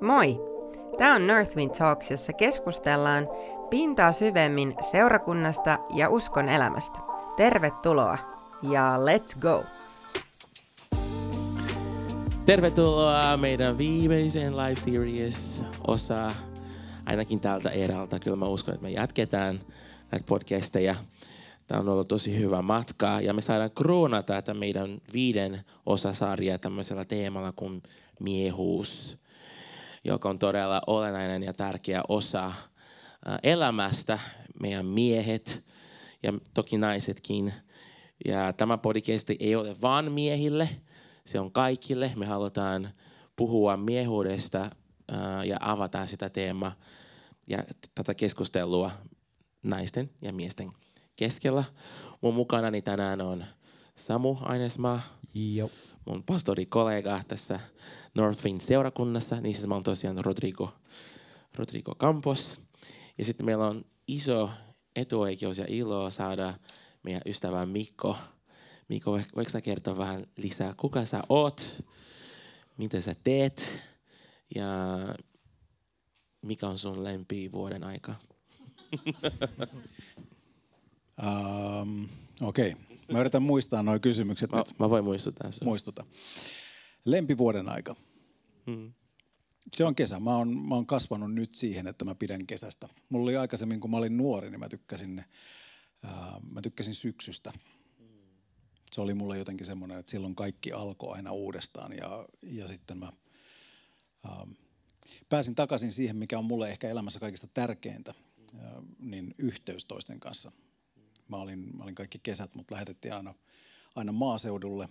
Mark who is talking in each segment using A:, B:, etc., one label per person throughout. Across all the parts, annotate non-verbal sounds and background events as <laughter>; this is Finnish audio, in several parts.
A: Moi! Tämä on Northwind Talks, jossa keskustellaan pintaa syvemmin seurakunnasta ja uskon elämästä. Tervetuloa ja let's go!
B: Tervetuloa meidän viimeiseen live series osa ainakin tältä erältä. Kyllä mä uskon, että me jatketaan näitä podcasteja. Tämä on ollut tosi hyvä matka ja me saadaan kroonata tätä meidän viiden osasarjaa tämmöisellä teemalla kuin miehuus, joka on todella olennainen ja tärkeä osa elämästä, meidän miehet ja toki naisetkin. Ja tämä podcast ei ole vain miehille, se on kaikille. Me halutaan puhua miehuudesta ja avata sitä teemaa ja tätä keskustelua naisten ja miesten keskellä. Mun mukanani tänään on Samu Ainesmaa,
C: Joo.
B: Mun pastorikollega tässä Northwind seurakunnassa, niin siis mä oon tosiaan Rodrigo, Rodrigo Campos. Ja sitten meillä on iso etuoikeus ja ilo saada meidän ystävä Mikko. Mikko, voiko sä kertoa vähän lisää, kuka sä oot, mitä sä teet ja mikä on sun lempi vuoden aika? <laughs>
C: Um, Okei, okay. Mä yritän muistaa nuo kysymykset
B: Mä,
C: nyt.
B: mä voin muistuttaa sun.
C: Muistuta. Lempivuoden aika.
B: Hmm.
C: Se on kesä. Mä oon, mä oon kasvanut nyt siihen, että mä pidän kesästä. Mulla oli aikaisemmin, kun mä olin nuori, niin mä tykkäsin, ää, mä tykkäsin syksystä. Se oli mulle jotenkin semmoinen, että silloin kaikki alkoi aina uudestaan ja, ja sitten mä ää, pääsin takaisin siihen, mikä on mulle ehkä elämässä kaikista tärkeintä, ää, niin yhteys toisten kanssa. Mä olin, mä olin kaikki kesät, mutta lähetettiin aina, aina maaseudulle.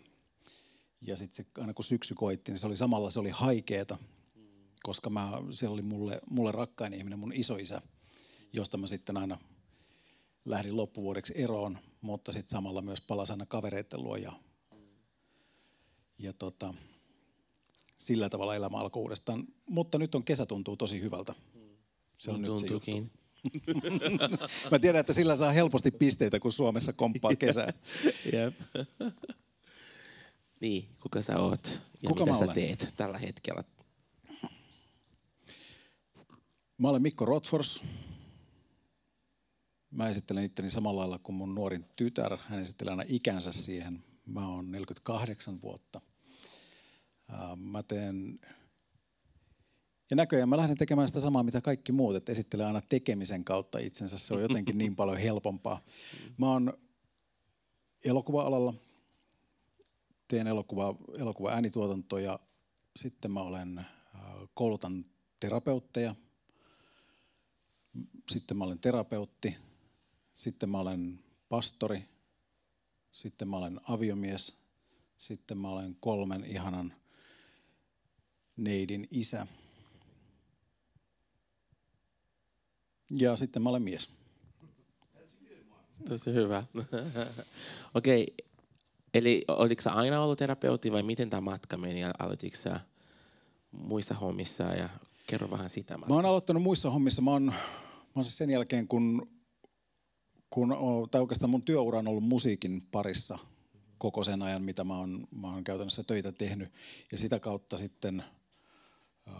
C: Ja sitten aina kun syksy koitti, niin se oli samalla se oli haikeeta, koska mä, siellä oli mulle, mulle rakkain ihminen, mun isoisä, josta mä sitten aina lähdin loppuvuodeksi eroon, mutta sitten samalla myös palasin aina kavereitten luo ja, ja tota, sillä tavalla elämä alkoi uudestaan. Mutta nyt on kesä tuntuu tosi hyvältä. Se on nyt se juttu. <laughs> Mä tiedän, että sillä saa helposti pisteitä, kun Suomessa komppaa kesää. <laughs>
B: Jep. niin, kuka sä oot ja
C: Kuka
B: mitä sä
C: olen?
B: teet tällä hetkellä?
C: Mä olen Mikko Rotfors. Mä esittelen itteni samalla lailla kuin mun nuorin tytär. Hän esittelee aina ikänsä siihen. Mä oon 48 vuotta. Mä teen... Ja näköjään mä lähden tekemään sitä samaa, mitä kaikki muut, että esittelee aina tekemisen kautta itsensä. Se on jotenkin niin paljon helpompaa. Mä oon elokuva-alalla, teen elokuva, elokuva äänituotantoa ja sitten mä olen, ää, koulutan terapeutteja, sitten mä olen terapeutti, sitten mä olen pastori, sitten mä olen aviomies, sitten mä olen kolmen ihanan neidin isä. Ja sitten mä olen mies.
B: Tosi hyvä. <laughs> Okei, okay. eli olitko sä aina ollut terapeutti vai miten tämä matka meni? Ja aloititko sä muissa hommissa ja kerro vähän sitä
C: Mä oon aloittanut muissa hommissa. Mä oon, mä oon siis sen jälkeen, kun, kun tai oikeastaan mun työura on ollut musiikin parissa koko sen ajan, mitä mä oon, mä oon käytännössä töitä tehnyt. Ja sitä kautta sitten äh,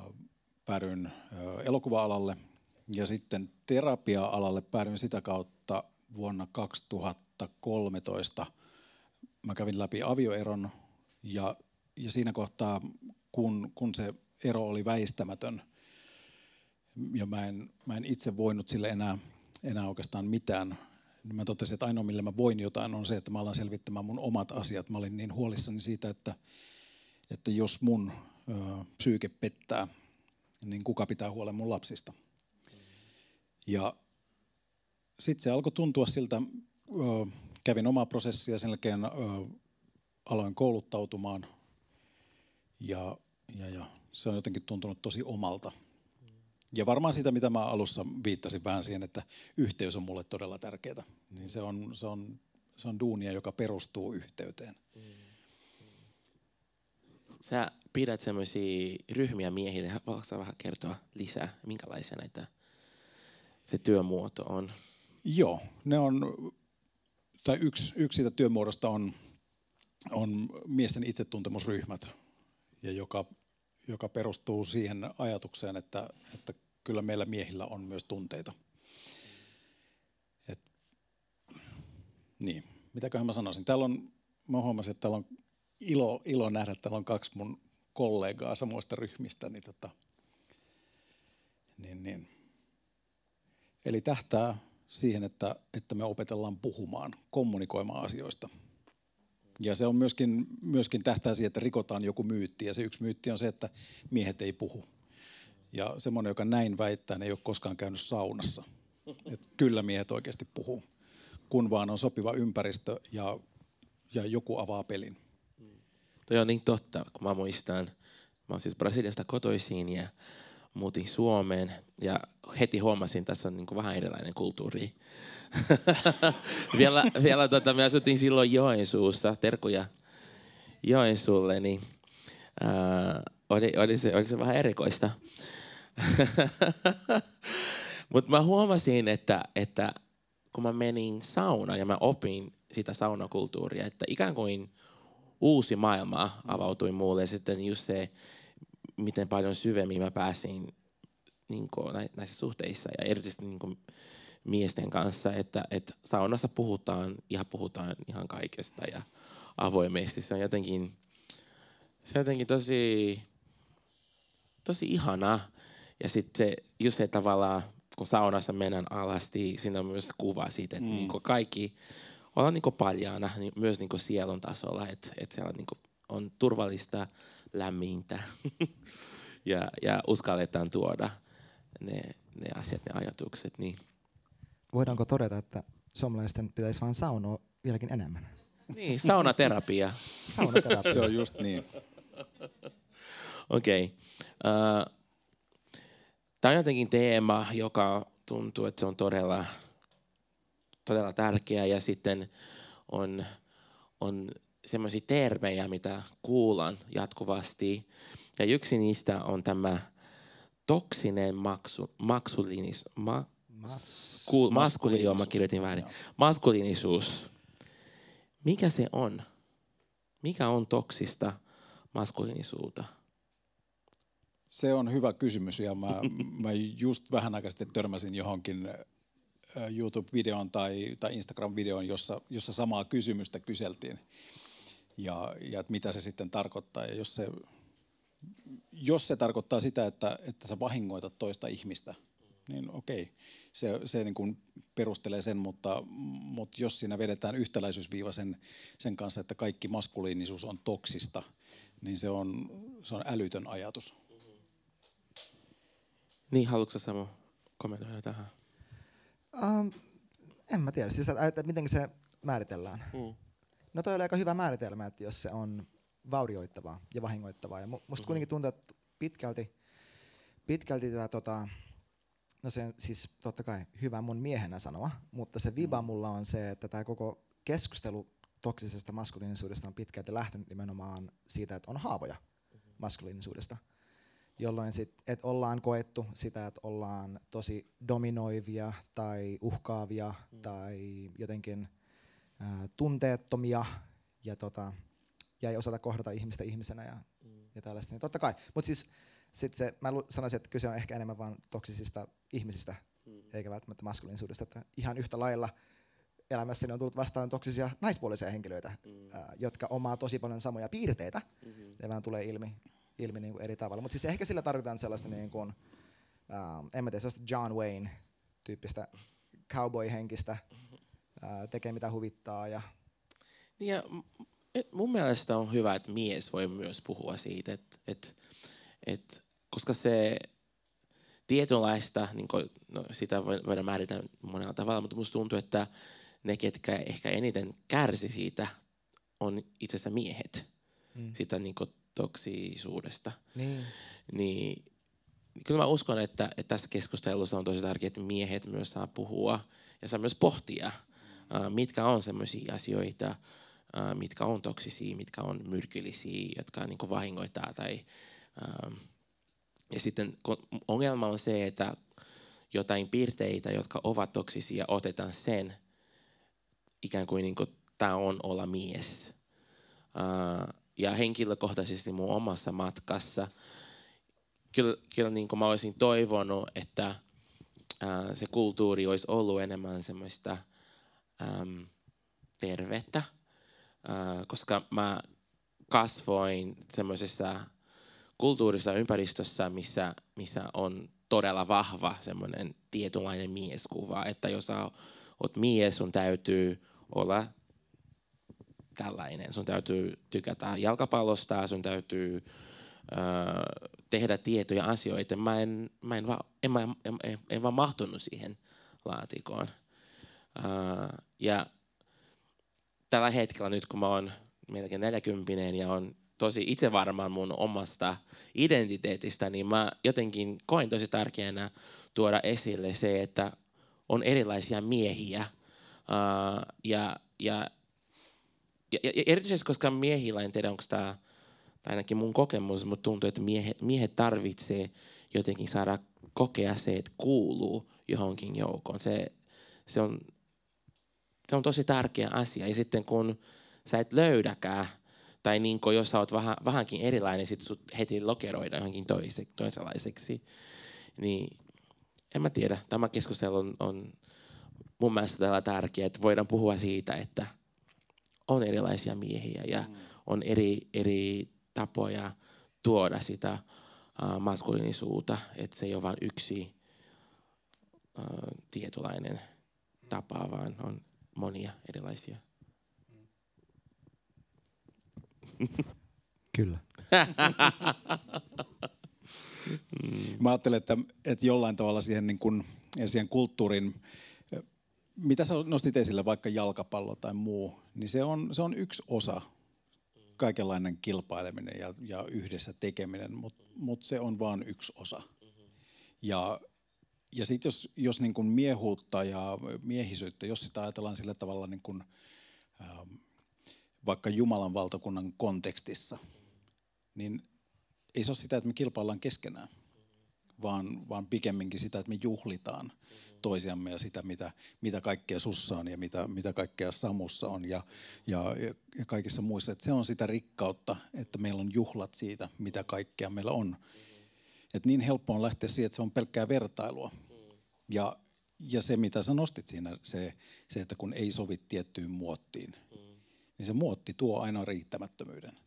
C: päädyin äh, elokuva-alalle ja sitten terapia-alalle päädyin sitä kautta vuonna 2013. Mä kävin läpi avioeron ja, ja siinä kohtaa, kun, kun se ero oli väistämätön, ja mä en, mä en itse voinut sille enää, enää oikeastaan mitään. Niin mä totesin, että ainoa millä mä voin jotain on se, että mä alan selvittämään mun omat asiat. Mä olin niin huolissani siitä, että, että jos mun ö, psyyke pettää, niin kuka pitää huolen mun lapsista. Ja sitten se alkoi tuntua siltä, kävin omaa prosessia, sen jälkeen aloin kouluttautumaan ja, ja, ja se on jotenkin tuntunut tosi omalta. Ja varmaan sitä, mitä mä alussa viittasin vähän siihen, että yhteys on mulle todella tärkeää. Niin se on, se on, se on duunia, joka perustuu yhteyteen.
B: Sä pidät semmoisia ryhmiä miehille. Sä vähän kertoa lisää, minkälaisia näitä se työmuoto on?
C: Joo, ne on, tai yksi, yksi siitä työmuodosta on, on miesten itsetuntemusryhmät, ja joka, joka perustuu siihen ajatukseen, että, että kyllä meillä miehillä on myös tunteita. Et, niin, mitäköhän mä sanoisin. Täällä on, mä huomasin, että täällä on ilo, ilo nähdä, että täällä on kaksi mun kollegaa samoista ryhmistä. Niin tota, niin, niin. Eli tähtää siihen, että, että me opetellaan puhumaan, kommunikoimaan asioista. Ja se on myöskin, myöskin tähtää siihen, että rikotaan joku myytti. Ja se yksi myytti on se, että miehet ei puhu. Ja semmoinen, joka näin väittää, ei ole koskaan käynyt saunassa. Et kyllä miehet oikeasti puhuu, kun vaan on sopiva ympäristö ja, ja joku avaa pelin.
B: Toi on niin totta, kun mä muistan, mä oon siis Brasiliasta kotoisin ja muutin Suomeen ja heti huomasin, että tässä on niin kuin vähän erilainen kulttuuri. <laughs> vielä vielä tota, me asuttiin silloin Joensuussa, terkuja Joensuulle, niin ää, oli, oli, se, oli se vähän erikoista. <laughs> Mutta mä huomasin, että, että kun mä menin saunaan ja mä opin sitä saunakulttuuria, että ikään kuin uusi maailma avautui mulle. Ja sitten just se, miten paljon syvemmin mä pääsin niin kuin, näissä suhteissa ja erityisesti niin kuin, miesten kanssa, että, että saunassa puhutaan ja puhutaan ihan kaikesta ja avoimesti. Se on jotenkin, se on jotenkin tosi, tosi ihana. Ja sitten se, just se tavallaan, kun saunassa mennään alasti, siinä on myös kuva siitä, että mm. niin kaikki ollaan niin paljaana niin myös niin sielun tasolla, että, että siellä niin on turvallista, lämmintä <laughs> ja, ja uskalletaan tuoda ne, ne asiat, ne ajatukset. Niin.
D: Voidaanko todeta, että suomalaisten pitäisi vain saunoa vieläkin enemmän?
B: Niin, saunaterapia. <laughs>
D: saunaterapia.
C: Se on just niin. <laughs>
B: Okei. Okay. Uh, Tämä on jotenkin teema, joka tuntuu, että se on todella, todella tärkeä ja sitten on, on semmoisia termejä, mitä kuulan jatkuvasti. Ja yksi niistä on tämä toksinen maksu, maksulinis, ma, Mas, ku, maskuliinisuus. mä kirjoitin väärin. Maskuliinisuus. Mikä se on? Mikä on toksista maskuliinisuutta?
C: Se on hyvä kysymys ja mä, <laughs> mä just vähän aikaa sitten törmäsin johonkin YouTube-videon tai, tai Instagram-videon, jossa, jossa samaa kysymystä kyseltiin ja, ja että mitä se sitten tarkoittaa. Ja jos se, jos se tarkoittaa sitä, että, että sä vahingoitat toista ihmistä, niin okei, se, se niin kuin perustelee sen, mutta, mutta jos siinä vedetään yhtäläisyysviiva sen, sen kanssa, että kaikki maskuliinisuus on toksista, niin se on, se on älytön ajatus.
B: Niin, haluatko Samu kommentoida tähän?
D: Um, en mä tiedä, siis että, että miten se määritellään. Mm. No toi oli aika hyvä määritelmä, että jos se on vaurioittavaa ja vahingoittavaa. Ja musta mm-hmm. kuitenkin tuntuu, että pitkälti, pitkälti tätä tota, no se siis totta kai hyvä mun miehenä sanoa, mutta se viba mm. mulla on se, että tämä koko keskustelu toksisesta maskuliinisuudesta on pitkälti lähtenyt nimenomaan siitä, että on haavoja mm-hmm. maskuliinisuudesta jolloin sit, et ollaan koettu sitä, että ollaan tosi dominoivia tai uhkaavia mm. tai jotenkin ää, tunteettomia ja, tota, ja ei osata kohdata ihmistä ihmisenä ja, mm. ja tällaista. Niin totta kai, mutta siis sit se, mä sanoisin, että kyse on ehkä enemmän vain toksisista ihmisistä, mm. eikä välttämättä maskuliinisuudesta. Että ihan yhtä lailla elämässäni on tullut vastaan toksisia naispuolisia henkilöitä, mm. ää, jotka omaa tosi paljon samoja piirteitä. Mm-hmm. Ne vaan tulee ilmi ilmi niin kuin eri tavalla. Mutta siis ehkä sillä tarkoitan sellaista, niin kuin, uh, en mä tiedä, sellaista John Wayne-tyyppistä cowboy-henkistä, uh, tekee mitä huvittaa. Ja...
B: Niin ja mun mielestä on hyvä, että mies voi myös puhua siitä, että, että, että koska se tietynlaista, niin kuin, no sitä voidaan määritellä monella tavalla, mutta musta tuntuu, että ne, ketkä ehkä eniten kärsi siitä, on itse asiassa miehet. Mm. Sitä niin kuin, toksisuudesta.
D: Niin.
B: niin kyllä mä uskon, että, että tässä keskustelussa on tosi tärkeää, että miehet myös saa puhua ja saa myös pohtia, mitkä on sellaisia asioita, uh, mitkä on toksisia, mitkä on myrkyllisiä, jotka niin kuin vahingoittaa. Tai, uh, ja sitten ongelma on se, että jotain piirteitä, jotka ovat toksisia, otetaan sen ikään kuin, niin kuin tämä on olla mies. Uh, ja henkilökohtaisesti mun omassa matkassa, kyllä, kyllä niin kuin mä olisin toivonut, että se kulttuuri olisi ollut enemmän semmoista äm, tervettä, ää, koska mä kasvoin semmoisessa kulttuurissa ympäristössä, missä, missä on todella vahva semmoinen tietynlainen mieskuva, että jos oot mies, sun täytyy olla tällainen. Sun täytyy tykätä jalkapallosta, sun täytyy äh, tehdä tietoja asioita. Mä en, mä en, va, en, mä, en, en, en vaan mahtunut siihen laatikoon. Äh, ja tällä hetkellä nyt, kun mä oon melkein 40 ja on tosi itsevarma mun omasta identiteetistä, niin mä jotenkin koin tosi tärkeänä tuoda esille se, että on erilaisia miehiä. Uh, ja, ja, ja, ja erityisesti, koska miehillä, en tiedä onko tämä, ainakin mun kokemus, mutta tuntuu, että miehet, miehet tarvitsee jotenkin saada kokea se, että kuuluu johonkin joukkoon. Se, se, on, se on tosi tärkeä asia. Ja sitten kun sä et löydäkään, tai niin kuin, jos sä oot vähän, vähänkin erilainen, sit sut heti lokeroida johonkin toise, toisenlaiseksi. Niin en mä tiedä. Tämä keskustelu on, on mun mielestä täällä tärkeä, että voidaan puhua siitä, että on erilaisia miehiä ja mm. on eri, eri tapoja tuoda sitä uh, maskuliinisuutta, että se ei ole vain yksi uh, tietynlainen tapa, vaan on monia erilaisia.
D: Kyllä. <laughs>
C: Mä ajattelen, että, että jollain tavalla siihen, niin kuin, siihen kulttuurin, mitä sä nostit esille, vaikka jalkapallo tai muu, niin se on, se on yksi osa kaikenlainen kilpaileminen ja, ja yhdessä tekeminen, mutta mut se on vain yksi osa. Ja, ja sitten jos, jos niin kuin miehuutta ja miehisyyttä, jos sitä ajatellaan sillä tavalla niin kuin, ähm, vaikka Jumalan valtakunnan kontekstissa, niin ei se ole sitä, että me kilpaillaan keskenään, vaan, vaan pikemminkin sitä, että me juhlitaan toisiamme ja sitä, mitä, mitä kaikkea sussa on ja mitä, mitä kaikkea Samussa on ja, ja, ja kaikissa muissa. Että se on sitä rikkautta, että meillä on juhlat siitä, mitä kaikkea meillä on. Et niin helppo on lähteä siihen, että se on pelkkää vertailua. Ja, ja se, mitä sä nostit siinä, se, se, että kun ei sovi tiettyyn muottiin, niin se muotti tuo aina riittämättömyyden.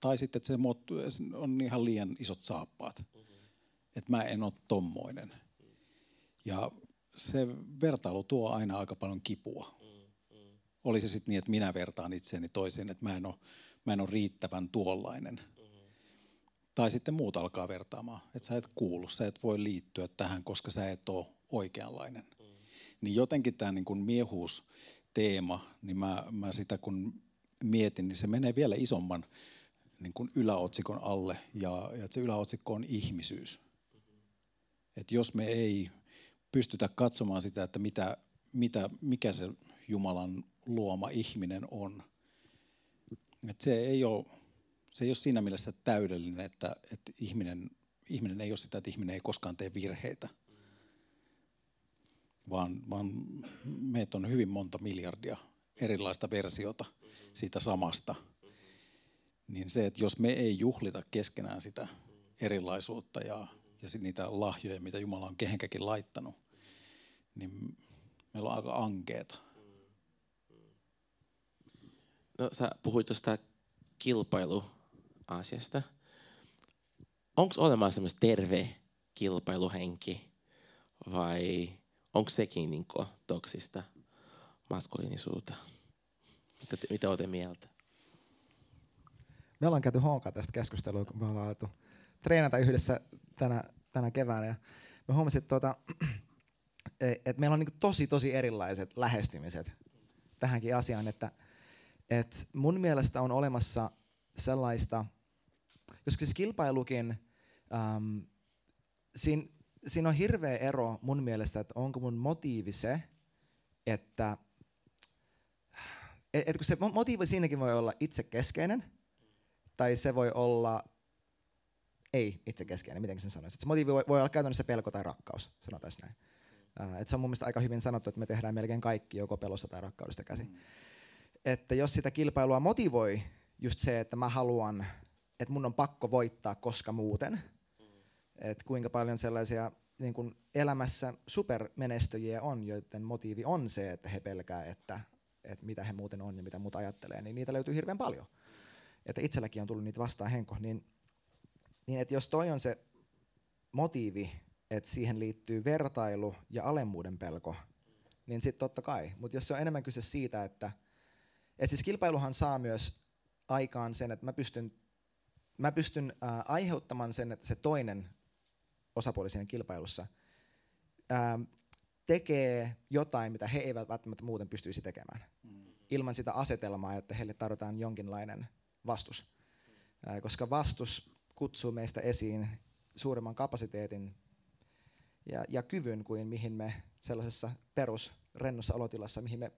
C: Tai sitten, että se on ihan liian isot saappaat. Että mä en ole tommoinen. Ja se vertailu tuo aina aika paljon kipua. Oli se sitten niin, että minä vertaan itseäni toisiin, että mä en ole, mä en ole riittävän tuollainen. Tai sitten muut alkaa vertaamaan, että sä et kuulu, sä et voi liittyä tähän, koska sä et ole oikeanlainen. Niin jotenkin tämä niin kuin miehuusteema, niin mä, mä sitä kun mietin, niin se menee vielä isomman niin kuin yläotsikon alle ja, ja se yläotsikko on ihmisyys. Että jos me ei pystytä katsomaan sitä, että mitä, mitä, mikä se Jumalan luoma ihminen on, että se ei ole, se ei ole siinä mielessä täydellinen, että, että ihminen, ihminen ei ole sitä, että ihminen ei koskaan tee virheitä, vaan, vaan meitä on hyvin monta miljardia erilaista versiota siitä samasta – niin se, että jos me ei juhlita keskenään sitä erilaisuutta ja, ja niitä lahjoja, mitä Jumala on kehenkäkin laittanut, niin meillä on aika ankeeta.
B: No sä puhuit tuosta kilpailuasiasta. Onko olemassa semmoista terve kilpailuhenki vai onko sekin niin toksista maskuliinisuutta? Mitä, mitä olette mieltä?
D: me ollaan käyty honkaa tästä keskustelua, kun me ollaan alettu treenata yhdessä tänä, tänä keväänä. Ja me huomasin, että, tuota, <clears throat> että meillä on niin tosi, tosi erilaiset lähestymiset tähänkin asiaan. Että, että mun mielestä on olemassa sellaista, koska siis kilpailukin, ähm, siinä, siinä on hirveä ero mun mielestä, että onko mun motiivi se, että et, et kun se motiivi siinäkin voi olla itsekeskeinen – tai se voi olla ei itsekeskeinen, miten sen sanoisi. Se motiivi voi, voi olla käytännössä pelko tai rakkaus, sanotaan näin. Uh, et se on mun mielestä aika hyvin sanottu, että me tehdään melkein kaikki joko pelossa tai rakkaudesta käsin. Mm. Että jos sitä kilpailua motivoi just se, että mä haluan, että mun on pakko voittaa, koska muuten. Että kuinka paljon sellaisia niin kuin elämässä supermenestyjiä on, joiden motiivi on se, että he pelkää, että, että mitä he muuten on ja mitä muut ajattelee, niin niitä löytyy hirveän paljon. Että itselläkin on tullut niitä vastaan henko, niin, niin että jos toi on se motiivi, että siihen liittyy vertailu ja alemmuuden pelko, niin sitten totta kai. Mutta jos se on enemmän kyse siitä, että et siis kilpailuhan saa myös aikaan sen, että mä pystyn, mä pystyn ää, aiheuttamaan sen, että se toinen osapuoli siinä kilpailussa ää, tekee jotain, mitä he eivät välttämättä muuten pystyisi tekemään. Mm. Ilman sitä asetelmaa, että heille tarvitaan jonkinlainen vastus. Ää, koska vastus kutsuu meistä esiin suuremman kapasiteetin ja, ja kyvyn kuin mihin me sellaisessa perusrennossa olotilassa, mihin me,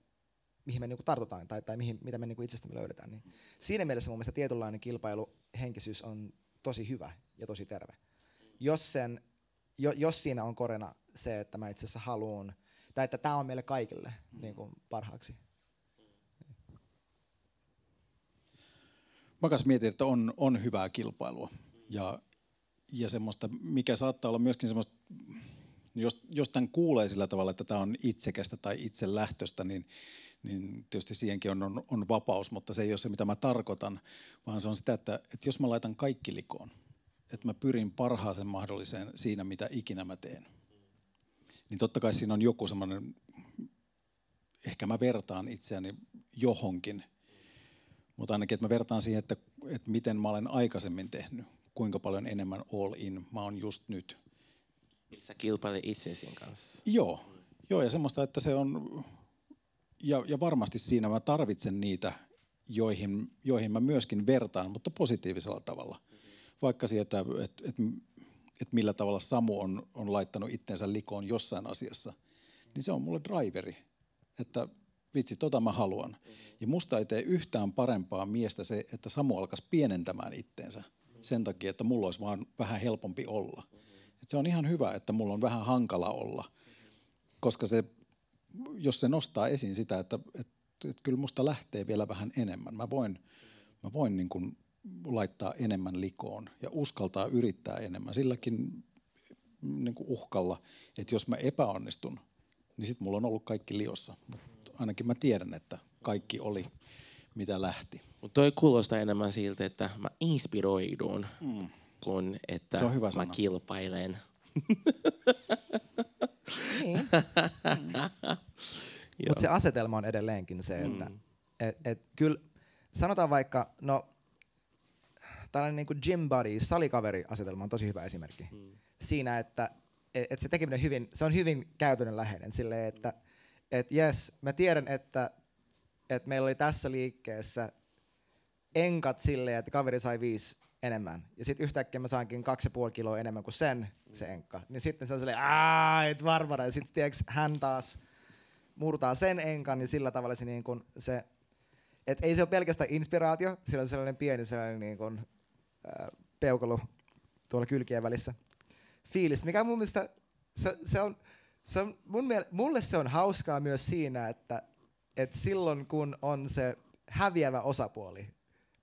D: mihin me niinku tartutaan tai, tai mihin, mitä me niinku itsestämme löydetään. Niin siinä mielessä mun mielestä tietynlainen kilpailuhenkisyys on tosi hyvä ja tosi terve. Jos, sen, jo, jos siinä on korena se, että mä itse asiassa haluan, tai että tämä on meille kaikille niin kuin parhaaksi.
C: Mä mietin, että on, on hyvää kilpailua ja, ja semmoista, mikä saattaa olla myöskin semmoista jos, jos tämän kuulee sillä tavalla, että tämä on itsekästä tai itselähtöistä, niin, niin tietysti siihenkin on, on, on vapaus, mutta se ei ole se, mitä mä tarkoitan, vaan se on sitä, että, että jos mä laitan kaikki likoon, että mä pyrin parhaaseen mahdolliseen siinä, mitä ikinä mä teen, niin totta kai siinä on joku semmoinen, ehkä mä vertaan itseäni johonkin, mutta ainakin, että mä vertaan siihen, että, että miten mä olen aikaisemmin tehnyt, kuinka paljon enemmän all in mä oon just nyt –
B: Sä kilpailet itsesi kanssa.
C: Joo, joo ja semmoista, että se on, ja, ja varmasti siinä mä tarvitsen niitä, joihin, joihin mä myöskin vertaan, mutta positiivisella tavalla. Vaikka sieltä, että et, et, millä tavalla Samu on, on laittanut itsensä likoon jossain asiassa, niin se on mulle driveri, että vitsi, tota mä haluan. Ja musta ei tee yhtään parempaa miestä se, että Samu alkaisi pienentämään itteensä sen takia, että mulla olisi vaan vähän helpompi olla. Et se on ihan hyvä, että mulla on vähän hankala olla, koska se, jos se nostaa esiin sitä, että, että, että kyllä musta lähtee vielä vähän enemmän. Mä voin, mä voin niin kuin laittaa enemmän likoon ja uskaltaa yrittää enemmän. Silläkin niin kuin uhkalla, että jos mä epäonnistun, niin sitten mulla on ollut kaikki liossa. Mut ainakin mä tiedän, että kaikki oli mitä lähti.
B: Mutta toi kuulostaa enemmän siltä, että mä inspiroidun. Mm kuin että
C: se on hyvä
B: mä
C: sana.
B: kilpailen.
D: niin. <laughs> Mutta se asetelma on edelleenkin se, että mm. et, et kyllä sanotaan vaikka, no tällainen niin kuin gym buddy, salikaveri-asetelma on tosi hyvä esimerkki. Mm. Siinä, että et, et se tekeminen hyvin, se on hyvin käytännönläheinen silleen, että et yes, mä tiedän, että et meillä oli tässä liikkeessä enkat silleen, että kaveri sai viisi enemmän. Ja sitten yhtäkkiä mä saankin kaksi ja puoli kiloa enemmän kuin sen, se enkka. Niin sitten se on silleen, aah, et varmana. Ja sitten hän taas murtaa sen enkan, niin sillä tavalla se, niin kun se et ei se ole pelkästään inspiraatio, sillä on sellainen pieni sellainen niin kun, peukalo tuolla kylkien välissä. Fiilis, mikä mun mielestä, se, se on, se on mun mielestä, mulle se on hauskaa myös siinä, että, että silloin kun on se häviävä osapuoli,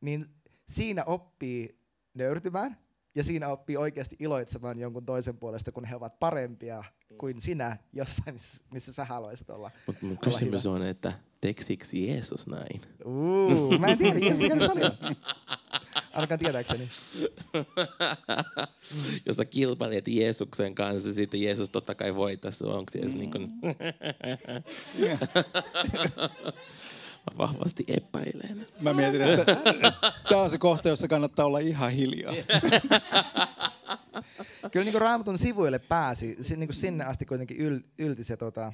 D: niin siinä oppii nöyrtymään ja siinä oppii oikeasti iloitsemaan jonkun toisen puolesta, kun he ovat parempia kuin sinä jossain, missä sä haluaisit olla.
B: Mutta mun kysymys on, että teksiksi Jeesus näin?
D: Uu, mä en tiedä, Jeesus salilla. <laughs> Ainakaan tietääkseni. <laughs>
B: Jos sä kilpailet Jeesuksen kanssa, sitten Jeesus totta kai voittaisi. Onko se mm. niin kuin... <laughs> Mä vahvasti epäilen.
C: Mä mietin, että tämä on se kohta, jossa kannattaa olla ihan hiljaa. <laughs>
D: Kyllä niin Raamatun sivuille pääsi, niin kuin sinne asti kuitenkin yl, ylti se, tota,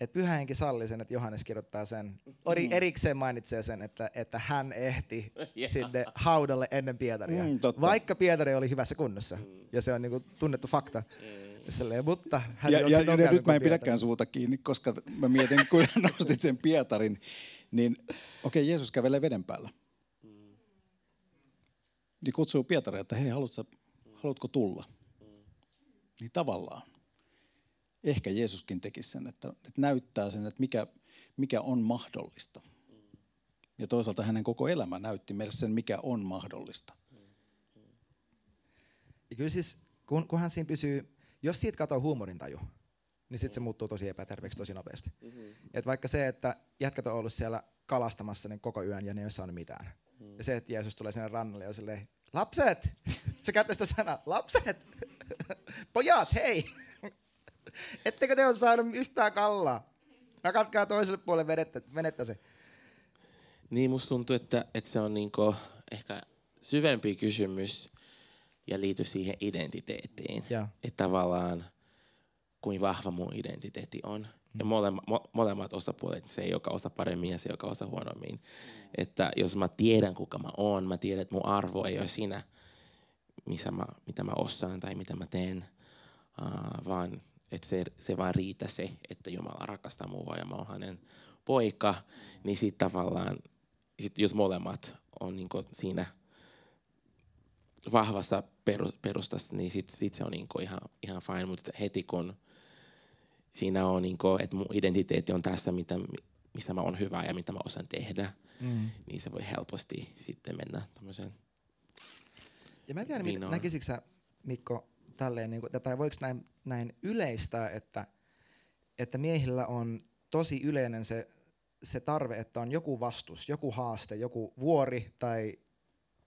D: että pyhä henki salli sen, että Johannes kirjoittaa sen. Ori mm. erikseen mainitsee sen, että, että hän ehti <laughs> yeah. sinne haudalle ennen Pietaria. Mm, vaikka Pietari oli hyvässä kunnossa. Mm. Ja se on niin kuin tunnettu fakta. Mm. Silleen, mutta hän
C: ja, ja, ja nyt mä en pidäkään suuta kiinni, koska mä mietin, kun <laughs> nostit sen Pietarin, niin okei, okay, Jeesus kävelee veden päällä. Niin kutsuu Pietaria, että hei, haluatko, haluatko tulla? Niin tavallaan. Ehkä Jeesuskin tekisi sen, että, että näyttää sen, että mikä, mikä on mahdollista. Ja toisaalta hänen koko elämä näytti meille sen, mikä on mahdollista.
D: Ja kyllä siis kun, kunhan siinä pysyy, jos siitä katsoo huumorintaju, niin sitten se muuttuu tosi epäterveeksi tosi nopeasti. Mm-hmm. Et vaikka se, että jätkät on ollut siellä kalastamassa niin koko yön ja ne ei ole saanut mitään. Mm. Ja se, että Jeesus tulee sinne rannalle ja silleen, lapset! <laughs> se käyttää sitä sanaa, lapset! <laughs> Pojat, hei! Ettekö te ole saanut yhtään kallaa? Nakatkaa toiselle puolelle venettä, venettä se.
B: Niin, musta tuntuu, että, että se on niinku ehkä syvempi kysymys ja liity siihen identiteettiin.
D: Ja.
B: Että tavallaan kuin vahva mun identiteetti on. Mm. Ja molema, mo, molemmat osapuolet, se joka osa paremmin ja se joka osa huonommin. Mm. Että jos mä tiedän kuka mä oon, mä tiedän, että mun arvo ei ole siinä, missä mä, mitä mä osaan tai mitä mä teen, uh, vaan että se, se vaan riitä se, että Jumala rakastaa mua ja mä oon hänen poika, niin sitten tavallaan, sit jos molemmat on niinku siinä vahvassa perustassa, niin sitten sit se on niinku ihan, ihan fine, mutta heti kun siinä on, niin kuin, että mun identiteetti on tässä, mitä, missä mä oon hyvä ja mitä mä osaan tehdä, mm. niin se voi helposti sitten mennä tämmöiseen
D: Ja mä en tiedä, mit, näkisikö sä, Mikko, tälleen, niin kuin, tai voiko näin, näin yleistää, että, että miehillä on tosi yleinen se, se tarve, että on joku vastus, joku haaste, joku vuori tai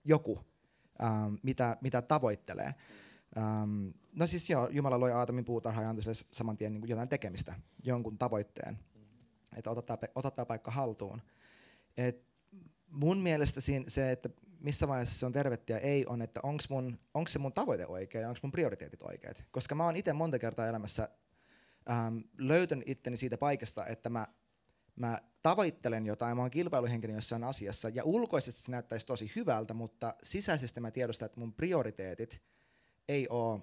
D: joku, ähm, mitä, mitä tavoittelee. Ähm, no siis joo, Jumala loi Aatamin puutarha ja antoi saman tien niin jotain tekemistä, jonkun tavoitteen, että tämä paikka haltuun. Et mun mielestä siinä se, että missä vaiheessa se on tervettiä ja ei, on, että onko mun, onks se mun tavoite oikea ja onko mun prioriteetit oikeat. Koska mä oon itse monta kertaa elämässä ähm, löytänyt itteni siitä paikasta, että mä, mä tavoittelen jotain, mä oon kilpailuhenkilö jossain asiassa ja ulkoisesti se näyttäisi tosi hyvältä, mutta sisäisesti mä tiedostan, että mun prioriteetit ei ole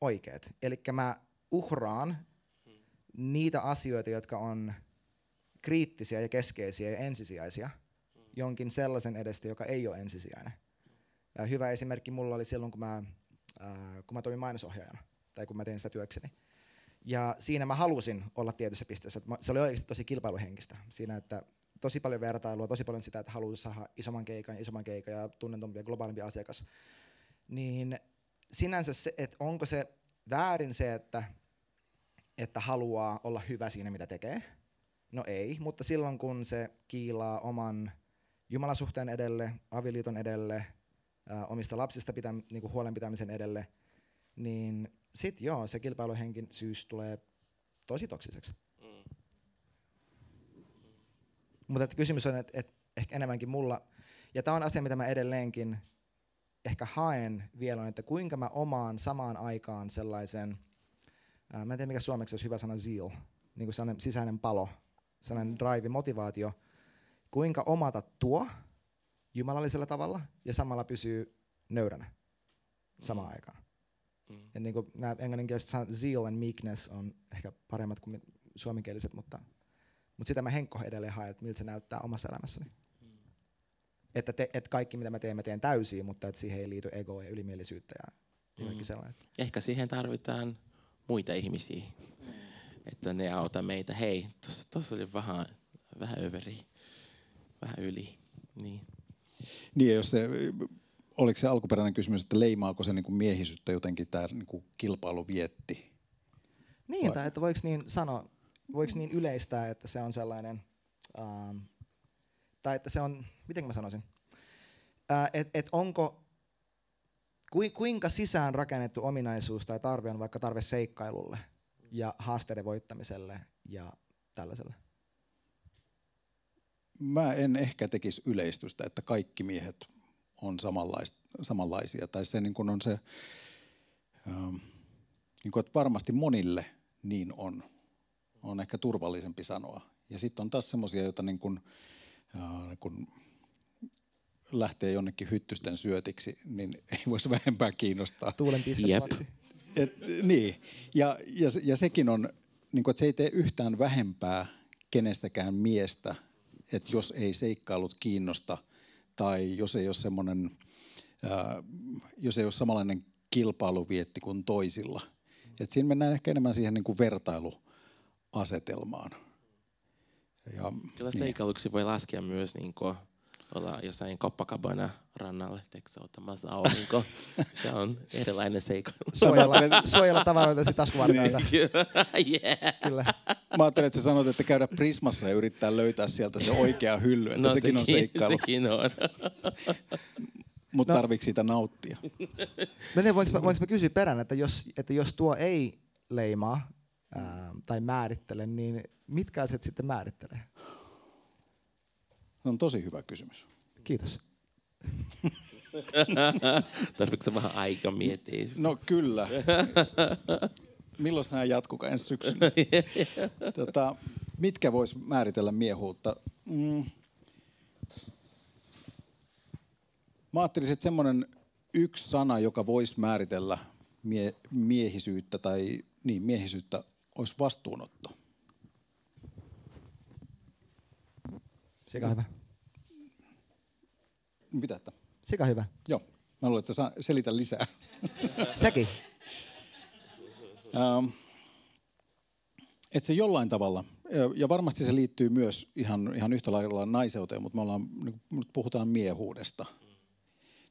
D: oikeat. Eli mä uhraan niitä asioita, jotka on kriittisiä ja keskeisiä ja ensisijaisia jonkin sellaisen edestä, joka ei ole ensisijainen. Ja hyvä esimerkki mulla oli silloin, kun mä, kun mä toimin mainosohjaajana, tai kun mä tein sitä työkseni. Ja siinä mä halusin olla tietyssä pisteessä. Että se oli oikeasti tosi kilpailuhenkistä. Siinä, että tosi paljon vertailua, tosi paljon sitä, että haluaa saada isomman keikan, isomman keikan ja tunnetumpi ja globaalimpi asiakas. Niin sinänsä se, että onko se väärin se, että, että haluaa olla hyvä siinä, mitä tekee? No ei, mutta silloin kun se kiilaa oman jumalasuhteen edelle, avioliiton edelle, ää, omista lapsista pitä, niinku huolen pitämisen edelle, niin sit joo, se kilpailuhenkisyys tulee tosi toksiseksi. Mm. Mutta kysymys on, että et ehkä enemmänkin mulla, ja tämä on asia, mitä mä edelleenkin ehkä haen vielä on, että kuinka mä omaan samaan aikaan sellaisen, ää, mä en tiedä mikä suomeksi olisi hyvä sana zeal, niin kuin sellainen sisäinen palo, sellainen drive, motivaatio, kuinka omata tuo jumalallisella tavalla ja samalla pysyy nöyränä samaan mm. aikaan. Mm. Ja niin kuin nämä englanninkieliset sanat zeal and meekness on ehkä paremmat kuin suomenkieliset, mutta, mutta sitä mä henkko edelleen haen, että miltä se näyttää omassa elämässäni että, te, että kaikki mitä mä teen, mä teen täysin, mutta että siihen ei liity egoa ja ylimielisyyttä ja, kaikki mm. sellainen.
B: Ehkä siihen tarvitaan muita ihmisiä, mm. että ne auta meitä. Hei, tuossa oli vähän, vähän överi, vähän yli. Niin.
C: Niin, jos se, oliko se alkuperäinen kysymys, että leimaako se niin kuin miehisyyttä jotenkin tämä niin kilpailuvietti?
D: Niin, Vai? tai että voiko niin sanoa, voiko niin yleistää, että se on sellainen, um, tai että se on, miten mä sanoisin, että et onko, kuinka sisään rakennettu ominaisuus tai tarve on vaikka tarve seikkailulle ja haasteiden voittamiselle ja tällaiselle?
C: Mä en ehkä tekisi yleistystä, että kaikki miehet on samanlaisia. Tai se niin kuin on se, ähm, niin kuin, että varmasti monille niin on. On ehkä turvallisempi sanoa. Ja sitten on taas semmoisia, joita niin kuin, kun lähtee jonnekin hyttysten syötiksi, niin <laughs> ei voisi vähempää kiinnostaa.
D: Tuulen yep.
C: Et, niin, ja, ja, ja sekin on, niin kuin, että se ei tee yhtään vähempää kenestäkään miestä, että jos ei seikkailut kiinnosta tai jos ei ole semmoinen, jos ei ole samanlainen kilpailuvietti kuin toisilla. Et siinä mennään ehkä enemmän siihen niin kuin vertailuasetelmaan.
B: Ja, Kyllä niin. seikailuksi voi laskea myös niin kuin olla jossain Copacabana rannalle tekso ottamassa aurinko. <laughs> se on erilainen seikailu.
D: Suojella, suojella tavaroita taskuvarkaita. <laughs>
B: yeah.
D: Kyllä.
C: Mä ajattelin, että sä sanot, että käydä Prismassa ja yrittää löytää sieltä se oikea hylly, että
B: No
C: sekin, on seikkailu,
B: Sekin on.
C: mutta
D: No.
C: tarviiko siitä nauttia?
D: Mä tiedän, voinko, mä, voinko mä kysyä perään, että jos, että jos tuo ei leimaa ää, tai määrittele, niin mitkä asiat sitten määrittelee?
C: Se on tosi hyvä kysymys.
D: Kiitos. <laughs>
B: Tarvitsetko vähän aika miettiä? sitä?
C: No kyllä. Milloin nämä jatkukaan ensi syksynä? <laughs> tota, mitkä vois määritellä miehuutta? Mm. Mä ajattelisin, että semmoinen yksi sana, joka voisi määritellä mie- miehisyyttä tai niin, miehisyyttä, olisi vastuunotto.
D: Sika hyvä.
C: Mitä? Että?
D: Sika hyvä.
C: Joo. Mä luulen, että saa selitä lisää.
D: Sekin.
C: Ähm, että se jollain tavalla, ja- varmasti se liittyy myös ihan, ihan yhtä lailla naiseuteen, mutta me ollaan, niin nyt puhutaan miehuudesta.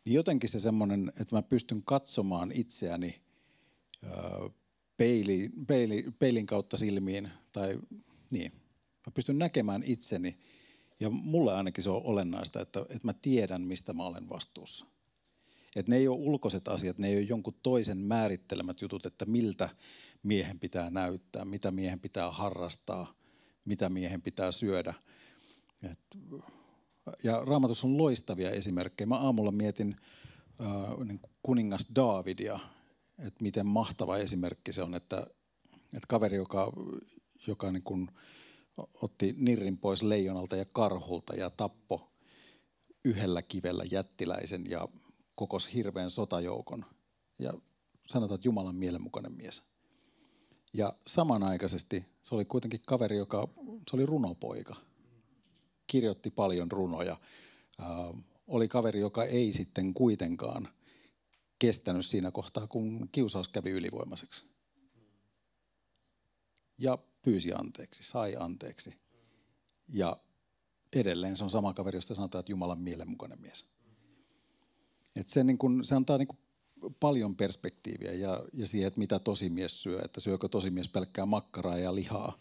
C: Niin jotenkin se semmoinen, että mä pystyn katsomaan itseäni peili, peili, peilin kautta silmiin, tai niin, mä pystyn näkemään itseni, ja mulle ainakin se on olennaista, että, että mä tiedän, mistä mä olen vastuussa. Että ne ei ole ulkoiset asiat, ne ei ole jonkun toisen määrittelemät jutut, että miltä miehen pitää näyttää, mitä miehen pitää harrastaa, mitä miehen pitää syödä. Et, ja raamatussa on loistavia esimerkkejä. Mä aamulla mietin äh, niin kuningas Daavidia, että miten mahtava esimerkki se on, että, että kaveri, joka, joka niin kuin otti nirrin pois leijonalta ja karhulta ja tappo yhdellä kivellä jättiläisen ja kokos hirveän sotajoukon. Ja sanotaan, että Jumalan mielenmukainen mies. Ja samanaikaisesti se oli kuitenkin kaveri, joka, se oli runopoika. Kirjoitti paljon runoja. Äh, oli kaveri, joka ei sitten kuitenkaan kestänyt siinä kohtaa, kun kiusaus kävi ylivoimaiseksi. Ja pyysi anteeksi, sai anteeksi. Ja edelleen se on sama kaveri, josta sanotaan, että Jumalan mielenmukainen mies. Et se, niin kun, se antaa niin kun paljon perspektiiviä ja, ja siihen, että mitä tosimies syö. Että syökö tosimies pelkkää makkaraa ja lihaa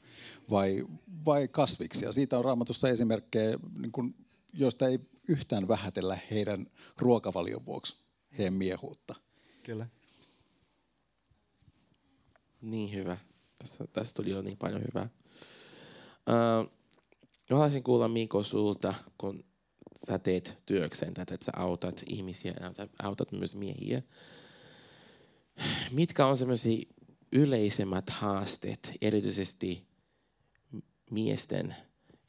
C: vai, vai kasviksia. Siitä on raamatussa esimerkkejä, niin kun, joista ei yhtään vähätellä heidän ruokavalion vuoksi heidän miehuutta.
D: Kyllä.
B: Niin hyvä. Tässä, tässä tuli jo niin paljon hyvää. Uh, haluaisin kuulla Miko sulta, kun sä teet työkseen tätä, että sä autat ihmisiä autat, myös miehiä. Mitkä on semmoisia yleisemmät haasteet, erityisesti miesten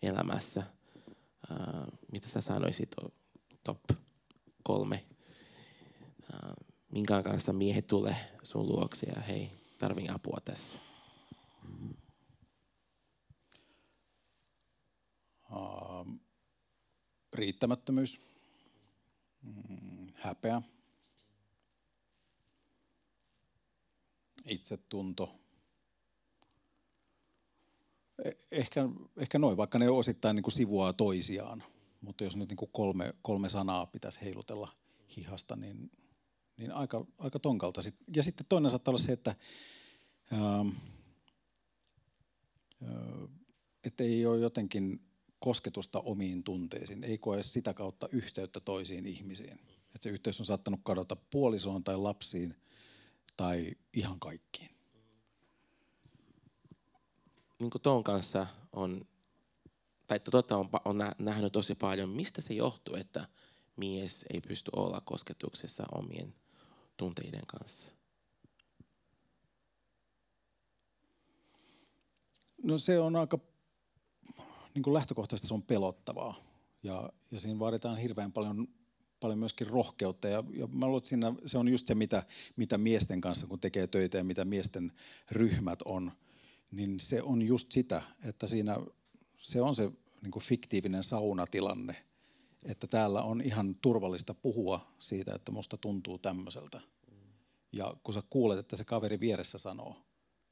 B: elämässä? Uh, mitä sä sanoisit top kolme? Uh, minkä kanssa miehet tulee sun luokse ja hei, tarvin apua tässä.
C: Ähm, riittämättömyys, mm, häpeä, itsetunto. E- Ehkä, ehkä noin, vaikka ne osittain niin kuin sivuaa toisiaan. Mutta jos nyt niin kuin kolme, kolme sanaa pitäisi heilutella hihasta, niin, niin aika, aika tonkalta. Ja sitten toinen saattaa olla se, että ähm, että ei ole jotenkin kosketusta omiin tunteisiin, ei koe sitä kautta yhteyttä toisiin ihmisiin. Että se yhteys on saattanut kadota puolisoon tai lapsiin tai ihan kaikkiin.
B: niin kuin ton kanssa on, tai tota on, on nä- nähnyt tosi paljon, mistä se johtuu, että mies ei pysty olla kosketuksessa omien tunteiden kanssa.
C: No se on aika, niin kuin lähtökohtaisesti se on pelottavaa ja, ja siinä vaaditaan hirveän paljon, paljon myöskin rohkeutta ja, ja mä luulen, että siinä se on just se, mitä, mitä miesten kanssa kun tekee töitä ja mitä miesten ryhmät on, niin se on just sitä, että siinä se on se niin kuin fiktiivinen saunatilanne, että täällä on ihan turvallista puhua siitä, että musta tuntuu tämmöiseltä. Ja kun sä kuulet, että se kaveri vieressä sanoo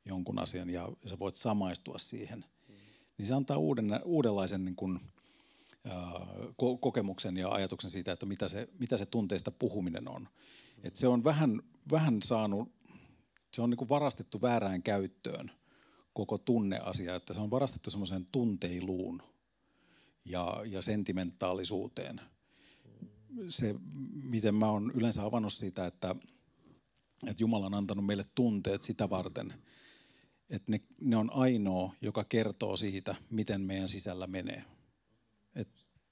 C: jonkun asian ja sä voit samaistua siihen, niin se antaa uuden, uudenlaisen niin kuin, ko- kokemuksen ja ajatuksen siitä, että mitä se, mitä se tunteista puhuminen on. Et se on vähän, vähän saanut, se on niinku varastettu väärään käyttöön koko tunneasia, että se on varastettu semmoiseen tunteiluun ja, ja sentimentaalisuuteen. Se, miten mä oon yleensä avannut siitä, että, että Jumala on antanut meille tunteet sitä varten, että ne, ne on ainoa, joka kertoo siitä, miten meidän sisällä menee. Et,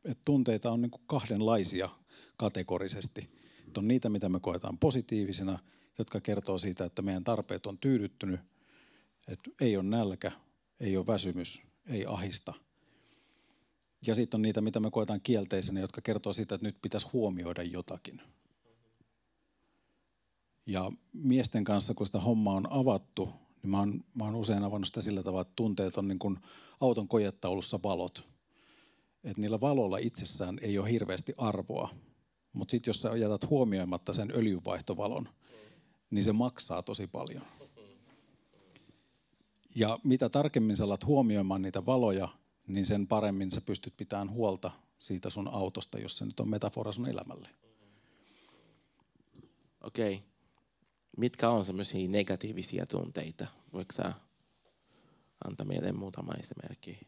C: et tunteita on niinku kahdenlaisia kategorisesti. Et on niitä, mitä me koetaan positiivisina, jotka kertoo siitä, että meidän tarpeet on tyydyttynyt, että ei ole nälkä, ei ole väsymys, ei ahista. Ja sitten on niitä, mitä me koetaan kielteisenä, jotka kertoo siitä, että nyt pitäisi huomioida jotakin. Ja miesten kanssa, kun sitä hommaa on avattu, niin mä oon, mä oon usein avannut sitä sillä tavalla, että tunteet on niin kuin auton kojettaulussa valot. Että niillä valoilla itsessään ei ole hirveästi arvoa. Mutta sitten jos sä jätät huomioimatta sen öljynvaihtovalon, niin se maksaa tosi paljon. Ja mitä tarkemmin sä alat huomioimaan niitä valoja, niin sen paremmin sä pystyt pitämään huolta siitä sun autosta, jos se nyt on metafora sun elämälle.
B: Okei. Okay. Mitkä on semmoisia negatiivisia tunteita? Voiko sä antaa meille muutama esimerkki?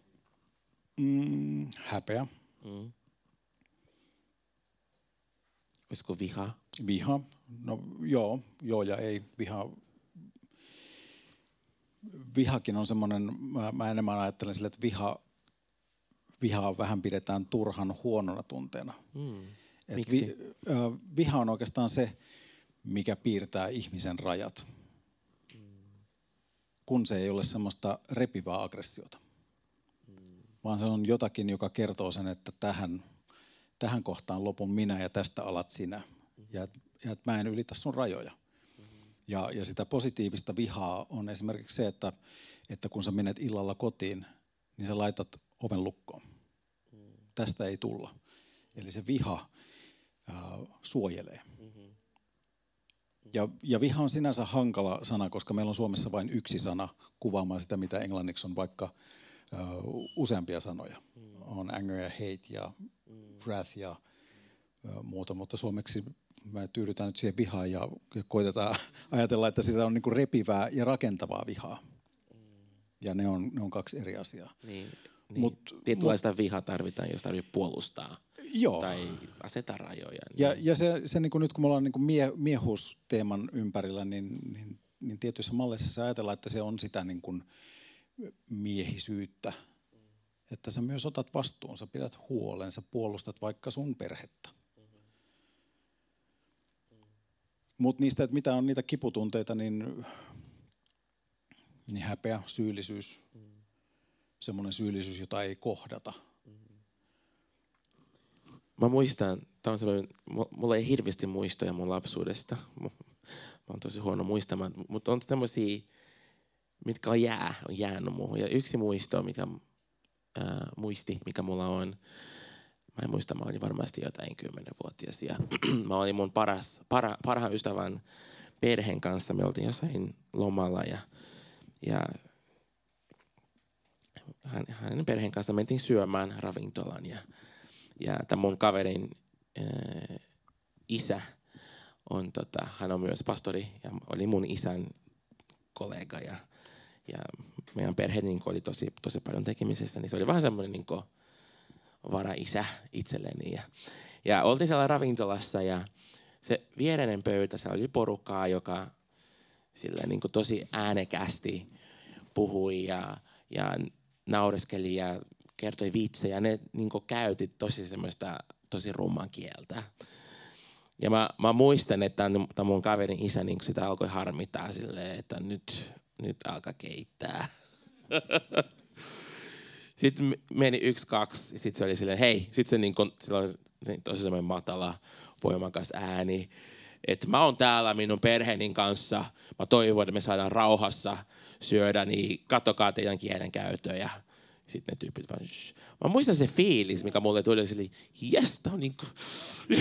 C: Mm, häpeä,
B: Mm. Olisiko viha?
C: viha. No joo, joo ja ei. Viha, vihakin on semmoinen, mä, mä enemmän ajattelen sille, että viha, vihaa vähän pidetään turhan huonona tunteena.
B: Mm.
C: Et
B: Miksi?
C: vi, ö, viha on oikeastaan se, mikä piirtää ihmisen rajat, kun se ei ole semmoista repivää aggressiota, vaan se on jotakin, joka kertoo sen, että tähän, tähän kohtaan lopun minä ja tästä alat sinä. Ja, ja että mä en ylitä sun rajoja. Ja, ja sitä positiivista vihaa on esimerkiksi se, että, että kun sä menet illalla kotiin, niin sä laitat oven lukkoon. Tästä ei tulla. Eli se viha äh, suojelee. Ja, ja viha on sinänsä hankala sana, koska meillä on Suomessa vain yksi sana kuvaamaan sitä, mitä englanniksi on vaikka äh, useampia sanoja. On anger ja hate ja wrath ja äh, muuta, mutta suomeksi me tyydytään nyt siihen vihaan ja, ja koitetaan <laughs> ajatella, että sitä on niin repivää ja rakentavaa vihaa. Ja ne on, ne on kaksi eri asiaa.
B: Niin. Niin.
C: Mut-
B: Tietynlaista vihaa tarvitaan, jos tarvitsee puolustaa
C: Joo.
B: tai asettaa rajoja. Niin.
C: Ja, ja se, se niin kuin nyt kun me ollaan niin kuin mie, miehusteeman ympärillä, niin, niin, niin tietyissä malleissa se ajatellaan, että se on sitä niin kuin miehisyyttä. Että sä myös otat vastuun, sä pidät huolen, sä puolustat vaikka sun perhettä. Mutta niistä, että mitä on niitä kiputunteita, niin, niin häpeä, syyllisyys, semmoinen syyllisyys, jota ei kohdata.
B: Mä muistan, tää on sellainen, mu- mulla ei hirveästi muistoja mun lapsuudesta. Mä oon tosi huono muistamaan, mutta on semmoisia, mitkä on jää, on jäänyt muuhun. Ja yksi muisto, mikä, ää, muisti, mikä mulla on, mä en muista, mä olin varmasti jotain kymmenenvuotias. Ja <clears throat> mä olin mun paras, para, parhaan ystävän perheen kanssa. Me oltiin jossain lomalla ja, ja hänen perheen kanssa mentiin syömään ravintolan. Ja, ja tämän mun kaverin äh, isä on, tota, hän on myös pastori ja oli mun isän kollega ja, ja meidän perhe niin oli tosi, tosi paljon tekemisessä, niin se oli vähän semmoinen niin varaisä itselleni. Ja, ja oltiin siellä ravintolassa ja se viereinen pöytä, se oli porukkaa, joka sillä niin tosi äänekästi puhui ja, ja naureskeli ja kertoi vitsejä. Ne niin käytti tosi semmoista tosi rumman kieltä. Ja mä, mä muistan, että tämän mun kaverin isä niin sitä alkoi harmittaa silleen, että nyt, nyt alkaa keittää. <laughs> sitten meni yksi, kaksi, ja sitten se oli silleen, hei, sitten se, niin kun, sillä oli tosi semmoinen matala, voimakas ääni, että mä oon täällä minun perheeni kanssa, mä toivon, että me saadaan rauhassa syödä, niin kattokaa teidän kielenkäyttöä. Sitten ne tyypit vaan, Shh. Mä muistan se fiilis, mikä mulle tuli, sille, jes, tää on niinku... <laughs>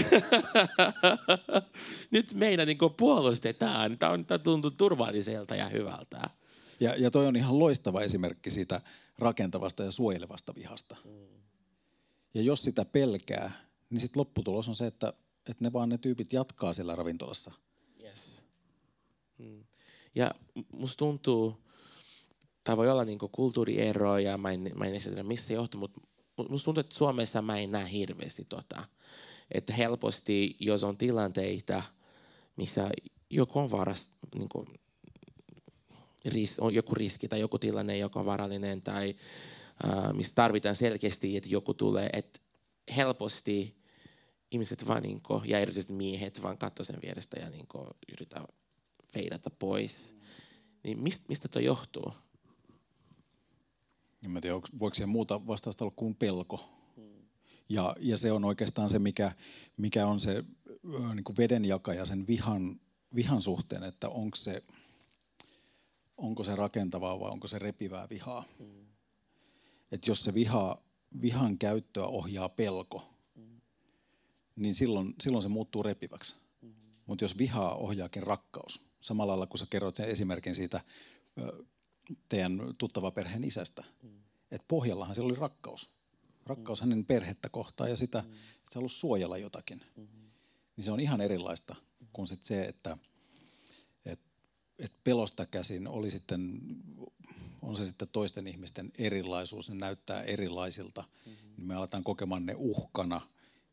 B: Nyt meidän niinku puolustetaan, tää, on, tää tuntuu turvalliselta ja hyvältä.
C: Ja, ja toi on ihan loistava esimerkki siitä rakentavasta ja suojelevasta vihasta. Ja jos sitä pelkää, niin sitten lopputulos on se, että, että ne vaan ne tyypit jatkaa siellä ravintolassa.
B: Yes. Mm. Ja musta tuntuu, tai voi olla niinku kulttuurieroa ja mä en, mä en esitä missä se johtuu, mutta musta tuntuu, että Suomessa mä en näe hirveästi tota. Että helposti, jos on tilanteita, missä joku on varas, niinku, ris, on joku riski tai joku tilanne, joka on varallinen tai uh, missä tarvitaan selkeästi, että joku tulee, että helposti ihmiset vaan niinku, ja erityisesti miehet vaan katsoo sen vierestä ja niinku, yrittää feidata pois. Niin mistä, mistä tuo johtuu?
C: En mä tiedä, voiko siihen muuta vastausta olla kuin pelko. Ja, ja se on oikeastaan se, mikä, mikä on se niin kuin vedenjakaja sen vihan, vihan suhteen, että onko se, onko se rakentavaa vai onko se repivää vihaa. Mm. Et jos se viha, vihan käyttöä ohjaa pelko, mm. niin silloin, silloin se muuttuu repiväksi. Mm. Mutta jos vihaa ohjaakin rakkaus, samalla lailla kun sä kerroit sen esimerkin siitä teidän tuttava perheen isästä. Mm. Että pohjallahan siellä oli rakkaus. Rakkaus mm. hänen perhettä kohtaan ja sitä, mm. että se halusi suojella jotakin. Mm-hmm. Niin se on ihan erilaista kuin sit se, että et, et pelosta käsin oli sitten, on se sitten toisten ihmisten erilaisuus, ne näyttää erilaisilta. Mm-hmm. Niin me aletaan kokemaan ne uhkana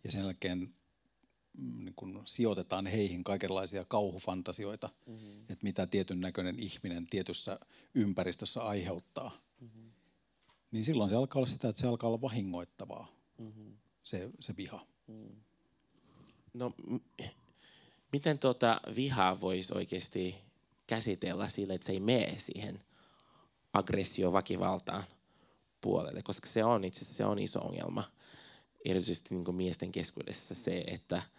C: ja sen jälkeen Mm, niin kun sijoitetaan heihin kaikenlaisia kauhufantasioita, mm-hmm. että mitä tietyn näköinen ihminen tietyssä ympäristössä aiheuttaa. Mm-hmm. Niin silloin se alkaa olla sitä, että se alkaa olla vahingoittavaa, mm-hmm. se, se viha. Mm.
B: No, m- miten tuota vihaa voisi oikeasti käsitellä sille, että se ei mene siihen aggressio väkivaltaan puolelle, koska se on itse asiassa se on iso ongelma. Erityisesti niin miesten keskuudessa se, että –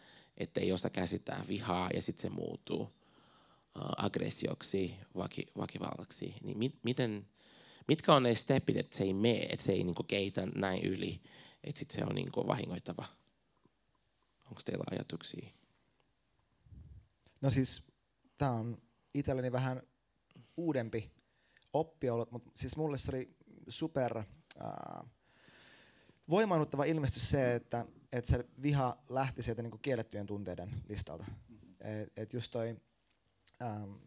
B: että ei osaa käsittää vihaa ja sitten se muuttuu uh, aggressioksi, vaki, vakivallaksi. Niin mit, miten, mitkä on ne stepit, että se ei mene, että se ei niinku keitä näin yli, että sitten se on niinku vahingoittava? Onko teillä ajatuksia?
D: No siis tämä on itselleni vähän uudempi oppi ollut, mutta siis mulle se oli super äh, voimaannuttava ilmestys se, että että se viha lähti sieltä niinku kiellettyjen tunteiden listalta. Et, et just toi, äm,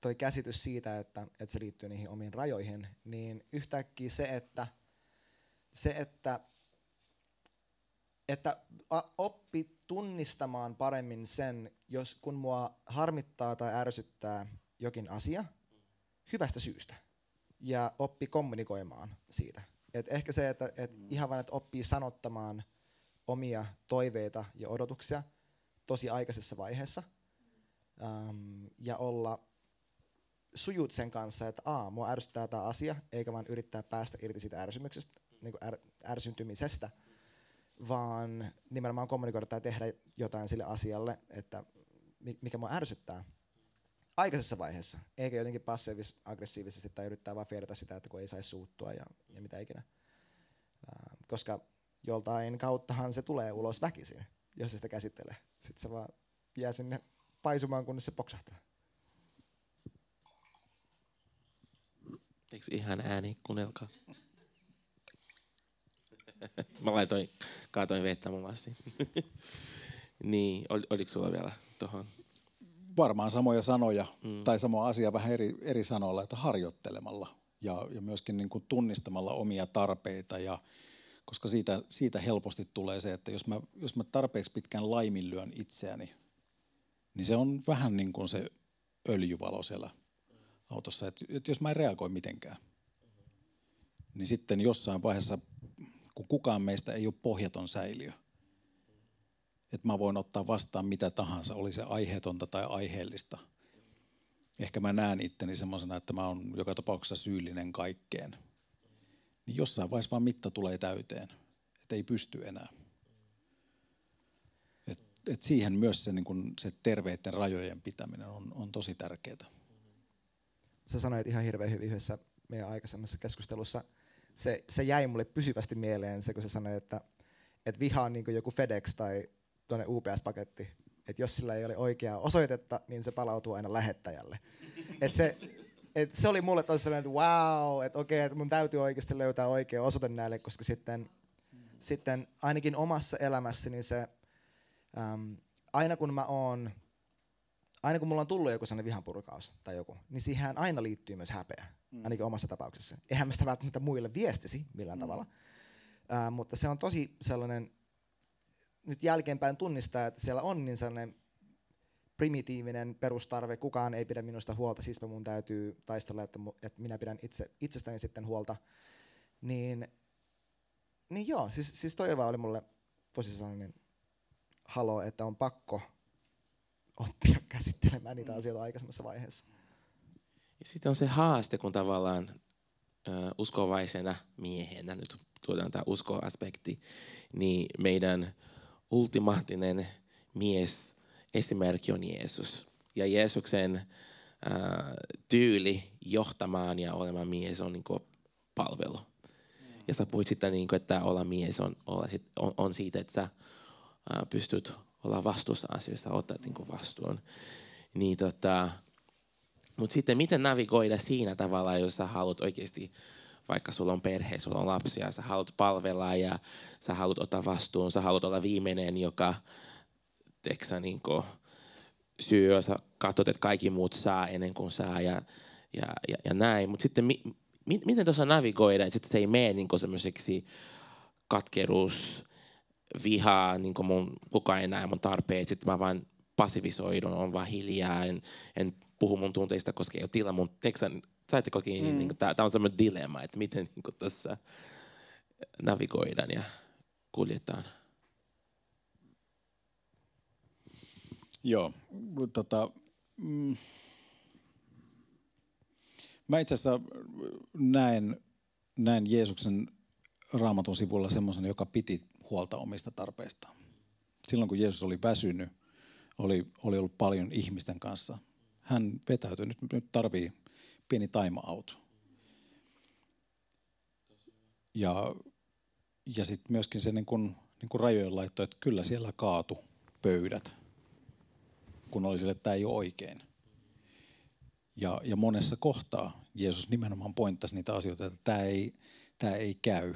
D: toi käsitys siitä, että, että se liittyy niihin omiin rajoihin, niin yhtäkkiä se, että, se, että, että oppi tunnistamaan paremmin sen, jos kun mua harmittaa tai ärsyttää jokin asia, hyvästä syystä. Ja oppi kommunikoimaan siitä. Et ehkä se, että et ihan vain, että oppii sanottamaan – omia toiveita ja odotuksia tosi aikaisessa vaiheessa ähm, ja olla sujut sen kanssa, että a, mua ärsyttää tämä asia, eikä vaan yrittää päästä irti siitä ärsymyksestä, niin kuin är, ärsyntymisestä, vaan nimenomaan kommunikoida tai tehdä jotain sille asialle, että mikä mua ärsyttää aikaisessa vaiheessa, eikä jotenkin passiivis-aggressiivisesti tai yrittää vaan sitä, että kun ei saisi suuttua ja, ja mitä ikinä. Ähm, koska joltain kauttahan se tulee ulos väkisin, jos se sitä käsittelee. Sitten se vaan jää sinne paisumaan, kunnes se poksahtaa.
B: Eikö ihan ääni, kuunnelkaa. Mä laitoin, kaatoin vettä mun lasti. niin, ol, oliko sulla vielä tuohon?
C: Varmaan samoja sanoja, mm. tai sama asia vähän eri, eri sanoilla, että harjoittelemalla ja, ja myöskin niin kuin tunnistamalla omia tarpeita ja, koska siitä, siitä helposti tulee se, että jos mä, jos mä tarpeeksi pitkään laiminlyön itseäni, niin se on vähän niin kuin se öljyvalo siellä autossa. Että et jos mä en reagoi mitenkään, niin sitten jossain vaiheessa, kun kukaan meistä ei ole pohjaton säiliö, että mä voin ottaa vastaan mitä tahansa, oli se aiheetonta tai aiheellista. Ehkä mä näen itteni semmoisena, että mä oon joka tapauksessa syyllinen kaikkeen – niin jossain vaiheessa vaan mitta tulee täyteen, että ei pysty enää. Et, et siihen myös se, niin kun, se terveiden rajojen pitäminen on, on tosi tärkeää.
D: Sä sanoit ihan hirveän hyvin yhdessä meidän aikaisemmassa keskustelussa. Se, se jäi mulle pysyvästi mieleen se, kun sä sanoit, että, että viha on niin joku FedEx tai tuonne UPS-paketti. Että jos sillä ei ole oikeaa osoitetta, niin se palautuu aina lähettäjälle. Et se, et se oli mulle tosi sellainen, että wow, että okei, että mun täytyy oikeasti löytää oikea osoite näille, koska sitten sitten ainakin omassa elämässäni se, äm, aina kun mä oon, aina kun mulla on tullut joku sellainen vihanpurkaus tai joku, niin siihen aina liittyy myös häpeä, mm. ainakin omassa tapauksessa. Eihän mä sitä välttämättä muille viestisi millään mm. tavalla, äh, mutta se on tosi sellainen, nyt jälkeenpäin tunnistaa, että siellä on niin sellainen primitiivinen perustarve, kukaan ei pidä minusta huolta, siis mun täytyy taistella, että, että minä pidän itse, itsestäni sitten huolta, niin, niin joo, siis, siis toi oli mulle tosi sellainen halo, että on pakko oppia käsittelemään niitä mm. asioita aikaisemmassa vaiheessa.
B: Ja sitten on se haaste, kun tavallaan ö, uskovaisena miehenä, nyt tuodaan tämä uskoaspekti, niin meidän ultimaattinen mies esimerkki on Jeesus. Ja Jeesuksen äh, tyyli johtamaan ja olemaan mies on niin kuin, palvelu. Ja sä puhuit sitten, niin kuin, että olla mies on, olla sit, on, on siitä, että sä äh, pystyt olla vastuussa asioista, ottaa niin vastuun. Niin, tota, Mutta sitten miten navigoida siinä tavalla, jos sä haluat oikeasti, vaikka sulla on perhe, sulla on lapsia, sä haluat palvella ja sä haluat ottaa vastuun, sä haluat olla viimeinen, joka teksä, niin kuin, syö, sä katsot, että kaikki muut saa ennen kuin saa ja, ja, ja, ja näin. Mutta sitten mi, mi, miten tuossa navigoida, että se ei mene niin semmoiseksi katkeruus, vihaa, niin kuin mun, kukaan ei näe mun tarpeet, sitten mä vaan passivisoidun, on vaan hiljaa, en, en puhu mun tunteista, koska ei ole tila mun tekstan. Saitteko kiinni? Mm. Niin tämä on semmoinen dilemma, että miten niin tässä navigoidaan ja kuljetaan.
C: Joo, tota, mm, mä itse asiassa näen, näen Jeesuksen raamatun sivulla semmoisen, joka piti huolta omista tarpeistaan. Silloin kun Jeesus oli väsynyt, oli, oli ollut paljon ihmisten kanssa. Hän vetäytyi, nyt, nyt tarvii pieni taima-auto. Ja, ja sitten myöskin se niin kun, niin kun rajojen laitto, että kyllä siellä kaatu pöydät kun oli sille, että tämä ei ole oikein. Ja, ja monessa kohtaa Jeesus nimenomaan pointtasi niitä asioita, että tämä ei, tämä ei käy.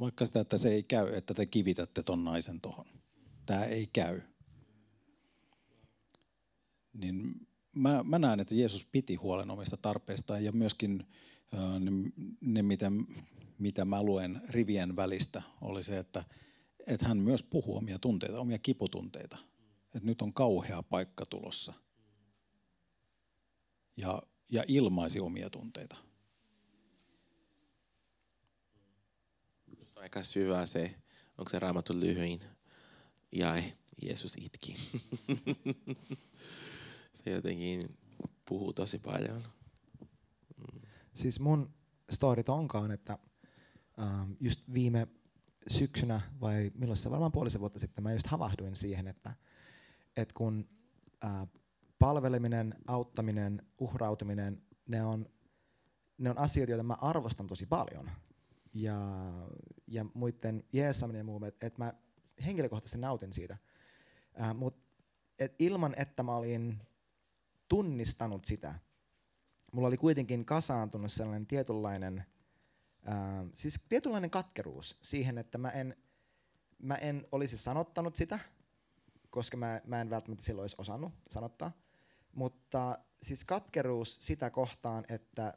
C: Vaikka sitä, että se ei käy, että te kivitätte ton naisen tuohon. Tämä ei käy. Niin mä, mä näen, että Jeesus piti huolen omista tarpeistaan ja myöskin äh, ne, ne mitä, mitä mä luen rivien välistä, oli se, että, että hän myös puhuu omia tunteita, omia kiputunteita – että nyt on kauhea paikka tulossa. Ja, ja ilmaisi omia tunteita.
B: Just aika syvä se, onko se raamattu lyhyin jae, Jeesus itki. <laughs> se jotenkin puhuu tosi paljon.
D: Mm. Siis mun storit onkaan, että ähm, just viime syksynä vai milloin se varmaan puolisen vuotta sitten mä just havahduin siihen, että – että kun ää, palveleminen, auttaminen, uhrautuminen, ne on, ne on asioita, joita mä arvostan tosi paljon. Ja, ja muiden jeesaminen ja muu, että et mä henkilökohtaisesti nautin siitä. Mutta et ilman, että mä olin tunnistanut sitä, mulla oli kuitenkin kasaantunut sellainen tietynlainen, ää, siis tietynlainen katkeruus siihen, että mä en, mä en olisi sanottanut sitä – koska mä, mä en välttämättä silloin olisi osannut sanottaa. Mutta siis katkeruus sitä kohtaan, että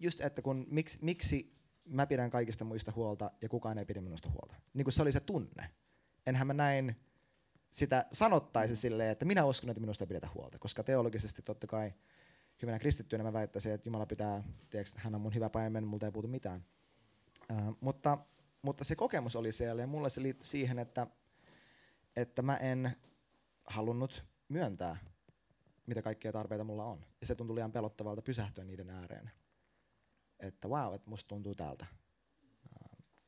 D: just että kun miksi, miksi mä pidän kaikista muista huolta ja kukaan ei pidä minusta huolta. Niin kuin se oli se tunne. Enhän mä näin sitä sanottaisi silleen, että minä uskon, että minusta ei pidetä huolta. Koska teologisesti totta kai hyvänä kristittyönä mä väittäisin, että Jumala pitää, tiedätkö, hän on mun hyvä paimen, multa ei puutu mitään. Uh, mutta, mutta se kokemus oli siellä ja mulle se liittyi siihen, että että mä en halunnut myöntää, mitä kaikkia tarpeita mulla on. Ja se tuntui liian pelottavalta pysähtyä niiden ääreen. Että wow, että musta tuntuu tältä.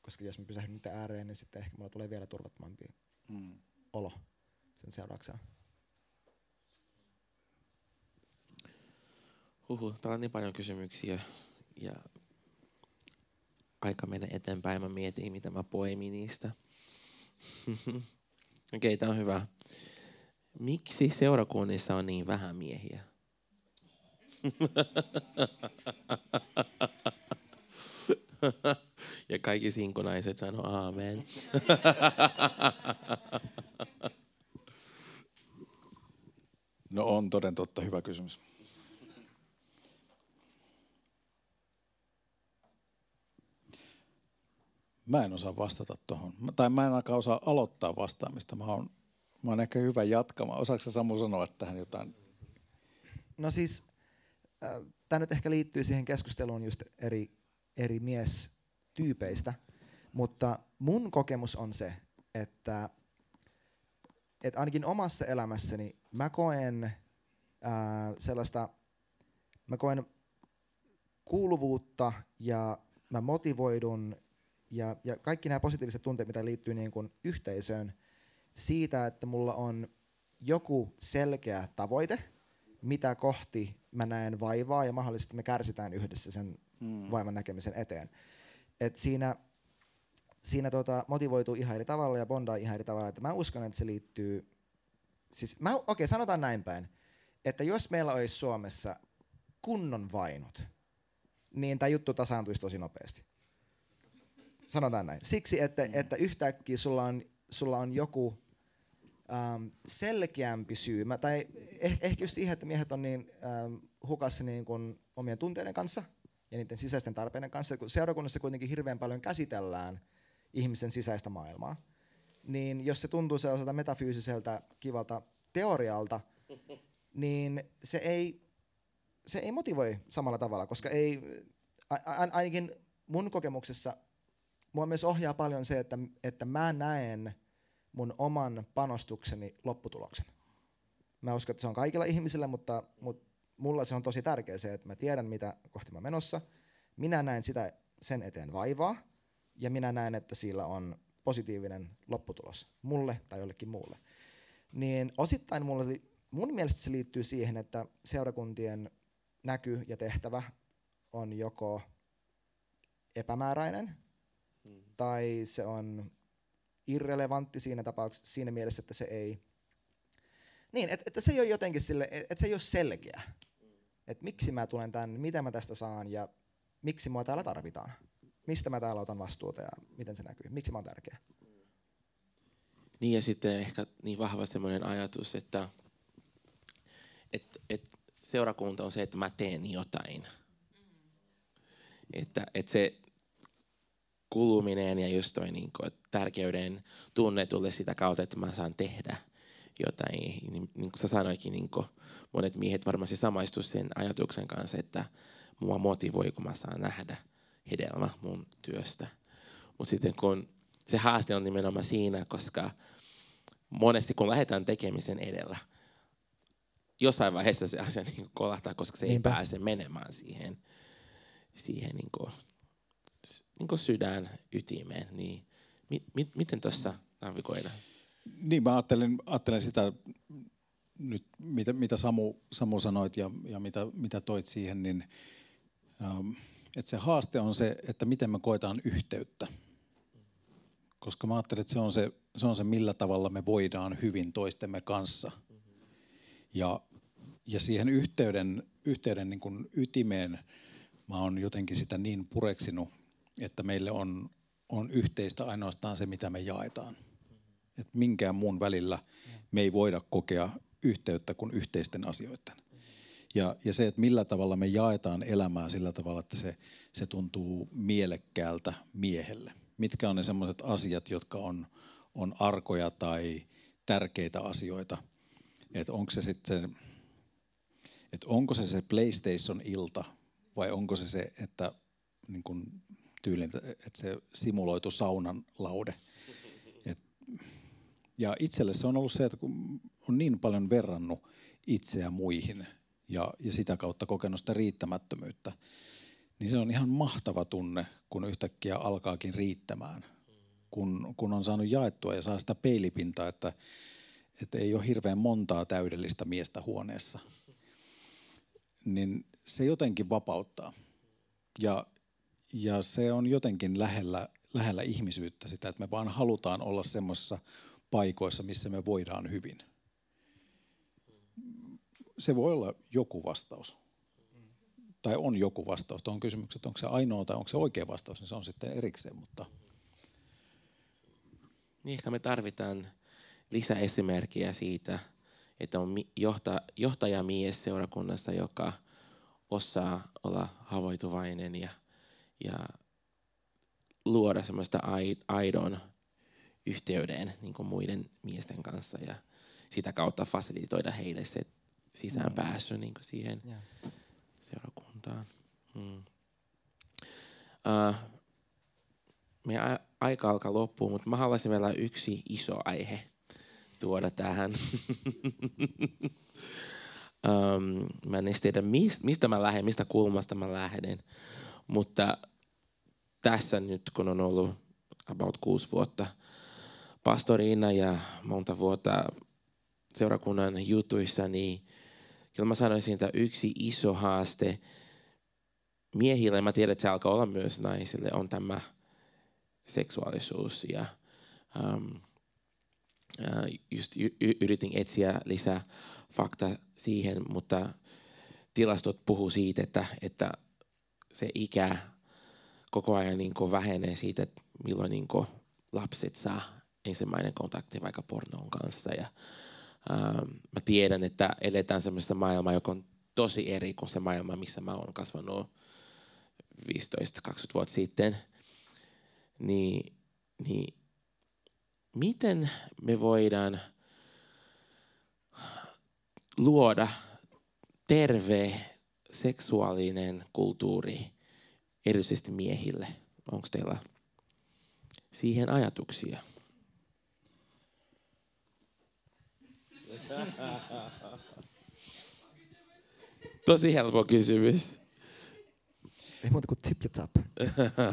D: Koska jos mä pysähdyn niiden ääreen, niin sitten ehkä mulla tulee vielä turvattomampi mm. olo sen seurauksena.
B: Huhu, täällä on niin paljon kysymyksiä ja aika mennä eteenpäin. Mä mietin, mitä mä poimin niistä. <laughs> Okei, okay, tämä on hyvä. Miksi seurakunnissa on niin vähän miehiä? <laughs> ja kaikki sinkunaiset sanoo aamen. <laughs>
C: No on toden totta hyvä kysymys. Mä en osaa vastata tuohon. Tai mä en ainakaan osaa aloittaa vastaamista. Mä oon, mä oon ehkä hyvä jatkamaan. Osaatko Samu sanoa tähän jotain?
D: No siis, äh, tämä nyt ehkä liittyy siihen keskusteluun just eri, eri miestyypeistä, mutta mun kokemus on se, että, että ainakin omassa elämässäni mä koen äh, sellaista, mä koen kuuluvuutta ja mä motivoidun ja, ja kaikki nämä positiiviset tunteet, mitä liittyy niin kuin yhteisöön, siitä, että mulla on joku selkeä tavoite, mitä kohti mä näen vaivaa ja mahdollisesti me kärsitään yhdessä sen mm. vaivan näkemisen eteen. Et siinä siinä tota, motivoituu ihan eri tavalla ja bondaa ihan eri tavalla. Että mä uskon, että se liittyy... Siis, okei, okay, sanotaan näin päin, että jos meillä olisi Suomessa kunnon vainut, niin tämä juttu tasaantuisi tosi nopeasti. Sanotaan näin. Siksi, että, että yhtäkkiä sulla on, sulla on joku ähm, selkeämpi syy, mä, tai eh, ehkä just siihen, että miehet on niin ähm, hukassa niin kuin omien tunteiden kanssa ja niiden sisäisten tarpeiden kanssa, kun seurakunnassa kuitenkin hirveän paljon käsitellään ihmisen sisäistä maailmaa, niin jos se tuntuu sellaiselta metafyysiseltä kivalta teorialta, niin se ei, se ei motivoi samalla tavalla, koska ei, ainakin mun kokemuksessa mua myös ohjaa paljon se, että, että mä näen mun oman panostukseni lopputuloksen. Mä uskon, että se on kaikilla ihmisillä, mutta, mutta mulla se on tosi tärkeä se, että mä tiedän, mitä kohti mä menossa. Minä näen sitä sen eteen vaivaa, ja minä näen, että sillä on positiivinen lopputulos mulle tai jollekin muulle. Niin osittain mulle, mun mielestä se liittyy siihen, että seurakuntien näky ja tehtävä on joko epämääräinen hmm. tai se on irrelevantti siinä tapauksessa siinä mielessä, että se ei niin, että, että se ei ole jotenkin sille, että se ei ole selkeä. Hmm. Että miksi mä tulen tänne, mitä mä tästä saan ja miksi mua täällä tarvitaan. Mistä mä täällä otan vastuuta ja miten se näkyy. Miksi mä oon tärkeä.
B: Niin ja sitten ehkä niin vahva semmoinen ajatus, että et, et seurakunta on se, että mä teen jotain. Että, että se kuluminen ja just toi niin kuin, tärkeyden tunne tulee sitä kautta, että mä saan tehdä jotain. Niin, niin kuin sä sanoikin, niin kuin monet miehet varmasti samaistuivat sen ajatuksen kanssa, että mua motivoi, kun mä saan nähdä hedelmä mun työstä. Mutta sitten kun se haaste on nimenomaan siinä, koska monesti kun lähdetään tekemisen edellä, jossain vaiheessa se asia niin kolahtaa, koska se Niinpä. ei pääse menemään siihen, siihen niin kuin, niin sydän ytimeen. Niin, mi, mi, miten tuossa navigoidaan?
C: Niin, mä ajattelen, ajattelen sitä nyt, mitä, mitä Samu, Samu sanoit ja, ja mitä, mitä toit siihen, niin ähm, että se haaste on se, että miten me koetaan yhteyttä. Koska mä ajattelen, että se on se, se, on se millä tavalla me voidaan hyvin toistemme kanssa. Ja, ja siihen yhteyden, yhteyden niin kuin ytimeen mä oon jotenkin sitä niin pureksinut, että meille on, on yhteistä ainoastaan se, mitä me jaetaan. Et minkään muun välillä me ei voida kokea yhteyttä kuin yhteisten asioiden. Ja, ja se, että millä tavalla me jaetaan elämää sillä tavalla, että se, se tuntuu mielekkäältä miehelle. Mitkä on ne sellaiset asiat, jotka on, on arkoja tai tärkeitä asioita. Että onko se sitten että onko se se PlayStation-ilta vai onko se se, että niin kun tyylin, että se simuloitu saunan laude. Et, ja itselle se on ollut se, että kun on niin paljon verrannut itseä muihin – ja, ja sitä kautta kokenut sitä riittämättömyyttä, niin se on ihan mahtava tunne, kun yhtäkkiä alkaakin riittämään. Kun, kun on saanut jaettua ja saa sitä peilipintaa, että, että ei ole hirveän montaa täydellistä miestä huoneessa, niin se jotenkin vapauttaa. Ja, ja se on jotenkin lähellä, lähellä ihmisyyttä sitä, että me vaan halutaan olla semmoisissa paikoissa, missä me voidaan hyvin – se voi olla joku vastaus. tai on joku vastaus tuohon kysymykseen, että onko se ainoa tai onko se oikea vastaus, niin se on sitten erikseen, mutta
B: Niin ehkä me tarvitaan lisäesimerkkiä siitä, että on johta, johtajamies seurakunnassa, joka osaa olla havoituvainen ja, ja luoda semmoista ai- aidon yhteyden niin kuin muiden miesten kanssa ja sitä kautta fasilitoida heille se sisäänpääsy niin kuin siihen
D: Joo.
B: seurakuntaan. Hmm. Uh, meidän a- aika alkaa loppuun, mutta mä haluaisin vielä yksi iso aihe tuoda tähän. <laughs> um, mä en edes tiedä, mistä, mistä mä lähden, mistä kulmasta mä lähden. Mutta tässä nyt, kun on ollut about kuusi vuotta pastoriina ja monta vuotta seurakunnan jutuissa, niin kyllä mä sanoisin, että yksi iso haaste miehille, mä tiedän, että se alkaa olla myös naisille, on tämä seksuaalisuus. Ja um, just y- yritin etsiä lisää fakta siihen, mutta tilastot puhuu siitä, että, että se ikä koko ajan niin vähenee siitä, että milloin niin lapset saa ensimmäinen kontakti vaikka pornoon kanssa. Ja, ähm, mä tiedän, että eletään sellaista maailmaa, joka on tosi eri kuin se maailma, missä mä oon kasvanut 15-20 vuotta sitten. Niin, niin miten me voidaan luoda terve seksuaalinen kulttuuri erityisesti miehille? Onko teillä siihen ajatuksia? <laughs> Tosi helppo kysymys.
D: Ei muuta kuin tip ja tap.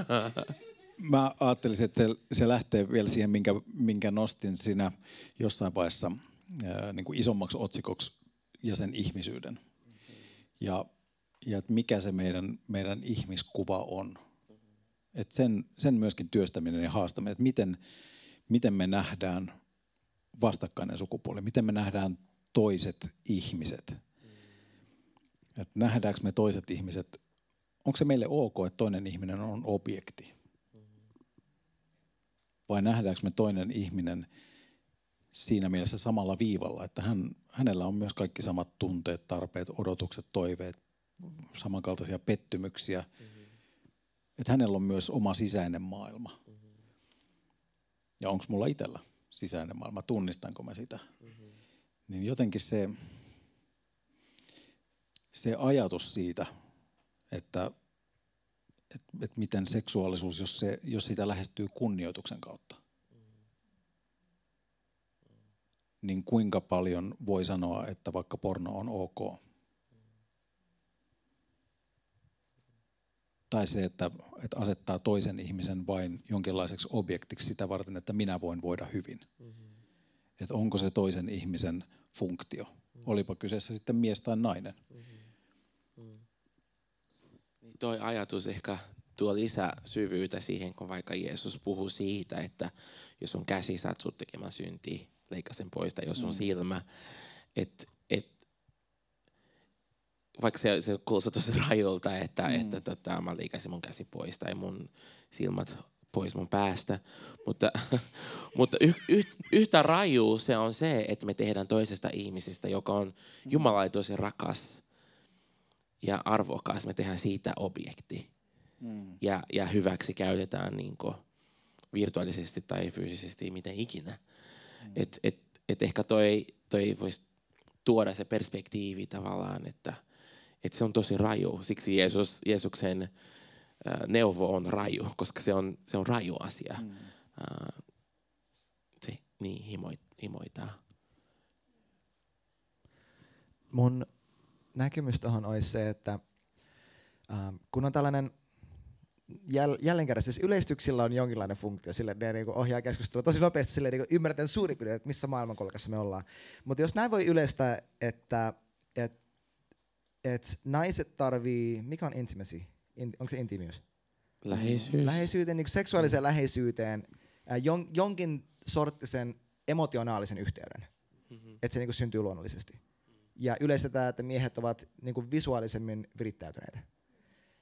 D: <laughs>
C: mä ajattelisin, että se, se lähtee vielä siihen, minkä, minkä nostin siinä jossain vaiheessa ää, niin kuin isommaksi otsikoksi ja sen ihmisyyden. Ja, ja että mikä se meidän, meidän ihmiskuva on. Et sen, sen myöskin työstäminen ja haastaminen, että miten, miten me nähdään vastakkainen sukupuoli, miten me nähdään toiset ihmiset. Et nähdäänkö me toiset ihmiset, onko se meille ok, että toinen ihminen on objekti? Vai nähdäänkö me toinen ihminen siinä mielessä samalla viivalla, että hän, hänellä on myös kaikki samat tunteet, tarpeet, odotukset, toiveet, samankaltaisia pettymyksiä. Mm-hmm. Että hänellä on myös oma sisäinen maailma. Mm-hmm. Ja onko mulla itsellä sisäinen maailma, tunnistanko mä sitä? Mm-hmm. Niin jotenkin se, se ajatus siitä, että et, et miten seksuaalisuus, jos, se, jos sitä lähestyy kunnioituksen kautta, niin kuinka paljon voi sanoa, että vaikka porno on ok. Tai se, että, että asettaa toisen ihmisen vain jonkinlaiseksi objektiksi sitä varten, että minä voin voida hyvin. Mm-hmm. Että onko se toisen ihmisen funktio, mm-hmm. olipa kyseessä sitten mies tai nainen. Mm-hmm.
B: Toi ajatus ehkä tuo lisää syvyyttä siihen, kun vaikka Jeesus puhuu siitä, että jos on käsi saat sut tekemään syntiä, leikka sen pois, tai jos on silmä, että et, vaikka se, se kuulostaa tosi rajulta, että, mm. että tota, mä leikasin mun käsi pois tai mun silmät pois mun päästä, mutta, <laughs> mutta y, y, yhtä raju se on se, että me tehdään toisesta ihmisestä, joka on Jumala tosi rakas ja arvokas, me tehdään siitä objekti. Mm. Ja, ja hyväksi käytetään niin kuin, virtuaalisesti tai fyysisesti, miten ikinä. Mm. Et, et, et ehkä toi, toi voisi tuoda se perspektiivi tavallaan, että et se on tosi raju. Siksi Jeesus, Jeesuksen äh, neuvo on raju, koska se on, se on raju asia. Mm. Äh, se niin himoit, himoitaa.
D: Mun näkemys tuohon olisi se, että äh, kun on tällainen jäl, jälleen kerran, siis yleistyksillä on jonkinlainen funktio, sille ne niinku ohjaa keskustelua tosi nopeasti, sille niinku ymmärretään suurin piirtein, että missä maailmankolkassa me ollaan. Mutta jos näin voi yleistää, että et, et naiset tarvii, mikä on intimacy? In, onko se intiimiys?
B: Läheisyys.
D: Läheisyyteen, niin seksuaaliseen läheisyyteen, äh, jon, jonkin sorttisen emotionaalisen yhteyden. Mm-hmm. Että se niin syntyy luonnollisesti. Ja yleistetään, että miehet ovat niin visuaalisemmin virittäytyneitä.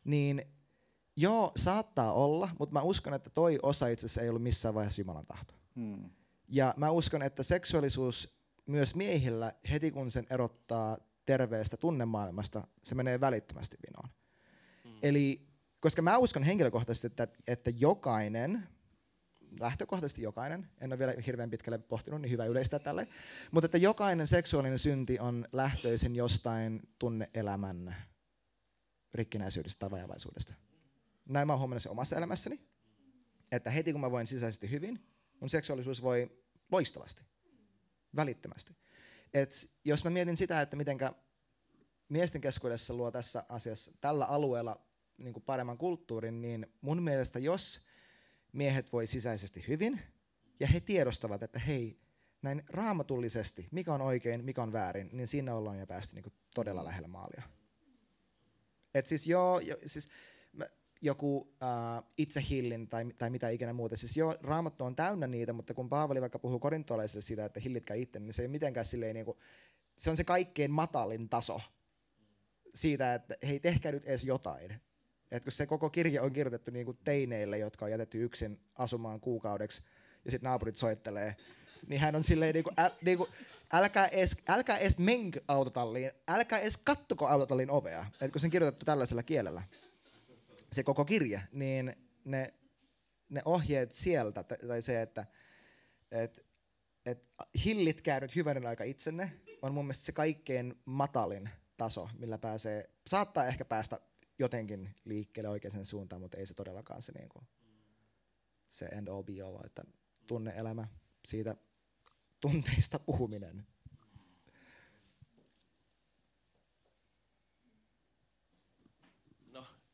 D: niin joo, saattaa olla, mutta mä uskon, että toi osa itse asiassa ei ollut missään vaiheessa Jumalan tahto.
C: Hmm.
D: Ja mä uskon, että seksuaalisuus myös miehillä, heti kun sen erottaa terveestä tunnemaailmasta, se menee välittömästi vinoon. Mm. Eli, koska mä uskon henkilökohtaisesti, että, että jokainen, lähtökohtaisesti jokainen, en ole vielä hirveän pitkälle pohtinut, niin hyvä yleistää tälle, mutta että jokainen seksuaalinen synti on lähtöisin jostain tunneelämän rikkinäisyydestä tai vajavaisuudesta. Näin mä oon huomannut omassa elämässäni, että heti kun mä voin sisäisesti hyvin, mun seksuaalisuus voi loistavasti, välittömästi. Et jos mä mietin sitä, että mitenkä miesten keskuudessa luo tässä asiassa, tällä alueella niin kuin paremman kulttuurin, niin mun mielestä jos miehet voi sisäisesti hyvin, ja he tiedostavat, että hei, näin raamatullisesti, mikä on oikein, mikä on väärin, niin siinä ollaan jo päästy niin kuin todella lähellä maalia. Et siis joo, jo, siis joku äh, itsehillin tai, tai mitä ikinä muuta. Siis joo, raamattu on täynnä niitä, mutta kun Paavali vaikka puhuu korintolaisille siitä, että hillitkää itse, niin se ei mitenkään silleen niin kuin, se on se kaikkein matalin taso siitä, että hei, tehkää nyt edes jotain. Et kun se koko kirja on kirjoitettu niin kuin teineille, jotka on jätetty yksin asumaan kuukaudeksi, ja sitten naapurit soittelee, niin hän on silleen niin kuin, äl, niin kuin, älkää edes, älkää edes menkö autotalliin, älkää edes kattoko autotallin ovea, et kun se on kirjoitettu tällaisella kielellä se koko kirja, niin ne, ne ohjeet sieltä, tai se, että et, et hillitkää nyt hyvänen aika itsenne, on mun mielestä se kaikkein matalin taso, millä pääsee, saattaa ehkä päästä jotenkin liikkeelle oikeaan suuntaan, mutta ei se todellakaan se, niin kuin, se end all be all, että tunneelämä, siitä tunteista puhuminen.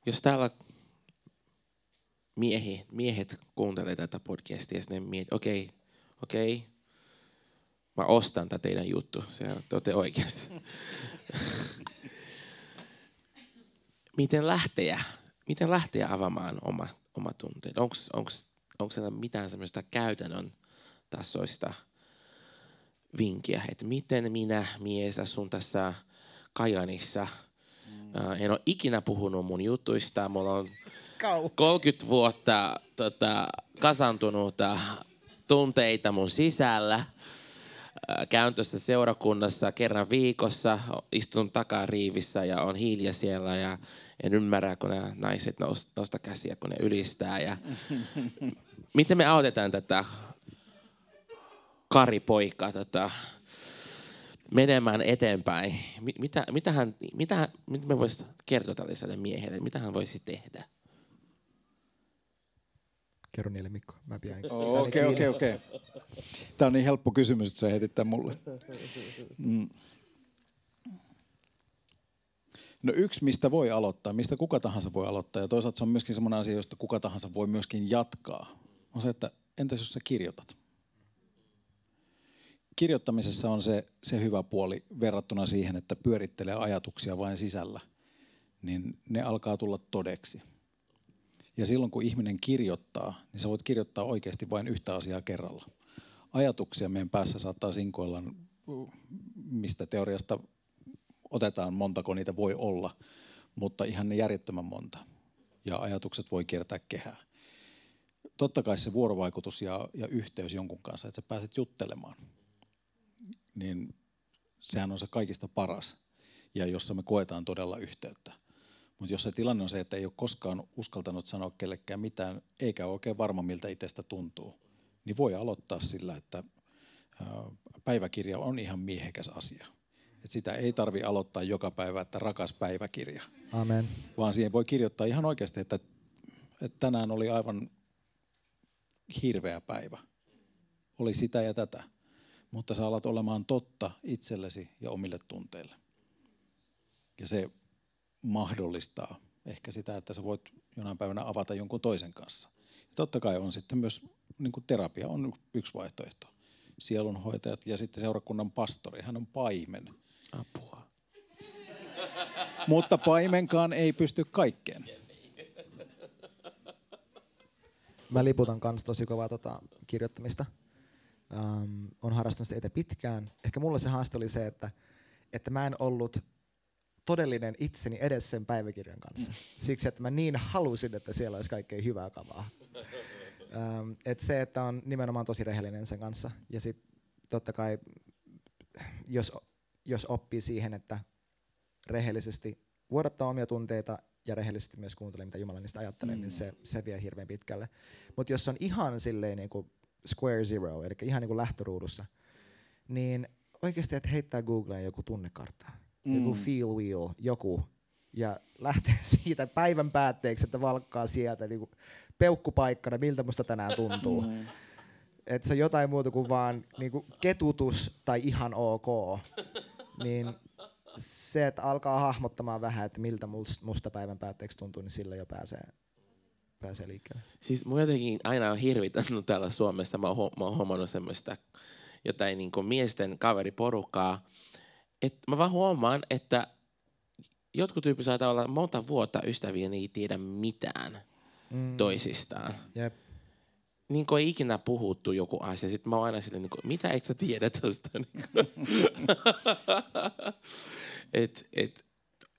B: Jos täällä miehi, miehet kuuntelee tätä podcastia ja ne mietit, okei, okay, okei, okay, mä ostan tätä teidän juttu, se on, te oikeasti. <laughs> miten lähteä, miten lähteä avaamaan oma, oma tunteet? Onko siellä mitään semmoista käytännön tasoista vinkkiä, että miten minä mies asun tässä Kajanissa. Mm. en ole ikinä puhunut mun jutuista, mulla on 30 vuotta tota, kasantunutta tunteita mun sisällä. Käyn tuossa seurakunnassa kerran viikossa, istun takariivissä ja on hiljaa siellä ja en ymmärrä, kun nämä naiset nosta käsiä, kun ne ylistää. Ja <laughs> miten me autetaan tätä karipoikaa tota, menemään eteenpäin? Mitä, mitä, hän, mitä, mitä me voisi kertoa tällaiselle miehelle? Mitä hän voisi tehdä?
D: Kerro niille Mikko, mä pian.
C: Okei, okei, okei. Tämä on niin helppo kysymys, että sä heitit tämän mulle. Mm. No yksi, mistä voi aloittaa, mistä kuka tahansa voi aloittaa, ja toisaalta se on myöskin sellainen asia, josta kuka tahansa voi myöskin jatkaa, on se, että entäs jos sä kirjoitat? Kirjoittamisessa on se, se hyvä puoli verrattuna siihen, että pyörittelee ajatuksia vain sisällä, niin ne alkaa tulla todeksi – ja silloin kun ihminen kirjoittaa, niin sä voit kirjoittaa oikeasti vain yhtä asiaa kerralla. Ajatuksia meidän päässä saattaa sinkoilla, mistä teoriasta otetaan, montako niitä voi olla, mutta ihan ne järjettömän monta. Ja ajatukset voi kiertää kehää. Totta kai se vuorovaikutus ja, ja yhteys jonkun kanssa, että sä pääset juttelemaan, niin sehän on se kaikista paras. Ja jossa me koetaan todella yhteyttä. Mutta jos se tilanne on se, että ei ole koskaan uskaltanut sanoa kellekään mitään, eikä ole oikein varma, miltä itsestä tuntuu, niin voi aloittaa sillä, että päiväkirja on ihan miehekäs asia. Et sitä ei tarvi aloittaa joka päivä, että rakas päiväkirja.
D: Amen.
C: Vaan siihen voi kirjoittaa ihan oikeasti, että, että tänään oli aivan hirveä päivä. Oli sitä ja tätä. Mutta sä alat olemaan totta itsellesi ja omille tunteille. Ja se mahdollistaa ehkä sitä, että sä voit jonain päivänä avata jonkun toisen kanssa. Ja totta kai on sitten myös niin kuin terapia on yksi vaihtoehto. Sielunhoitajat ja sitten seurakunnan pastori, hän on paimen.
B: Apua.
C: Mutta paimenkaan ei pysty kaikkeen.
D: Mä liputan kanssa tosi kovaa tota, kirjoittamista. Um, on harrastanut sitä pitkään. Ehkä mulla se haaste oli se, että, että mä en ollut todellinen itseni edes sen päiväkirjan kanssa. <laughs> Siksi, että mä niin halusin, että siellä olisi kaikkea hyvää kavaa. Ähm, et se, että on nimenomaan tosi rehellinen sen kanssa. Ja sitten totta kai, jos, jos oppii siihen, että rehellisesti vuodattaa omia tunteita ja rehellisesti myös kuuntelee, mitä Jumala niistä ajattelee, niin mm. niin se, se vie hirveän pitkälle. Mutta jos on ihan silleen niin kuin square zero, eli ihan niin kuin lähtöruudussa, niin oikeasti, että heittää Googleen joku tunnekartta, mm. joku feel wheel, joku, ja lähtee <laughs> siitä päivän päätteeksi, että valkkaa sieltä niin kuin peukkupaikkana, miltä musta tänään tuntuu. Mm. <laughs> Että se on jotain muuta kuin vaan niin kuin ketutus tai ihan ok. Niin se, että alkaa hahmottamaan vähän, että miltä musta päivän päätteeksi tuntuu, niin sillä jo pääsee, pääsee liikkeelle.
B: Siis mun jotenkin aina on hirvittänyt <laughs> täällä Suomessa, mä oon, mä oon huomannut semmoista jotain niin kuin miesten kaveriporukkaa, että mä vaan huomaan, että jotkut tyypit saattaa olla monta vuotta ystäviä, ne ei tiedä mitään mm. toisistaan.
D: Jep.
B: Niin kuin ei ikinä puhuttu joku asia. Sitten mä oon aina silleen, niin kuin, mitä et sä tiedä tosta? <laughs> <laughs> et, et,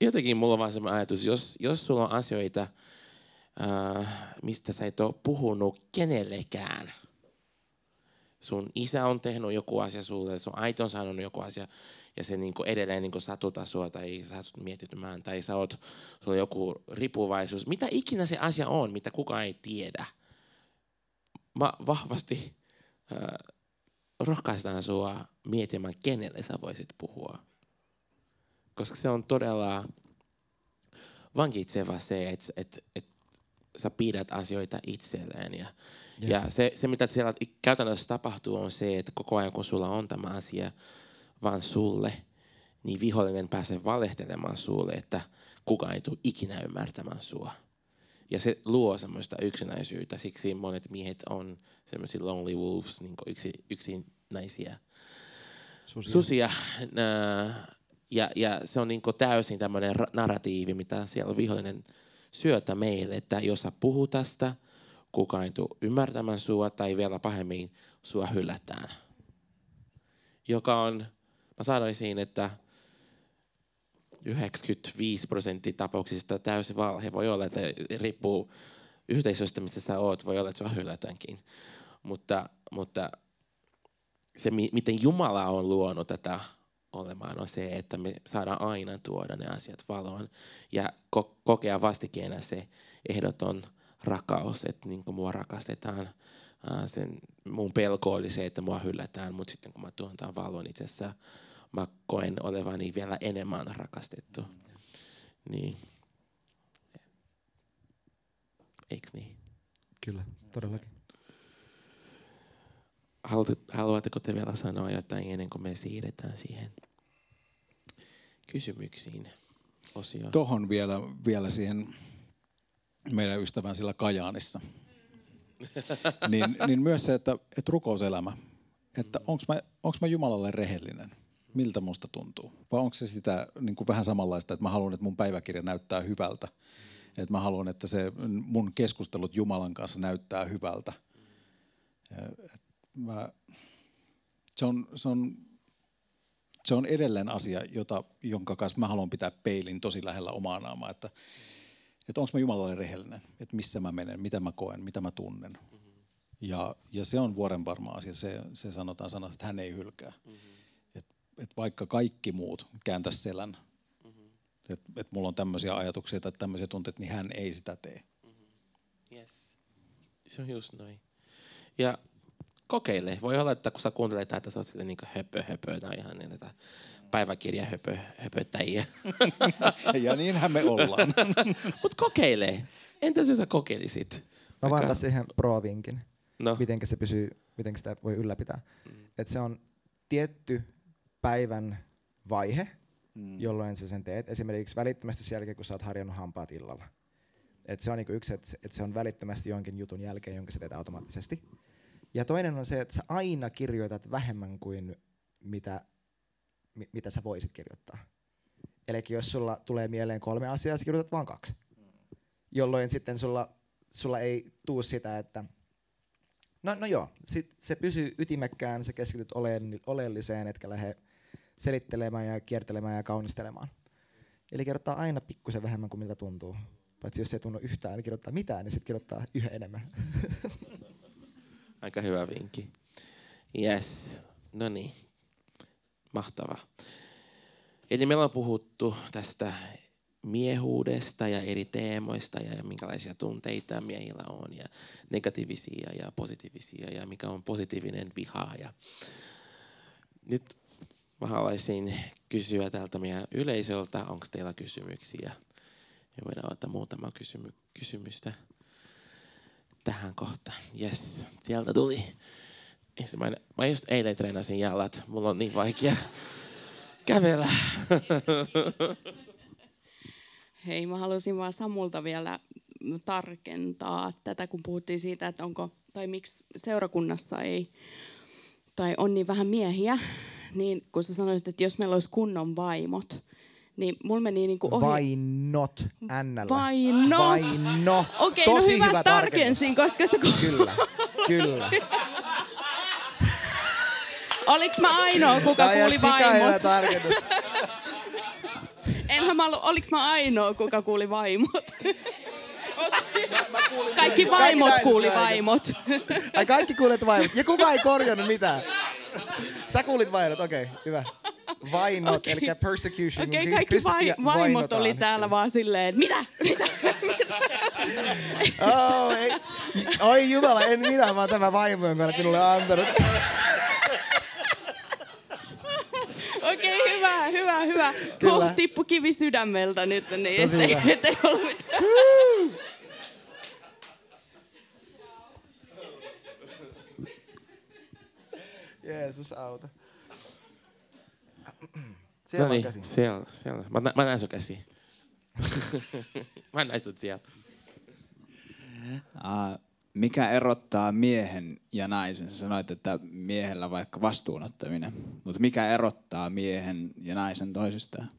B: jotenkin mulla on vaan semmoinen ajatus, jos, jos sulla on asioita, äh, mistä sä et ole puhunut kenellekään, sun isä on tehnyt joku asia sulle, sun äiti on sanonut joku asia, ja se niinku edelleen niinku satuta sua, tai sä oot mietitymään, tai sä oot, sulla on joku ripuvaisuus. Mitä ikinä se asia on, mitä kukaan ei tiedä. Mä vahvasti äh, rohkaistaan sua miettimään, kenelle sä voisit puhua koska se on todella vankitseva se, että et, et sä pidät asioita itselleen. Ja, yeah. ja se, se, mitä siellä käytännössä tapahtuu, on se, että koko ajan kun sulla on tämä asia vaan sulle, niin vihollinen pääsee valehtelemaan sulle, että kukaan ei tule ikinä ymmärtämään sua. Ja se luo semmoista yksinäisyyttä, siksi monet miehet on semmoisia lonely wolves, niin yksi, yksinäisiä susia. susia. Ja, ja se on niin täysin tämmöinen narratiivi, mitä siellä vihollinen syötä meille, että jos sä puhut tästä, kukaan ei tule ymmärtämään sua tai vielä pahemmin sua hylätään. Joka on, mä sanoisin, että 95 prosenttia tapauksista täysin valhe. Voi olla, että riippuu yhteisöstä, missä sä oot, voi olla, että sua hylätäänkin. Mutta, mutta se, miten Jumala on luonut tätä olemaan, on se, että me saadaan aina tuoda ne asiat valoon ja ko- kokea vastikeena se ehdoton rakkaus, että niin mua rakastetaan. sen, mun pelko oli se, että mua hyllätään, mutta sitten kun mä tuon tämän valon itse asiassa, mä koen olevani vielä enemmän rakastettu. Niin. Eiks niin?
D: Kyllä, todellakin.
B: Haluatteko te vielä sanoa jotain ennen kuin me siirretään siihen kysymyksiin osioon?
C: Tohon vielä, vielä siihen meidän ystävän sillä Kajaanissa. <laughs> niin, niin myös se, että, että rukouselämä, että onko mä, onks mä Jumalalle rehellinen, miltä musta tuntuu. Vai onko se sitä niin kuin vähän samanlaista, että mä haluan, että mun päiväkirja näyttää hyvältä. Että mä haluan, että se mun keskustelut Jumalan kanssa näyttää hyvältä. Et mä, se, on, se, on, se on edelleen asia, jota, jonka kanssa mä haluan pitää peilin tosi lähellä omaa naamaa, että, että onko mä Jumalalle rehellinen, että missä mä menen, mitä mä koen, mitä mä tunnen. Mm-hmm. Ja, ja se on vuoren varma asia, se, se sanotaan sanat, että hän ei hylkää. Mm-hmm. Et, et vaikka kaikki muut kääntäisi selän, mm-hmm. että et mulla on tämmöisiä ajatuksia tai tämmöisiä tunteita, niin hän ei sitä tee. Mm-hmm.
B: Yes. Se on just noin. Ja kokeile. Voi olla, että kun sä kuuntelet tätä, sä oot silleen niin höpö, höpö, tai ihan niin tätä päiväkirja höpö, höpöttäjiä. <laughs>
C: ja niinhän me ollaan. <laughs>
B: Mut kokeile. Entäs jos sä kokeilisit?
D: Mä vaan tässä siihen pro-vinkin. No. Miten se pysyy, miten sitä voi ylläpitää. Mm. Et se on tietty päivän vaihe, mm. jolloin sä sen teet. Esimerkiksi välittömästi sen jälkeen, kun sä oot harjannut hampaat illalla. Et se on niinku yksi, että et se on välittömästi jonkin jutun jälkeen, jonka sä teet automaattisesti. Ja toinen on se, että sä aina kirjoitat vähemmän kuin mitä, mi, mitä sä voisit kirjoittaa. Eli jos sulla tulee mieleen kolme asiaa, sä kirjoitat vain kaksi. Jolloin sitten sulla, sulla ei tuu sitä, että no, no joo, sit se pysyy ytimekkään, sä keskityt oleelliseen, etkä lähde selittelemään ja kiertelemään ja kaunistelemaan. Eli kirjoittaa aina pikkusen vähemmän kuin miltä tuntuu. Paitsi jos ei tunnu yhtään, niin kirjoittaa mitään, niin sitten kirjoittaa yhä enemmän. <laughs>
B: Aika hyvä vinkki. Yes. No niin. Mahtavaa. Eli meillä on puhuttu tästä miehuudesta ja eri teemoista ja minkälaisia tunteita miehillä on ja negatiivisia ja positiivisia ja mikä on positiivinen viha. Ja nyt mä haluaisin kysyä tältä meidän yleisöltä, onko teillä kysymyksiä? Ja voidaan ottaa muutama kysymy- kysymystä tähän kohtaan. Yes, sieltä tuli. Ensimmäinen. Mä just eilen treenasin jalat. Mulla on niin vaikea kävellä. <laughs>
E: Hei, mä haluaisin vaan Samulta vielä tarkentaa tätä, kun puhuttiin siitä, että onko, tai miksi seurakunnassa ei, tai on niin vähän miehiä, niin kun sä sanoit, että jos meillä olisi kunnon vaimot, niin mulla meni niin kuin ohi.
D: Vainot, NL.
E: Vainot.
D: Vaino.
E: Okei,
D: Tosi
E: no hyvä,
D: hyvä
E: tarkensin, koska se...
D: Kyllä, kyllä. <laughs>
E: Oliks mä ainoa, kuka
D: on
E: kuuli vaimot?
D: tarkennus. <laughs>
E: Enhän mä ollut, oliks mä ainoa, kuka kuuli vaimot? <laughs> Kaikki vaimot
D: naiset
E: kuuli vaimot.
D: Ai kaikki kuulet vainot. Ja kuka ei korjannut mitään. Sä kuulit vainot, okei, okay, hyvä. Vainot, okay. eli persecution.
E: Okei,
D: Siis
E: kaikki vai, vaimot oli täällä vaan silleen, mitä? mitä?
D: Oh, ei. Oi jumala, en minä, vaan tämä vaimo, jonka olet minulle antanut.
E: Okei, okay, hyvä, hyvä, hyvä.
D: Kyllä.
E: Huh, tippu kivi sydämeltä nyt, niin
D: Tosi
E: ettei, ettei ollut mitään.
D: Jeesus auta. <clears throat> Siellä
B: no
D: on
B: niin,
D: käsi.
B: siellä, siellä. Mä, nä- mä näen sun käsi. <laughs> mä näin sut siellä.
F: Uh, mikä erottaa miehen ja naisen? Sä sanoit, että miehellä vaikka vastuunottaminen. Mutta mikä erottaa miehen ja naisen toisistaan?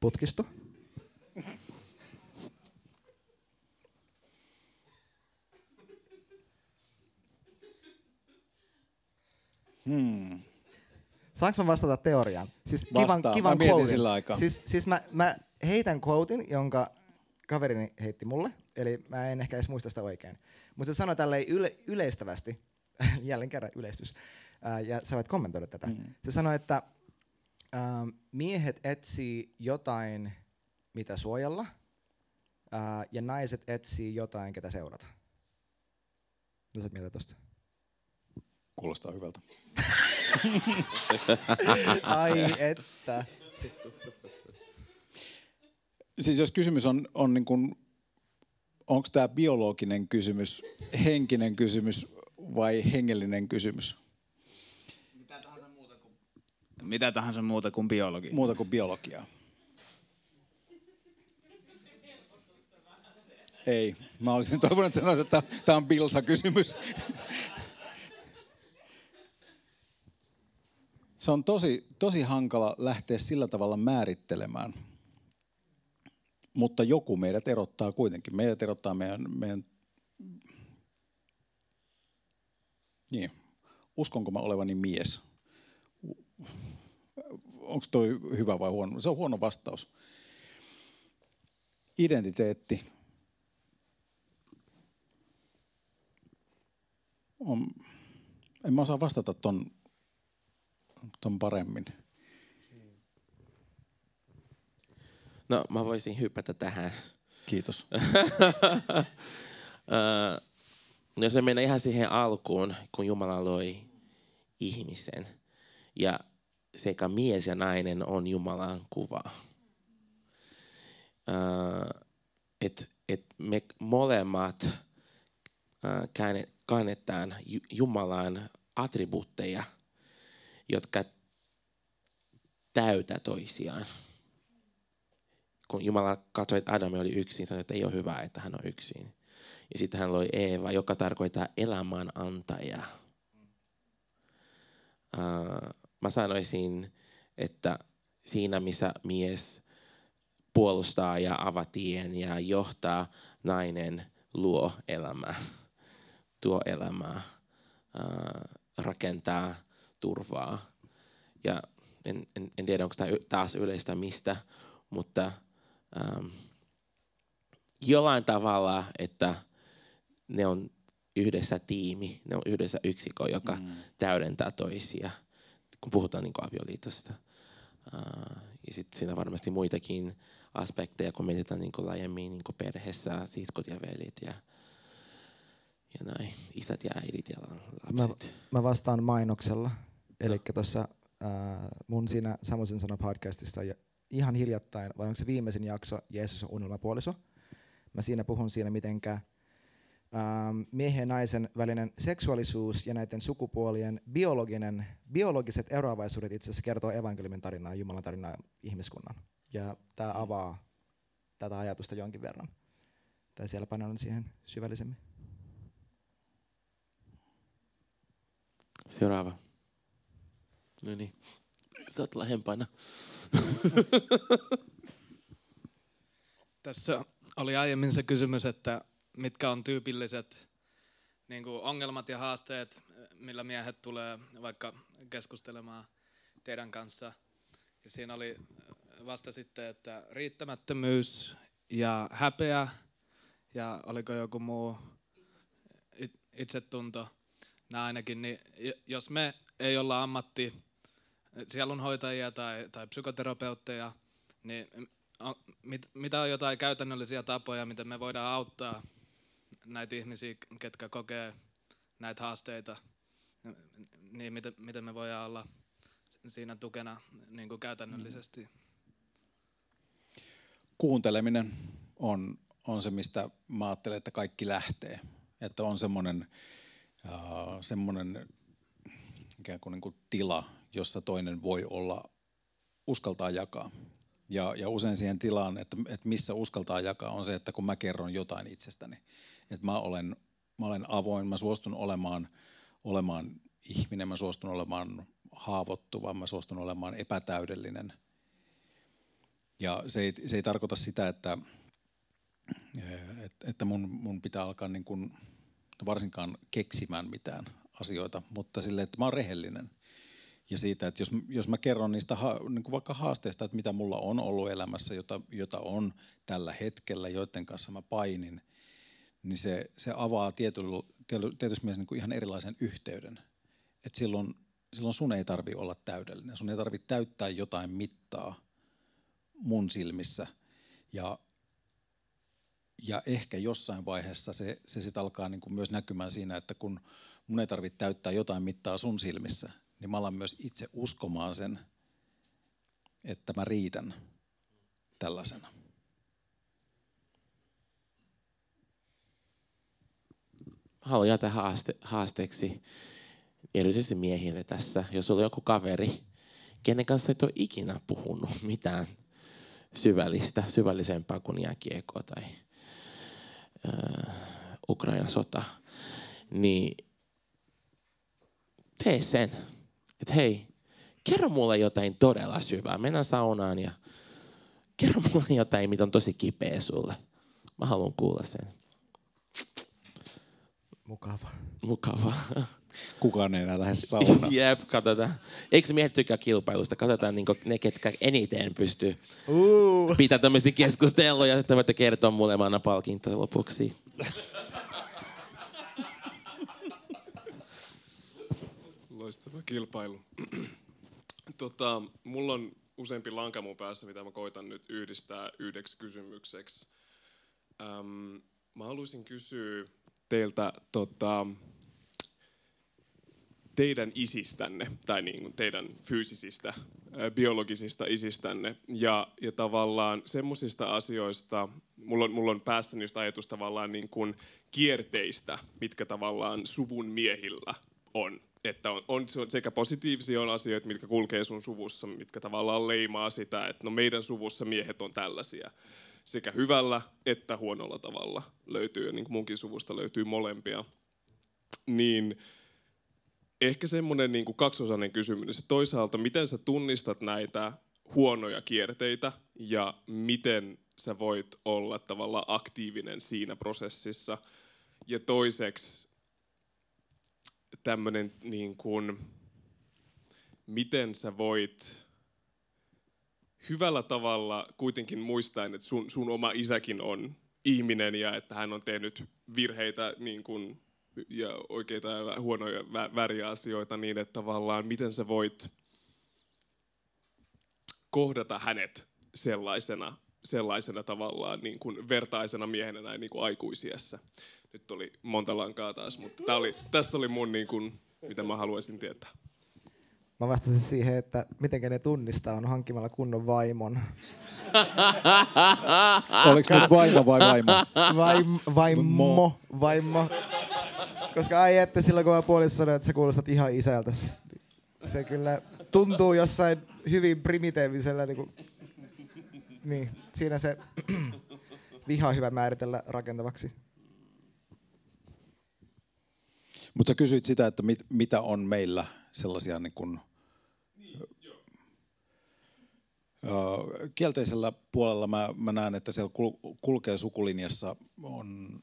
D: Putkisto.
C: Hmm.
D: Saanko mä vastata teoriaan? Siis kivan, kivan
C: Mä mietin sillä aikaa.
D: Siis, siis mä, mä heitän quotein, jonka kaverini heitti mulle, eli mä en ehkä edes muista sitä oikein. Mutta se sanoi tälleen yle, yleistävästi, <laughs> jälleen kerran yleistys, ää, ja sä voit kommentoida tätä. Mm. Se sanoi, että ää, miehet etsii jotain, mitä suojella, ää, ja naiset etsii jotain, ketä seurata. Mitä sä oot mieltä tosta?
C: Kuulostaa hyvältä. <laughs>
D: Ai että.
C: Siis jos kysymys on, on niin kuin, onko tämä biologinen kysymys, henkinen kysymys vai hengellinen kysymys?
F: Mitä tahansa muuta kuin biologi.
C: Muuta kuin biologiaa. Ei. Mä olisin toivonut, sanoit, että tämä on Bilsa-kysymys. Se on tosi, tosi hankala lähteä sillä tavalla määrittelemään. Mutta joku meidät erottaa kuitenkin. Meidät erottaa meidän, meidän niin. Uskonko mä olevani mies? Onko toi hyvä vai huono? Se on huono vastaus. Identiteetti. On, en mä osaa vastata ton, ton paremmin.
B: No, mä voisin hypätä tähän.
C: Kiitos. <laughs>
B: No jos me mennään ihan siihen alkuun, kun Jumala loi ihmisen. Ja sekä mies ja nainen on Jumalan kuva. Että et me molemmat kannetaan Ju- Jumalan attribuutteja, jotka täytä toisiaan kun Jumala katsoi, että Adami oli yksin, sanoi, että ei ole hyvä, että hän on yksin. Ja sitten hän loi Eeva, joka tarkoittaa elämän antajaa. Uh, mä sanoisin, että siinä missä mies puolustaa ja avatien ja johtaa, nainen luo elämää, tuo elämää, uh, rakentaa turvaa ehkä, en, en, en tiedä onko tämä taas yleistä mistä, mutta ähm, jollain tavalla, että ne on yhdessä tiimi, ne on yhdessä yksikö, joka mm. täydentää toisia, kun puhutaan niin avioliitosta. Uh, ja sitten siinä on varmasti muitakin aspekteja, kun mietitään niin laajemmin niin perheessä, siskot ja velit ja, ja näin, isät ja äidit ja lapset.
D: Mä, mä vastaan mainoksella. Eli tuossa äh, mun siinä Samosen sana podcastista ihan hiljattain, vai onko se viimeisin jakso Jeesus on unelmapuoliso. Mä siinä puhun siinä, mitenkä miehen ja naisen välinen seksuaalisuus ja näiden sukupuolien biologinen, biologiset eroavaisuudet itse asiassa kertoo evankeliumin tarinaa, Jumalan tarinaa ihmiskunnan. Ja tämä avaa tätä ajatusta jonkin verran. Tai siellä paneudun siihen syvällisemmin.
B: Seuraava. No niin, sä oot lähempänä.
G: Tässä oli aiemmin se kysymys, että mitkä on tyypilliset niin kuin ongelmat ja haasteet, millä miehet tulee vaikka keskustelemaan teidän kanssa. Ja siinä oli vasta sitten, että riittämättömyys ja häpeä ja oliko joku muu itsetunto. Nämä ainakin, niin jos me ei olla ammatti sielunhoitajia tai, tai psykoterapeutteja, niin mit, mitä on jotain käytännöllisiä tapoja, miten me voidaan auttaa näitä ihmisiä, ketkä kokee näitä haasteita, niin miten, miten me voidaan olla siinä tukena niin kuin käytännöllisesti?
C: Kuunteleminen on, on se, mistä mä ajattelen, että kaikki lähtee. Että on semmoinen, uh, semmoinen ikään kuin, niin kuin tila, jossa toinen voi olla, uskaltaa jakaa. Ja, ja usein siihen tilaan, että, että missä uskaltaa jakaa, on se, että kun mä kerron jotain itsestäni. Että mä olen, mä olen avoin, mä suostun olemaan, olemaan ihminen, mä suostun olemaan haavoittuva, mä suostun olemaan epätäydellinen. Ja se ei, se ei tarkoita sitä, että, että mun, mun pitää alkaa niin kuin varsinkaan keksimään mitään asioita, mutta sille, että mä oon rehellinen – ja siitä, että jos, jos mä kerron niistä ha, niin kuin vaikka haasteista, että mitä mulla on ollut elämässä, jota, jota on tällä hetkellä, joiden kanssa mä painin, niin se, se avaa tietyllä, tietysti mielessä niin kuin ihan erilaisen yhteyden. Et silloin, silloin sun ei tarvi olla täydellinen, sun ei tarvi täyttää jotain mittaa mun silmissä. Ja, ja ehkä jossain vaiheessa se, se sitten alkaa niin kuin myös näkymään siinä, että kun mun ei tarvitse täyttää jotain mittaa sun silmissä, niin mä alan myös itse uskomaan sen, että mä riitän tällaisena.
B: Haluan jätä haaste, haasteeksi erityisesti miehille tässä. Jos on joku kaveri, kenen kanssa et ole ikinä puhunut mitään syvällistä, syvällisempää kuin jääkiekko tai äh, Ukrainan sota, niin tee sen että hei, kerro mulle jotain todella syvää. Mennään saunaan ja kerro mulle jotain, mitä on tosi kipeä sulle. Mä haluan kuulla sen.
D: Mukava.
B: Mukava.
C: Kukaan ei enää lähde saunaan. <laughs>
B: Jep, katsotaan. Eikö miehet tykkää kilpailusta? Katsotaan niin ne, ketkä eniten pystyy uh. pitää tämmöisiä keskusteluja. Sitten voitte kertoa mulle, mä annan palkintoja lopuksi. <laughs>
H: loistava kilpailu. <clears throat> tota, mulla on useampi lanka mun päässä, mitä mä koitan nyt yhdistää yhdeksi kysymykseksi. Öm, mä haluaisin kysyä teiltä tota, teidän isistänne, tai niin kuin teidän fyysisistä, biologisista isistänne, ja, ja tavallaan semmoisista asioista, mulla on, mulla on päästäni just ajatus tavallaan niin kuin kierteistä, mitkä tavallaan suvun miehillä on että on, on sekä positiivisia on asioita, mitkä kulkee sun suvussa, mitkä tavallaan leimaa sitä, että no meidän suvussa miehet on tällaisia. Sekä hyvällä että huonolla tavalla löytyy, niin kuin munkin suvusta löytyy molempia. Niin ehkä semmoinen niin kuin kaksiosainen kysymys, että toisaalta miten sä tunnistat näitä huonoja kierteitä ja miten sä voit olla tavallaan aktiivinen siinä prosessissa. Ja toiseksi, tämmöinen niin kuin, miten sä voit hyvällä tavalla kuitenkin muistaen, että sun, sun oma isäkin on ihminen ja että hän on tehnyt virheitä niin kuin, ja oikeita ja huonoja vä- väriasioita niin, että tavallaan miten sä voit kohdata hänet sellaisena, sellaisena tavallaan niin kuin vertaisena miehenä näin niin kuin aikuisiessä. Nyt oli monta lankaa taas, mutta tää oli, tästä oli mun, niin kuin, mitä mä haluaisin tietää.
D: Mä vastasin siihen, että miten ne tunnistaa on hankkimalla kunnon vaimon. <laughs>
C: Oliko nyt vaimo vai vaimo?
D: Vaim, vaimo, vaimo. Koska ai että silloin kun mä puolissa sanoin, että sä kuulostat ihan isältäsi. Se kyllä tuntuu jossain hyvin primitiivisellä niin, kuin, niin siinä se <clears throat> viha on hyvä määritellä rakentavaksi.
C: Mutta sä kysyit sitä, että mit, mitä on meillä sellaisia niin kuin, ö, kielteisellä puolella. Mä, mä näen, että siellä kul, kulkee sukulinjassa on,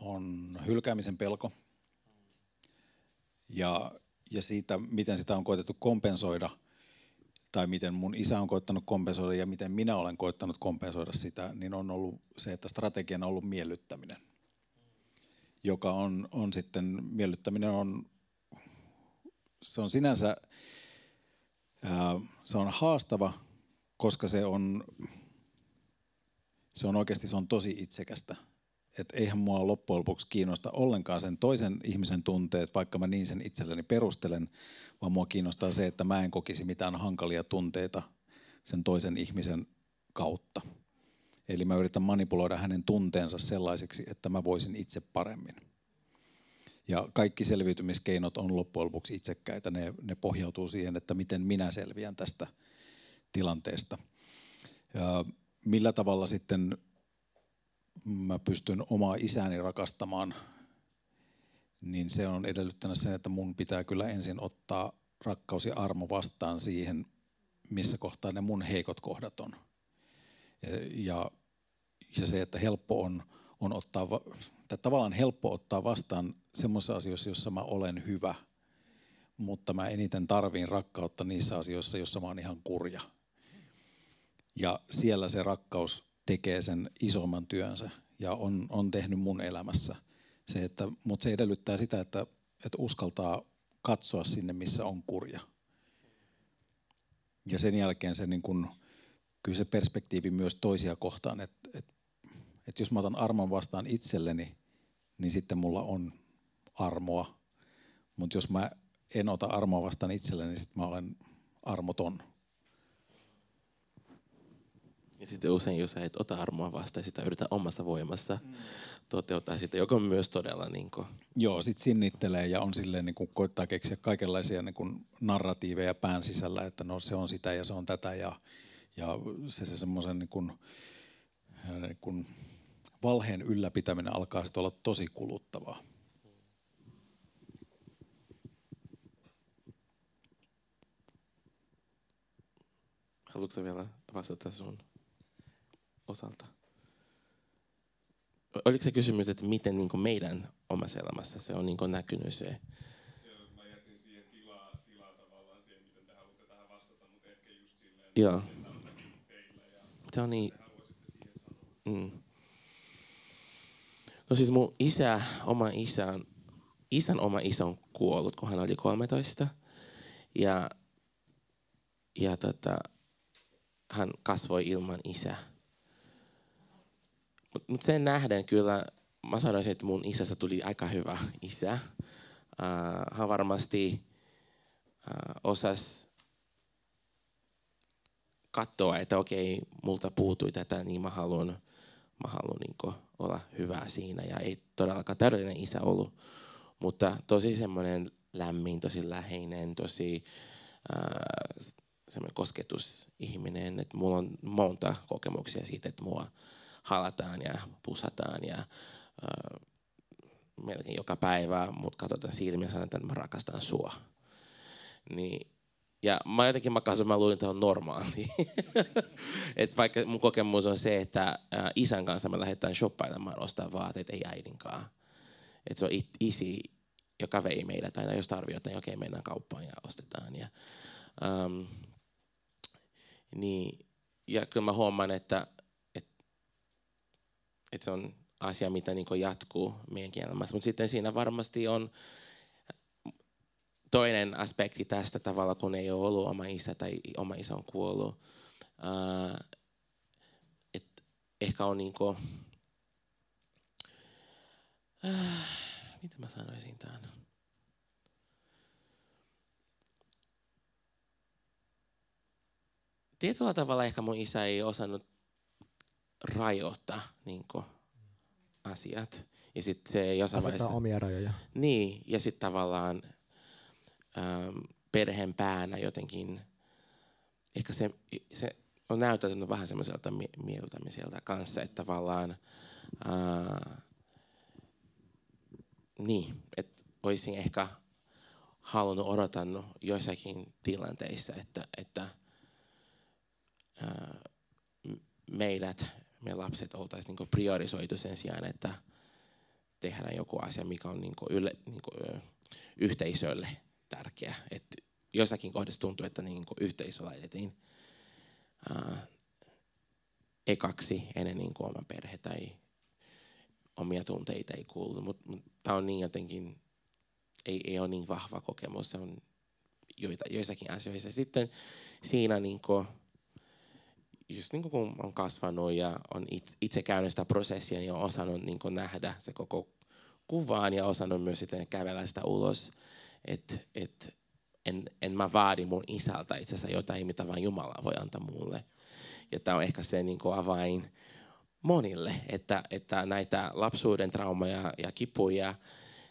C: on hylkäämisen pelko. Ja, ja siitä, miten sitä on koetettu kompensoida tai miten mun isä on koettanut kompensoida ja miten minä olen koettanut kompensoida sitä, niin on ollut se, että strategiana on ollut miellyttäminen joka on, on sitten, miellyttäminen on, se on sinänsä, ää, se on haastava, koska se on, se on oikeasti se on tosi itsekästä. Että eihän mua loppujen lopuksi kiinnosta ollenkaan sen toisen ihmisen tunteet, vaikka mä niin sen itselleni perustelen, vaan mua kiinnostaa se, että mä en kokisi mitään hankalia tunteita sen toisen ihmisen kautta. Eli mä yritän manipuloida hänen tunteensa sellaisiksi, että mä voisin itse paremmin. Ja kaikki selviytymiskeinot on loppujen lopuksi itsekkäitä. Ne, ne pohjautuu siihen, että miten minä selviän tästä tilanteesta. Ja millä tavalla sitten mä pystyn omaa isääni rakastamaan, niin se on edellyttänyt sen, että mun pitää kyllä ensin ottaa rakkaus ja armo vastaan siihen, missä kohtaa ne mun heikot kohdat on. Ja se, että helppo on, on ottaa, tai tavallaan helppo ottaa vastaan semmoisissa asioissa, joissa mä olen hyvä, mutta mä eniten tarviin rakkautta niissä asioissa, joissa mä oon ihan kurja. Ja siellä se rakkaus tekee sen isomman työnsä ja on, on tehnyt mun elämässä. Se, että, mutta se edellyttää sitä, että, että uskaltaa katsoa sinne, missä on kurja. Ja sen jälkeen se, niin kun, kyllä se perspektiivi myös toisia kohtaan, että, että, että jos mä otan armon vastaan itselleni, niin sitten mulla on armoa. Mutta jos mä en ota armoa vastaan itselleni, niin sitten mä olen armoton.
B: Ja sitten usein, jos sä et ota armoa vastaan, sitä yritä omassa voimassa mm. toteuttaa sitä, joka on myös todella niin kuin...
C: Joo, sitten sinnittelee ja on silleen, niin kuin koittaa keksiä kaikenlaisia niin kuin narratiiveja pään sisällä, että no se on sitä ja se on tätä ja, ja se, se semmoisen niin kuin, niin kuin valheen ylläpitäminen alkaa sitten olla tosi kuluttavaa.
B: Haluatko vielä vastata sun osalta? Oliko se kysymys, että miten niin kuin meidän omassa elämässä se on niin kuin näkynyt se?
H: Mä jätin siihen tilaa, tilaa tavallaan siihen, miten te haluatte tähän vastata, mutta ehkä just silleen,
B: Joo. Se on niin... Mm. No siis mun isä, oma isä on, isän oma isä on kuollut, kun hän oli 13. Ja, ja tota, hän kasvoi ilman isää. Mutta mut sen nähden kyllä mä sanoisin, että mun isästä tuli aika hyvä isä. Uh, hän varmasti uh, osasi katsoa, että okei, multa puutui tätä, niin mä haluan, mä haluan niin olla hyvä siinä. Ja ei todellakaan täydellinen isä ollut, mutta tosi semmoinen lämmin, tosi läheinen, tosi uh, semmoinen kosketusihminen, että mulla on monta kokemuksia siitä, että mua halataan ja pusataan ja äh, melkein joka päivä mut katsotaan silmiä ja sanotaan, että mä rakastan sua. Niin, ja mä jotenkin mä kasvan, mä luulin, että on normaali. <laughs> et vaikka mun kokemus on se, että äh, isän kanssa me lähdetään shoppailemaan ostaa vaatteet, ei äidinkaan. Et se on it, isi, joka vei meidät aina, jos tarvii jotain, okei, okay, mennään kauppaan ja ostetaan. Ja, um, niin, ja kyllä mä huomaan, että, että, että se on asia, mitä niin jatkuu meidänkin elämässä. Mutta sitten siinä varmasti on toinen aspekti tästä tavalla, kun ei ole ollut oma isä tai oma isä on kuollut. Uh, et ehkä on niin kuin, uh, mitä mä sanoisin tämän? Tietyllä tavalla ehkä mun isä ei osannut rajoittaa niin kuin, asiat. Ja sitten se jossain
D: vaiheessa... omia rajoja.
B: Niin, ja sitten tavallaan ähm, perheen päänä jotenkin, ehkä se, se on näyttäytynyt vähän semmoiselta mieltämiseltä kanssa, että tavallaan äh, niin, että olisin ehkä halunnut odottanut joissakin tilanteissa, että, että ää, meidät, me lapset oltaisiin niin priorisoitu sen sijaan, että tehdään joku asia, mikä on niin yle, niin yhteisölle tärkeä. Et jossakin kohdassa tuntuu, että niin yhteisö laitettiin ää, ekaksi ennen niin oma perhe tai omia tunteita ei kuulu. Mutta mut, tämä on niin jotenkin, ei, ei ole niin vahva kokemus. Se on joita, joissakin asioissa. Sitten siinä niin kuin, just niin kuin kun on kasvanut ja on itse käynyt sitä prosessia, niin on osannut niin kuin nähdä se koko kuvaan ja osannut myös sitten kävellä sitä ulos. Että et, en, en mä vaadi mun isältä itse asiassa jotain, mitä vain Jumala voi antaa mulle. Ja tämä on ehkä se niin kuin avain monille, että, että näitä lapsuuden traumaja ja kipuja,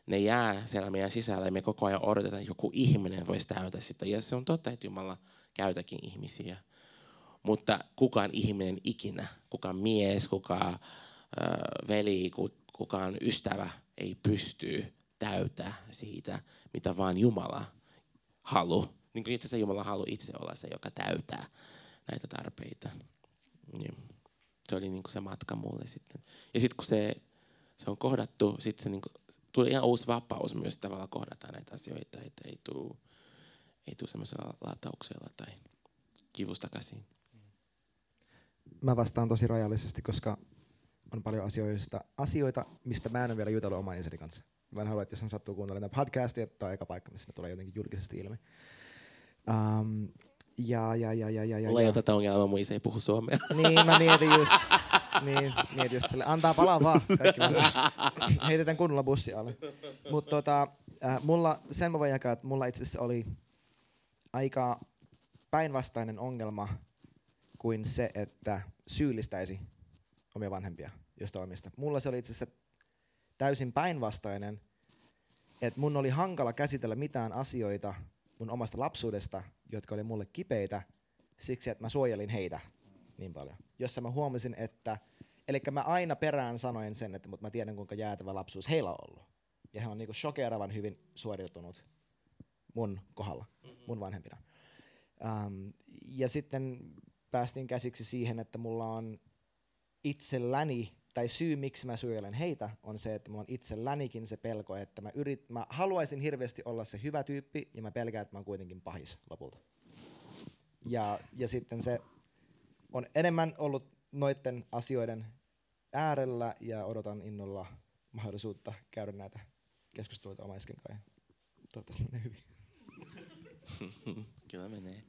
B: ne jää siellä meidän sisällä ja me koko ajan odotetaan, että joku ihminen voisi täytä sitä. Ja se on totta, että Jumala käytäkin ihmisiä. Mutta kukaan ihminen ikinä, kukaan mies, kukaan äh, veli, kukaan ystävä ei pysty täytä siitä, mitä vaan Jumala haluaa. Niin kuin itse asiassa Jumala haluaa itse olla se, joka täyttää näitä tarpeita. Niin se oli niin kuin se matka mulle sitten. Ja sitten kun se, se on kohdattu, sitten se niin kuin, tuli ihan uusi vapaus myös tavallaan kohdata näitä asioita, että ei tule ei tuu semmoisella latauksella tai kivusta käsiin.
D: Mä vastaan tosi rajallisesti, koska on paljon asioista, asioita, mistä mä en ole vielä jutellut oman kanssa. Mä en halua, että jos hän sattuu kuuntelemaan podcastia, että on eka paikka, missä ne tulee jotenkin julkisesti ilmi. Um, ja, ja, ja, ja, ja,
B: Mulla ei ole tätä ongelmaa, mun isä ei puhu suomea.
D: Niin, mä mietin just. <laughs> Niin, mietin just sille. Antaa palaa vaan. Kaikki Heitetään kunnolla bussi alle. Mutta tota, äh, mulla, sen mä voin jakaa, että mulla itse asiassa oli aika päinvastainen ongelma kuin se, että syyllistäisi omia vanhempia josta omista. Mulla se oli itse asiassa täysin päinvastainen, että mun oli hankala käsitellä mitään asioita mun omasta lapsuudesta, jotka oli mulle kipeitä, siksi että mä suojelin heitä niin paljon. Jossa mä huomasin, että, eli mä aina perään sanoin sen, että mutta mä tiedän kuinka jäätävä lapsuus heillä on ollut. Ja he on niinku shokeravan hyvin suoriutunut mun kohdalla, mun vanhempina. Um, ja sitten päästiin käsiksi siihen, että mulla on itselläni tai syy, miksi mä suojelen heitä, on se, että mulla on itsellänikin se pelko, että mä, yrit, mä haluaisin hirveästi olla se hyvä tyyppi, ja mä pelkään, että mä oon kuitenkin pahis lopulta. Ja, ja sitten se on enemmän ollut noiden asioiden äärellä, ja odotan innolla mahdollisuutta käydä näitä keskusteluita omaisken kanssa. Toivottavasti menee hyvin. <laughs>
B: Kyllä menee.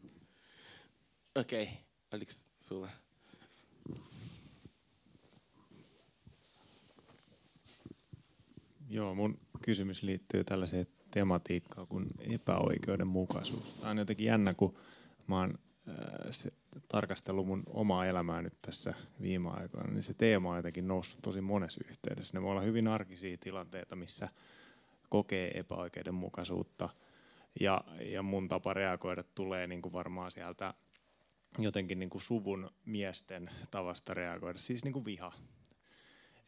B: Okei, okay. oliko sulla?
I: Joo, mun kysymys liittyy tällaiseen tematiikkaan kuin epäoikeudenmukaisuus. Tämä on jotenkin jännä, kun mä oon äh, tarkastellut mun omaa elämää nyt tässä viime aikoina, niin se teema on jotenkin noussut tosi monessa yhteydessä. Ne voi olla hyvin arkisia tilanteita, missä kokee epäoikeudenmukaisuutta. Ja, ja mun tapa reagoida tulee niin kuin varmaan sieltä jotenkin niin kuin suvun miesten tavasta reagoida, siis niin kuin viha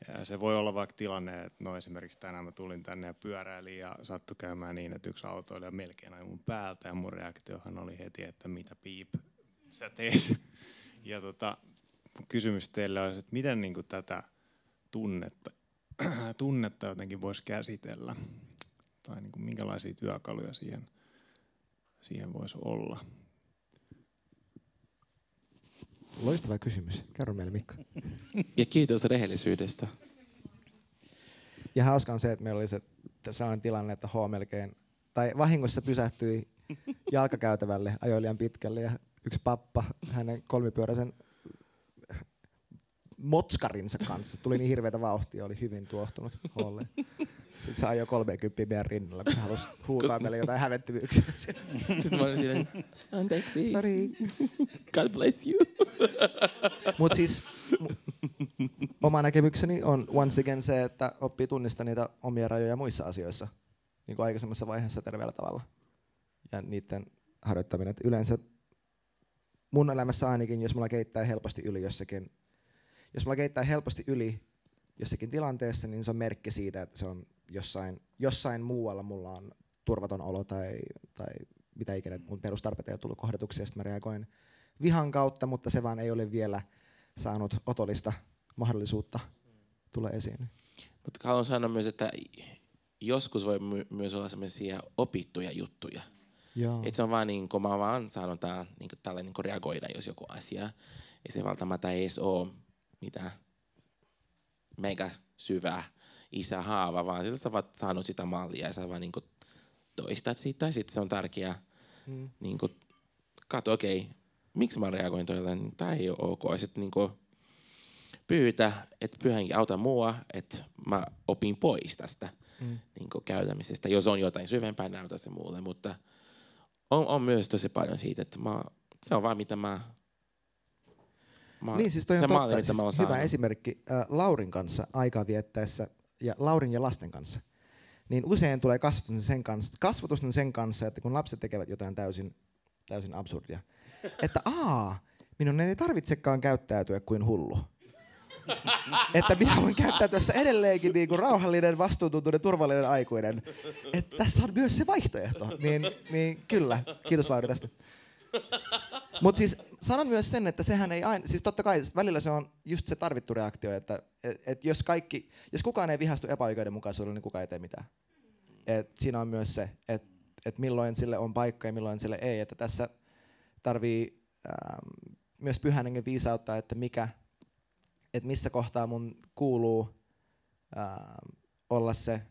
I: ja se voi olla vaikka tilanne, että no esimerkiksi tänään mä tulin tänne ja pyöräilin ja sattui käymään niin, että yksi autoilija melkein ajoi mun päältä ja mun reaktiohan oli heti, että mitä piip sä teet. <laughs> Ja tota, kysymys teille olisi, että miten niin kuin tätä tunnetta, <clears throat> tunnetta jotenkin voisi käsitellä. tai niin kuin minkälaisia työkaluja siihen, siihen voisi olla?
D: Loistava kysymys. Kerro meille Mikko.
B: Ja kiitos rehellisyydestä.
D: Ja hauska on se, että meillä oli se sellainen tilanne, että H melkein, tai vahingossa pysähtyi jalkakäytävälle, ajoi liian pitkälle ja yksi pappa hänen kolmipyöräisen motskarinsa kanssa tuli niin hirveätä vauhtia, oli hyvin tuohtunut Hlle. Sitten se ajoi 30 meidän rinnalla, kun se halusi huutaa meille jotain hävettyvyyksiä. <laughs>
B: Sitten mä olin siinä, anteeksi.
D: Sorry.
B: God bless you. <laughs>
D: Mutta siis oma näkemykseni on once again se, että oppii tunnistaa niitä omia rajoja muissa asioissa, niin kuin aikaisemmassa vaiheessa terveellä tavalla. Ja niiden harjoittaminen. Et yleensä mun elämässä ainakin, jos mulla keittää helposti yli jossakin, jos mulla keittää helposti yli jossakin tilanteessa, niin se on merkki siitä, että se on jossain, jossain muualla mulla on turvaton olo tai, tai mitä ikinä, mun perustarpeet ei ole tullut kohdatuksi ja sitten mä reagoin vihan kautta, mutta se vaan ei ole vielä saanut otollista mahdollisuutta tulla esiin.
B: Mutta haluan sanoa myös, että joskus voi my- myös olla sellaisia opittuja juttuja.
D: Joo.
B: Et se on vaan niin kuin, mä vaan sanon tää, niin kuin, tällä niin kuin reagoida, jos joku asia. Ja se välttämättä ei edes ole mitään mega syvää isä haava, vaan sillä sä vaan saanut sitä mallia ja sä vaan niin kuin toistat siitä. Ja sitten se on tärkeää
D: Mm.
B: niin kuin, katso, okei, okay, miksi mä reagoin toille, niin tämä ei ole ok. Sitten niin pyytä, että pyhänkin auta mua, että mä opin pois tästä
D: Mm.
B: niin käytämisestä. Jos on jotain syvempää, näytä se mulle. Mutta on, on myös tosi paljon siitä, että mä, se on vaan mitä mä... mä
D: Niin siis toi on totta.
B: mitä
D: Siis hyvä
B: saanut.
D: esimerkki äh, Laurin kanssa aikaa viettäessä ja Laurin ja lasten kanssa. Niin usein tulee kasvatus sen kanssa, kasvatus sen kanssa, että kun lapset tekevät jotain täysin, täysin absurdia, että aa, minun ei tarvitsekaan käyttäytyä kuin hullu. että minä voin käyttäytyä edelleenkin niin kuin rauhallinen, vastuuntuntoinen, turvallinen aikuinen. Että tässä on myös se vaihtoehto. Niin, niin kyllä, kiitos Lauri tästä. Mutta siis sanon myös sen, että sehän ei aina, siis totta kai välillä se on just se tarvittu reaktio, että et, et jos, kaikki, jos kukaan ei vihastu epäoikeudenmukaisuudelle, niin kukaan ei tee mitään. Et siinä on myös se, että et milloin sille on paikka ja milloin sille ei. Että tässä tarvii ähm, myös pyhän hengen viisauttaa, että mikä, että missä kohtaa mun kuuluu ähm, olla se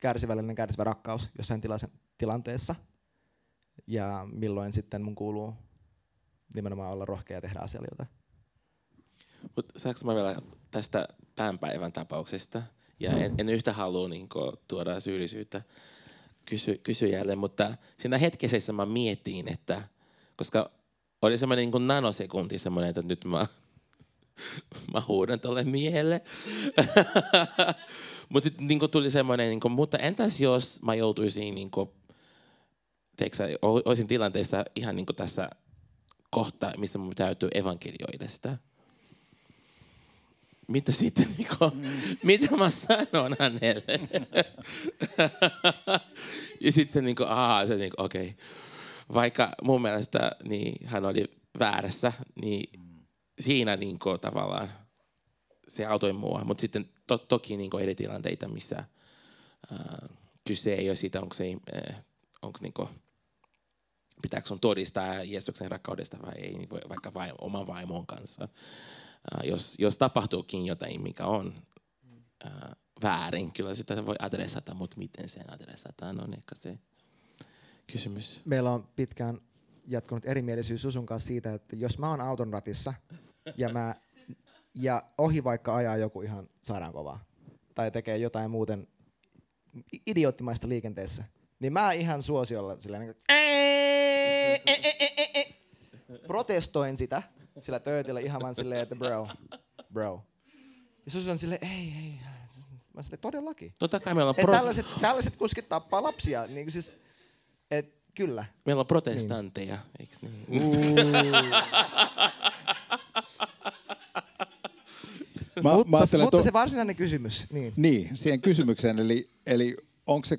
D: kärsivällinen kärsivä rakkaus jossain tilase- tilanteessa ja milloin sitten mun kuuluu nimenomaan olla rohkea ja tehdä asialle jotain.
B: Mutta saanko mä vielä tästä tämän päivän tapauksesta? Ja en, en yhtä halua niin tuoda syyllisyyttä kysy, kysyjälle, mutta siinä hetkessä mä mietin, että koska oli semmoinen niin nanosekunti semmoinen, että nyt mä, <laughs> mä huudan tuolle miehelle. <laughs> mutta sitten niin tuli semmoinen, niin kuin, mutta entäs jos mä joutuisin, niin kuin, teeksä, olisin tilanteessa ihan niin kuin tässä kohta, missä mun täytyy evankelioida sitä. Mitä sitten, Niko? Mm. Mitä mä sanon hänelle? ja sitten se niinku, se niinku, okei. Okay. Vaikka mun mielestä niin hän oli väärässä, niin siinä niinku tavallaan se autoi mua. Mutta sitten to, toki niinku eri tilanteita, missä äh, kyse ei ole siitä, onko se, äh, onko niinku, pitääkö sun todistaa Jeesuksen rakkaudesta vai ei, niin vaikka vai, oman vaimon kanssa. Uh, jos, jos tapahtuukin jotain, mikä on uh, väärin, kyllä sitä voi adressata, mutta miten sen adressataan on ehkä se kysymys.
D: Meillä on pitkään jatkunut erimielisyys Susun kanssa siitä, että jos mä oon auton ratissa ja, mä, ja ohi vaikka ajaa joku ihan sairaan kovaa tai tekee jotain muuten idioottimaista liikenteessä, niin mä ihan suosiolla silleen niin kuin, protestoin sitä sillä töötillä ihan vaan silleen, että bro, bro. Ja Susi on silleen, ei, ei. Mä silleen, todellakin.
B: Totta kai meillä on,
D: Et
B: pro-
D: tällaiset, tällaiset kuskit tappaa lapsia. Niin siis, et, kyllä.
B: meillä on protestanteja, niin. eikö niin?
C: Mä,
D: mutta,
C: mä
D: mutta
C: to-
D: se varsinainen kysymys, niin.
C: Niin, siihen kysymykseen. Eli, eli onko se,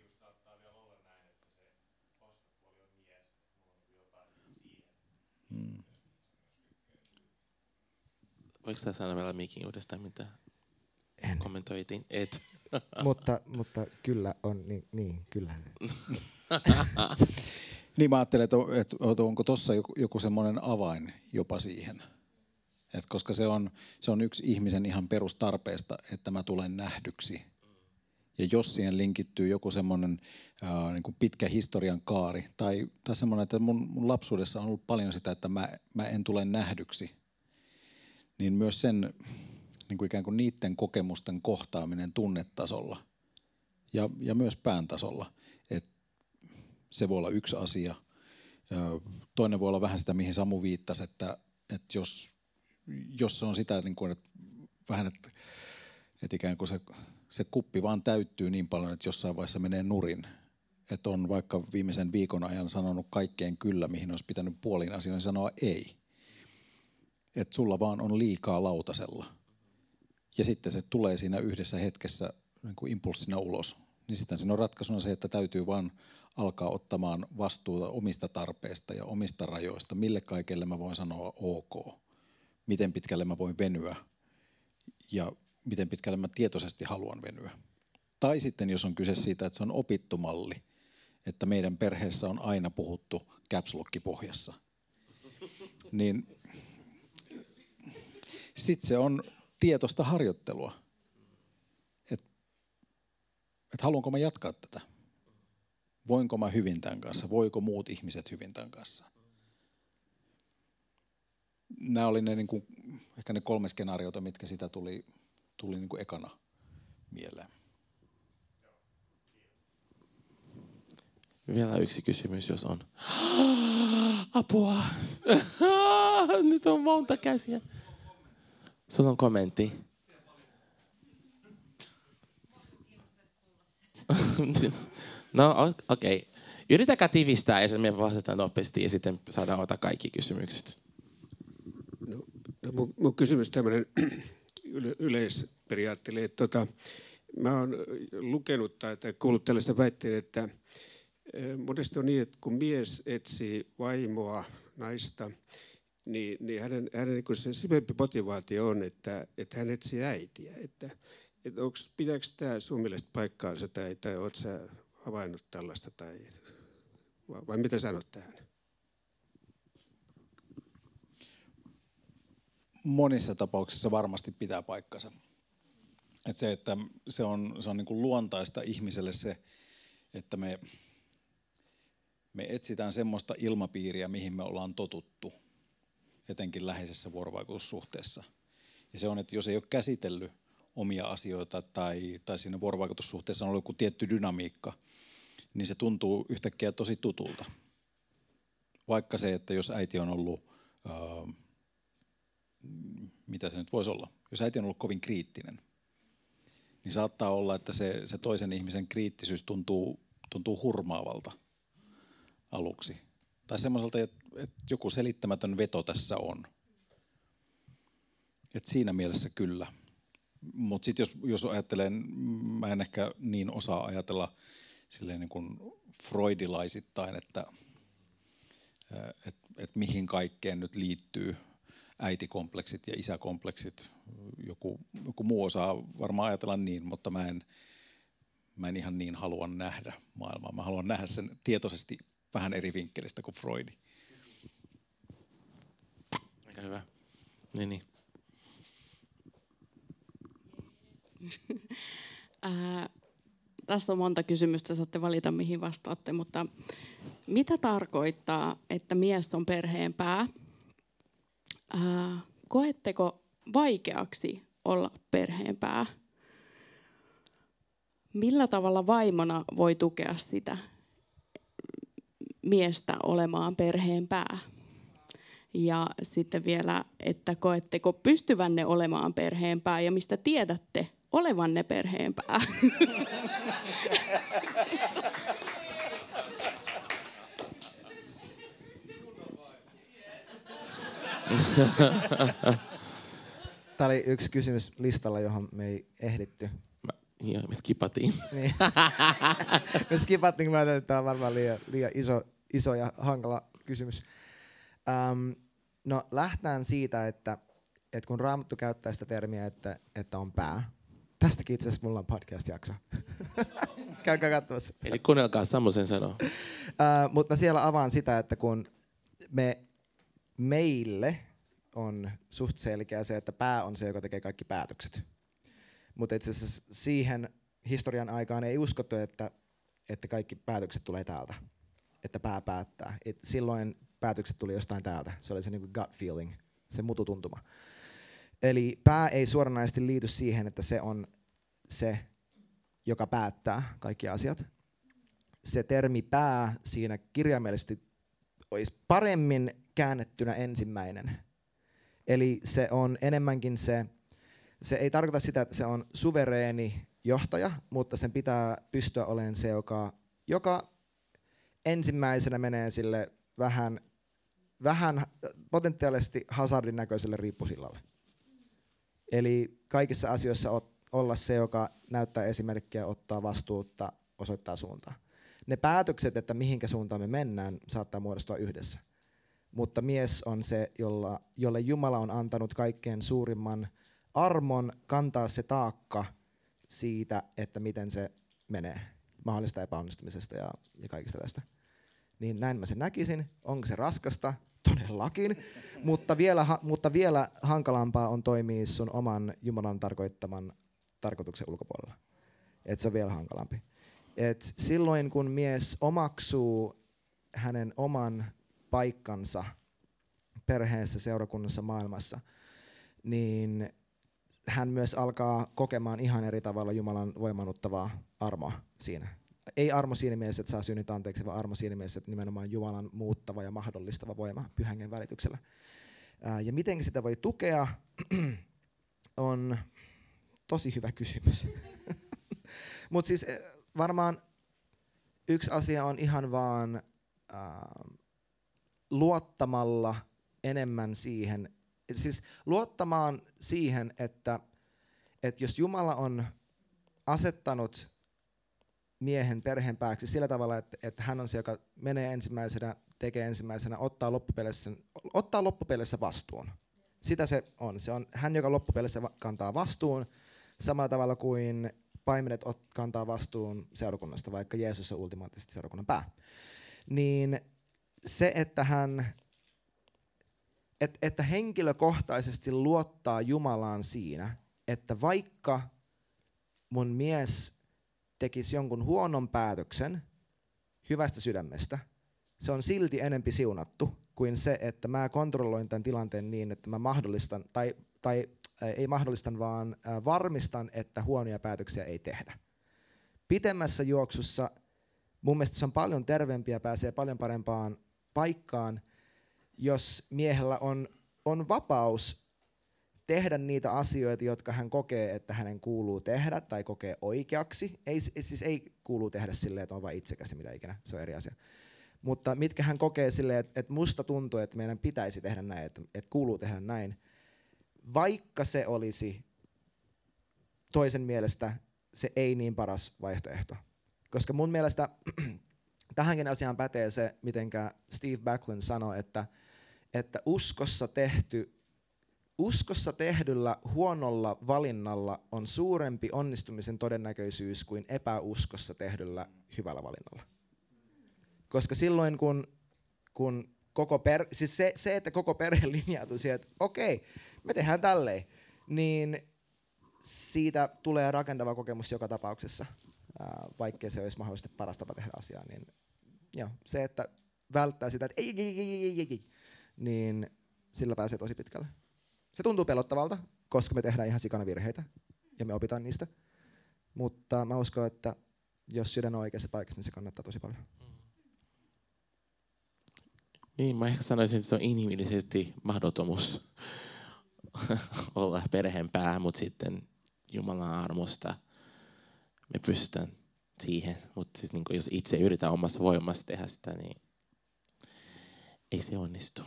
B: Voiko tämä sanoa vielä mikin uudestaan, mitä
D: en.
B: kommentoitiin? Et. <laughs>
D: mutta, mutta kyllä on, niin, niin kyllä. <laughs>
C: niin mä ajattelen, että, että onko tuossa joku, joku semmoinen avain jopa siihen. Et koska se on, se on yksi ihmisen ihan perustarpeesta, että mä tulen nähdyksi. Ja jos siihen linkittyy joku semmoinen äh, niin pitkä historian kaari, tai, tai semmoinen, että mun, mun lapsuudessa on ollut paljon sitä, että mä, mä en tule nähdyksi, niin myös sen niin kuin ikään kuin niiden kokemusten kohtaaminen tunnetasolla ja, ja myös pään tasolla, että se voi olla yksi asia. Toinen voi olla vähän sitä, mihin Samu viittasi, että, että jos, jos se on sitä, niin kuin, että vähän, että, että ikään kuin se, se kuppi vaan täyttyy niin paljon, että jossain vaiheessa menee nurin. Että on vaikka viimeisen viikon ajan sanonut kaikkeen kyllä, mihin olisi pitänyt puoliin asioihin sanoa ei. Että sulla vaan on liikaa lautasella. Ja sitten se tulee siinä yhdessä hetkessä niin kuin impulssina ulos. Niin sitten siinä on ratkaisuna se, että täytyy vaan alkaa ottamaan vastuuta omista tarpeista ja omista rajoista. Mille kaikelle mä voin sanoa ok? Miten pitkälle mä voin venyä? Ja miten pitkälle mä tietoisesti haluan venyä? Tai sitten jos on kyse siitä, että se on opittu malli, että meidän perheessä on aina puhuttu caps niin sitten se on tietoista harjoittelua. Että et haluanko mä jatkaa tätä? Voinko mä hyvin tämän kanssa? Voiko muut ihmiset hyvin tämän kanssa? Nämä oli ne, niin kuin, ehkä ne kolme skenaariota, mitkä sitä tuli, tuli niin kuin ekana mieleen.
B: Vielä yksi kysymys, jos on. <gasps> Apua! <laughs> Nyt on monta käsiä. Sulla on kommentti. <laughs> no okei. Okay. Yritäkää tivistää ja sitten me vastataan nopeasti ja sitten saadaan ottaa kaikki kysymykset.
J: No, no mun, mun kysymys tämmöinen <clears throat> yle, yleisperiaatteelle. Että tota, mä oon lukenut tai, kuullut tällaista väitteen, että monesti on niin, että kun mies etsii vaimoa, naista, niin, niin hänen, hänen niin se syvempi motivaatio on, että, että hän etsii äitiä. Että, että onks, pitääkö tämä sun mielestä paikkaansa tai, tai oletko sä havainnut tällaista tai vai, vai mitä sanot tähän?
C: Monissa tapauksissa varmasti pitää paikkansa. Et se, että se on, se on niin kuin luontaista ihmiselle se, että me, me etsitään semmoista ilmapiiriä, mihin me ollaan totuttu – etenkin läheisessä vuorovaikutussuhteessa. Ja se on, että jos ei ole käsitellyt omia asioita tai, tai siinä vuorovaikutussuhteessa on ollut joku tietty dynamiikka, niin se tuntuu yhtäkkiä tosi tutulta. Vaikka se, että jos äiti on ollut, ää, mitä se nyt voisi olla, jos äiti on ollut kovin kriittinen, niin saattaa olla, että se, se toisen ihmisen kriittisyys tuntuu, tuntuu hurmaavalta aluksi. Tai semmoiselta, että että joku selittämätön veto tässä on. Et siinä mielessä kyllä. Mutta sitten jos, jos ajattelen, mä en ehkä niin osaa ajatella silleen niin kuin freudilaisittain, että et, et mihin kaikkeen nyt liittyy äitikompleksit ja isäkompleksit. Joku, joku muu osaa varmaan ajatella niin, mutta mä en, mä en ihan niin halua nähdä maailmaa. Mä haluan nähdä sen tietoisesti vähän eri vinkkelistä kuin Freudi.
B: Aika hyvä. Niin, niin. <laughs>
E: äh, tässä on monta kysymystä, saatte valita mihin vastaatte, mutta mitä tarkoittaa, että mies on perheen pää? Äh, koetteko vaikeaksi olla perheen pää? Millä tavalla vaimona voi tukea sitä miestä olemaan perheen pää? Ja sitten vielä, että koetteko pystyvänne olemaan perheenpää ja mistä tiedätte olevanne perheenpää. <laughs>
D: Tämä oli yksi kysymys listalla, johon me ei ehditty.
B: Joo, me skipattiin. <laughs>
D: Niin. me skipattiin, kun mä ajattelin, että tämä on varmaan liian, liian iso, iso ja hankala kysymys. Um, no lähtään siitä, että, että kun Raamattu käyttää sitä termiä, että, että on pää. Tästäkin itse asiassa mulla on podcast-jakso. <laughs> Käykää katsomassa.
B: Eli kuunnelkaa Samosen sanoa.
D: Uh, Mutta mä siellä avaan sitä, että kun me, meille on suht selkeä se, että pää on se, joka tekee kaikki päätökset. Mutta itse asiassa siihen historian aikaan ei uskottu, että, että kaikki päätökset tulee täältä. Että pää päättää. Et silloin päätökset tuli jostain täältä. Se oli se niinku gut feeling, se mututuntuma. Eli pää ei suoranaisesti liity siihen, että se on se, joka päättää kaikki asiat. Se termi pää siinä kirjaimellisesti olisi paremmin käännettynä ensimmäinen. Eli se on enemmänkin se, se ei tarkoita sitä, että se on suvereeni johtaja, mutta sen pitää pystyä olemaan se, joka, joka ensimmäisenä menee sille vähän, vähän potentiaalisesti hazardin näköiselle riippusillalle. Eli kaikissa asioissa olla se, joka näyttää esimerkkiä, ottaa vastuutta, osoittaa suuntaa. Ne päätökset, että mihinkä suuntaan me mennään, saattaa muodostua yhdessä. Mutta mies on se, jolla, jolle Jumala on antanut kaikkein suurimman armon kantaa se taakka siitä, että miten se menee mahdollista epäonnistumisesta ja, ja kaikista tästä. Niin näin mä sen näkisin. Onko se raskasta? Todellakin. mutta, vielä, mutta vielä hankalampaa on toimia sun oman Jumalan tarkoittaman tarkoituksen ulkopuolella. Et se on vielä hankalampi. Et silloin kun mies omaksuu hänen oman paikkansa perheessä, seurakunnassa, maailmassa, niin hän myös alkaa kokemaan ihan eri tavalla Jumalan voimannuttavaa armoa siinä. Ei armo siinä mielessä, että saa synnit anteeksi, vaan armo siinä mielessä, että nimenomaan Jumalan muuttava ja mahdollistava voima pyhängen välityksellä. Ja miten sitä voi tukea, <clears throat> on tosi hyvä kysymys. <laughs> Mutta siis eh, varmaan yksi asia on ihan vaan äh, luottamalla enemmän siihen, siis luottamaan siihen, että, että jos Jumala on asettanut miehen perheen pääksi sillä tavalla, että, että hän on se, joka menee ensimmäisenä, tekee ensimmäisenä, ottaa loppupeleissä, ottaa loppupeleissä vastuun. Sitä se on. Se on hän, joka loppupeleissä kantaa vastuun, samalla tavalla kuin paimenet kantaa vastuun seurakunnasta, vaikka Jeesus on ultimaattisesti seurakunnan pää. Niin se, että hän että, että henkilökohtaisesti luottaa Jumalaan siinä, että vaikka mun mies tekisi jonkun huonon päätöksen hyvästä sydämestä, se on silti enempi siunattu kuin se, että mä kontrolloin tämän tilanteen niin, että mä mahdollistan, tai, tai ei mahdollistan, vaan varmistan, että huonoja päätöksiä ei tehdä. Pitemmässä juoksussa mun mielestä se on paljon terveempiä, pääsee paljon parempaan paikkaan, jos miehellä on, on vapaus tehdä niitä asioita, jotka hän kokee, että hänen kuuluu tehdä tai kokee oikeaksi. Ei, siis ei kuulu tehdä silleen, että on vain itsekäs mitä ikinä, se on eri asia. Mutta mitkä hän kokee silleen, että, että musta tuntuu, että meidän pitäisi tehdä näin, että, että kuuluu tehdä näin, vaikka se olisi toisen mielestä se ei niin paras vaihtoehto. Koska mun mielestä <clears throat> tähänkin asiaan pätee se, miten Steve Backlund sanoi, että, että uskossa tehty Uskossa tehdyllä huonolla valinnalla on suurempi onnistumisen todennäköisyys kuin epäuskossa tehdyllä hyvällä valinnalla. Koska silloin kun, kun koko per, siis se, se, että koko perhe <laughs> linjautuu siihen, että okei, me tehdään tälleen, niin siitä tulee rakentava kokemus joka tapauksessa, vaikkei se olisi mahdollisesti paras tapa tehdä asiaa. Niin, joo, se, että välttää sitä, että ei, ei, ei, ei, ei, ei, niin sillä pääsee tosi pitkälle. Se tuntuu pelottavalta, koska me tehdään ihan sikana virheitä ja me opitaan niistä. Mutta mä uskon, että jos sydän on oikeassa paikassa, niin se kannattaa tosi paljon.
B: Niin, mä ehkä sanoisin, että se on inhimillisesti mahdotomus <laughs> olla perheen pää, mutta sitten Jumalan armosta me pystytään siihen. Mutta siis niin jos itse yritän omassa voimassa tehdä sitä, niin ei se onnistu.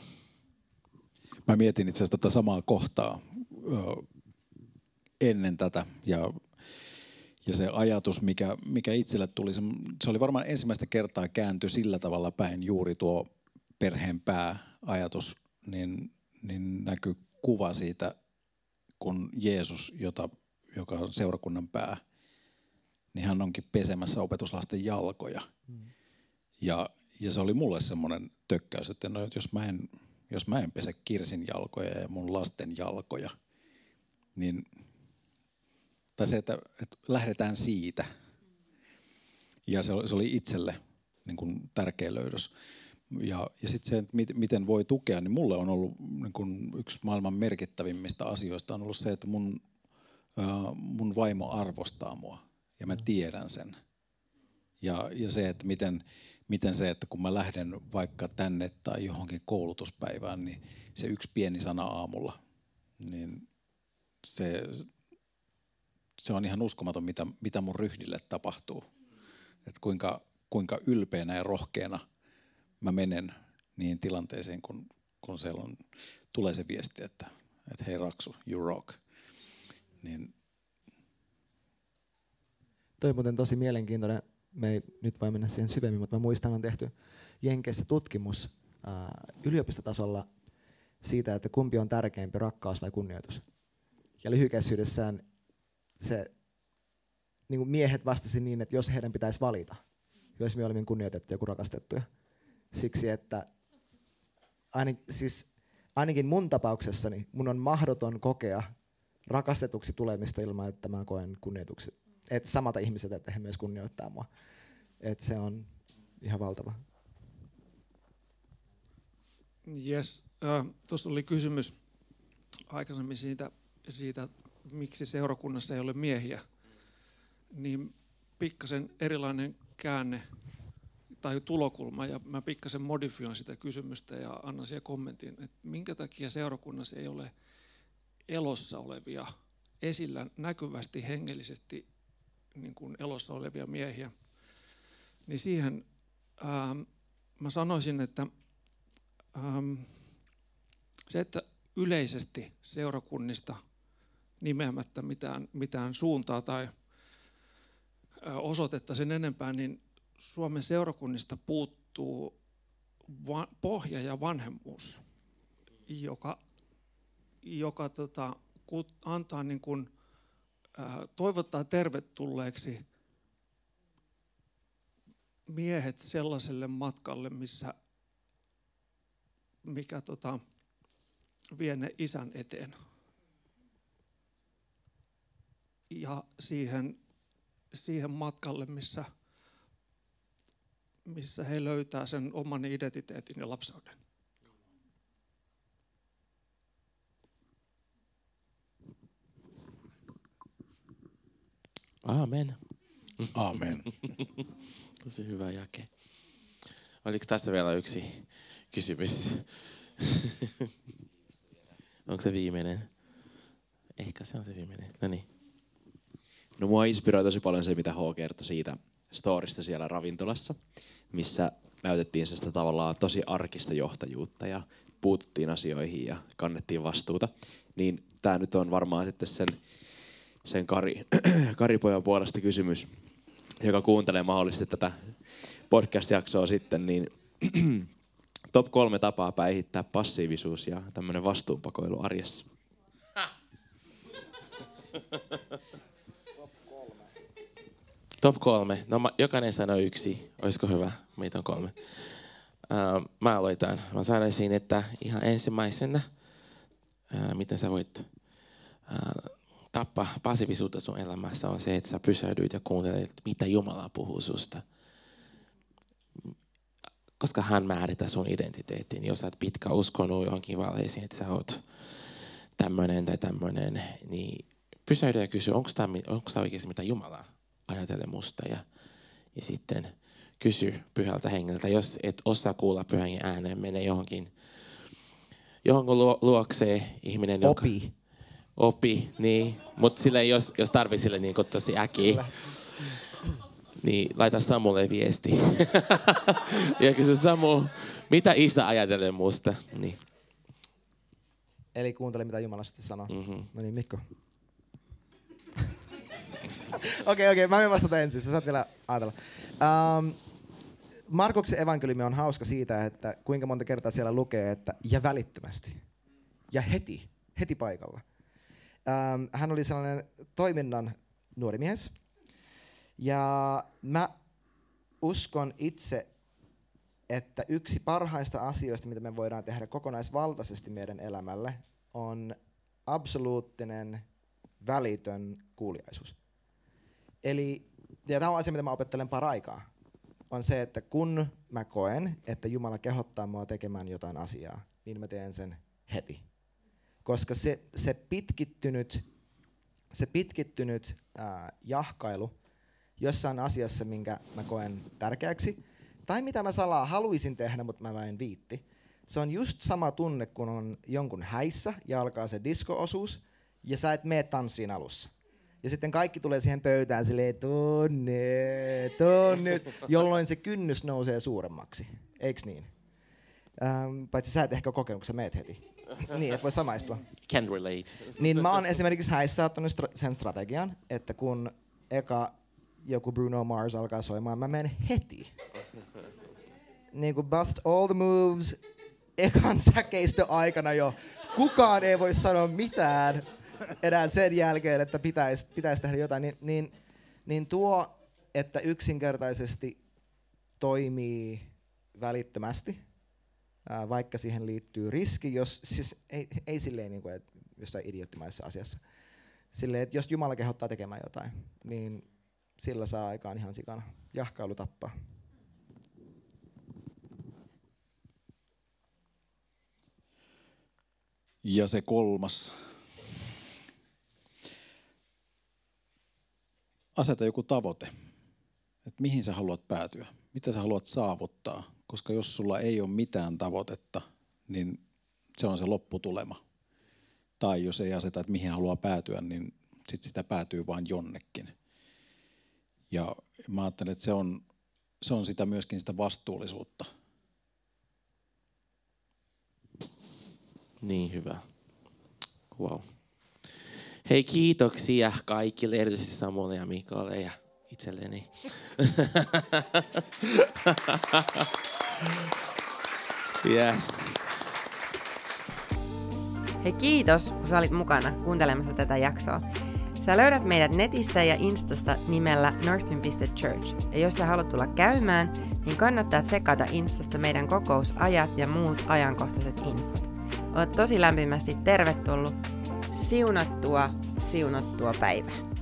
C: Mä mietin itse asiassa tätä samaa kohtaa ennen tätä ja, ja se ajatus, mikä, mikä itselle tuli, se, se oli varmaan ensimmäistä kertaa kääntyi sillä tavalla päin juuri tuo perheen pääajatus, niin, niin näkyy kuva siitä, kun Jeesus, jota, joka on seurakunnan pää, niin hän onkin pesemässä opetuslasten jalkoja. Mm. Ja, ja se oli mulle semmoinen tökkäys, että no, jos, mä en, jos mä en pese Kirsin jalkoja ja mun lasten jalkoja, niin tai se, että, että lähdetään siitä. Ja se oli, se oli itselle niin kuin tärkeä löydös. Ja, ja sitten se, että miten voi tukea, niin mulle on ollut niin kuin yksi maailman merkittävimmistä asioista on ollut se, että mun, äh, mun vaimo arvostaa mua ja mä tiedän sen. Ja, ja se, että miten, miten se, että kun mä lähden vaikka tänne tai johonkin koulutuspäivään, niin se yksi pieni sana aamulla, niin se, se on ihan uskomaton, mitä, mitä mun ryhdille tapahtuu. Että kuinka, kuinka ylpeänä ja rohkeana mä menen niihin tilanteisiin, kun, kun siellä on, tulee se viesti, että, että hei Raksu, you rock. Niin.
D: Toi on muuten tosi mielenkiintoinen. Me ei nyt voi mennä siihen syvemmin, mutta mä muistan, on tehty Jenkeissä tutkimus ää, yliopistotasolla siitä, että kumpi on tärkeämpi, rakkaus vai kunnioitus. Ja lyhykäisyydessään se niin kuin miehet vastasi niin, että jos heidän pitäisi valita, jos me olemme kunnioitettuja kuin rakastettuja. Siksi, että ainakin, siis, ainakin mun tapauksessani mun on mahdoton kokea rakastetuksi tulemista ilman, että mä koen kunnioituksi. Että samalta ihmiset, että he myös kunnioittaa mua. Että se on ihan valtava.
K: Yes. Uh, Tuossa oli kysymys aikaisemmin siitä, siitä miksi seurakunnassa ei ole miehiä, niin pikkasen erilainen käänne tai tulokulma, ja mä pikkasen modifioin sitä kysymystä ja annan siihen kommentin, että minkä takia seurakunnassa ei ole elossa olevia, esillä näkyvästi hengellisesti niin kuin elossa olevia miehiä, niin siihen ää, mä sanoisin, että ää, se, että yleisesti seurakunnista nimeämättä mitään, mitään suuntaa tai osoitetta sen enempää, niin Suomen seurakunnista puuttuu va- pohja ja vanhemmuus, joka, joka tota, antaa niin kuin, toivottaa tervetulleeksi miehet sellaiselle matkalle, missä, mikä tota, vie ne isän eteen ja siihen, siihen matkalle, missä, missä he löytää sen oman identiteetin ja lapseuden.
B: Amen.
C: Amen. <laughs>
B: Tosi hyvä jake. Oliko tässä vielä yksi kysymys? <laughs> Onko se viimeinen? Ehkä se on se viimeinen. No niin.
L: No mua inspiroi tosi paljon se, mitä H kertoi siitä storista siellä ravintolassa, missä näytettiin sitä tavallaan tosi arkista johtajuutta ja puututtiin asioihin ja kannettiin vastuuta. Niin tämä nyt on varmaan sitten sen, sen Kari, <clears throat> Karipojan puolesta kysymys, joka kuuntelee mahdollisesti tätä podcast-jaksoa sitten, niin <clears throat> top kolme tapaa päihittää passiivisuus ja tämmöinen vastuunpakoilu arjessa.
B: Top kolme. No mä, jokainen sanoo yksi. Olisiko hyvä? Meitä on kolme. Uh, mä aloitan. Mä sanoisin, että ihan ensimmäisenä, uh, miten sä voit uh, tappaa passiivisuutta sun elämässä on se, että sä pysähdyt ja kuuntelet, mitä Jumala puhuu susta. Koska hän määrittää sun identiteetin. Jos sä oot pitkä uskonut johonkin valheisiin, että sä oot tämmöinen tai tämmöinen, niin pysähdy ja kysy, onko tämä oikeasti mitä Jumala ajatele musta ja, ja sitten kysy pyhältä hengeltä. Jos et osaa kuulla pyhän ääneen, mene johonkin, johonkin luokseen ihminen,
D: Opi.
B: Opi, niin. Mutta sille, jos, jos tarvii sille niin tosi äkiä, niin laita Samulle viesti. <laughs> ja kysy Samu, mitä isä ajattelee musta? Niin.
D: Eli kuuntele, mitä Jumala sitten sanoo. Mm-hmm. No niin, Mikko. <laughs> Okei, okei, mä menen vastata ensin, sä saat vielä ajatella. Um, Markuksen evankeliumi on hauska siitä, että kuinka monta kertaa siellä lukee, että ja välittömästi. Ja heti, heti paikalla. Um, hän oli sellainen toiminnan nuori mies. Ja mä uskon itse, että yksi parhaista asioista, mitä me voidaan tehdä kokonaisvaltaisesti meidän elämälle, on absoluuttinen, välitön kuuliaisuus. Eli, ja tämä on asia, mitä mä opettelen paraikaa, on se, että kun mä koen, että Jumala kehottaa mua tekemään jotain asiaa, niin mä teen sen heti. Koska se, se pitkittynyt, se pitkittynyt äh, jahkailu jossain asiassa, minkä mä koen tärkeäksi, tai mitä mä salaa haluaisin tehdä, mutta mä en viitti, se on just sama tunne, kun on jonkun häissä ja alkaa se disko-osuus, ja sä et mene tanssiin alussa. Ja sitten kaikki tulee siihen pöytään silleen, tonne, tonne, jolloin se kynnys nousee suuremmaksi. Eiks niin? Ähm, paitsi sä et ehkä kokenut, kun sä meet heti. <laughs> niin, et voi samaistua.
B: Can relate.
D: niin mä oon esimerkiksi häissä ottanut stra- sen strategian, että kun eka joku Bruno Mars alkaa soimaan, mä menen heti. niin kuin bust all the moves ekan säkeistö aikana jo. Kukaan ei voi sanoa mitään enää sen jälkeen, että pitäisi pitäis tehdä jotain, niin, niin, niin tuo, että yksinkertaisesti toimii välittömästi, vaikka siihen liittyy riski, jos, siis ei, ei silleen niin kuin, että jossain idioottimaisessa asiassa. Silleen, että jos Jumala kehottaa tekemään jotain, niin sillä saa aikaan ihan sikana. Jahkailu tappaa.
C: Ja se kolmas. Aseta joku tavoite. Että mihin sä haluat päätyä. Mitä sä haluat saavuttaa. Koska jos sulla ei ole mitään tavoitetta, niin se on se lopputulema. Tai jos ei aseta, että mihin haluaa päätyä, niin sit sitä päätyy vain jonnekin. Ja mä ajattelen, että se on, se on sitä myöskin sitä vastuullisuutta.
B: Niin hyvä. Wow. Hei, kiitoksia kaikille, erityisesti Samuelle ja Mikalle ja itselleni. yes.
A: Hei kiitos, kun sä olit mukana kuuntelemassa tätä jaksoa. Sä löydät meidät netissä ja Instasta nimellä northwind.church. Ja jos sä haluat tulla käymään, niin kannattaa tsekata Instasta meidän kokousajat ja muut ajankohtaiset infot. Olet tosi lämpimästi tervetullut. Siunattua, siunattua päivää.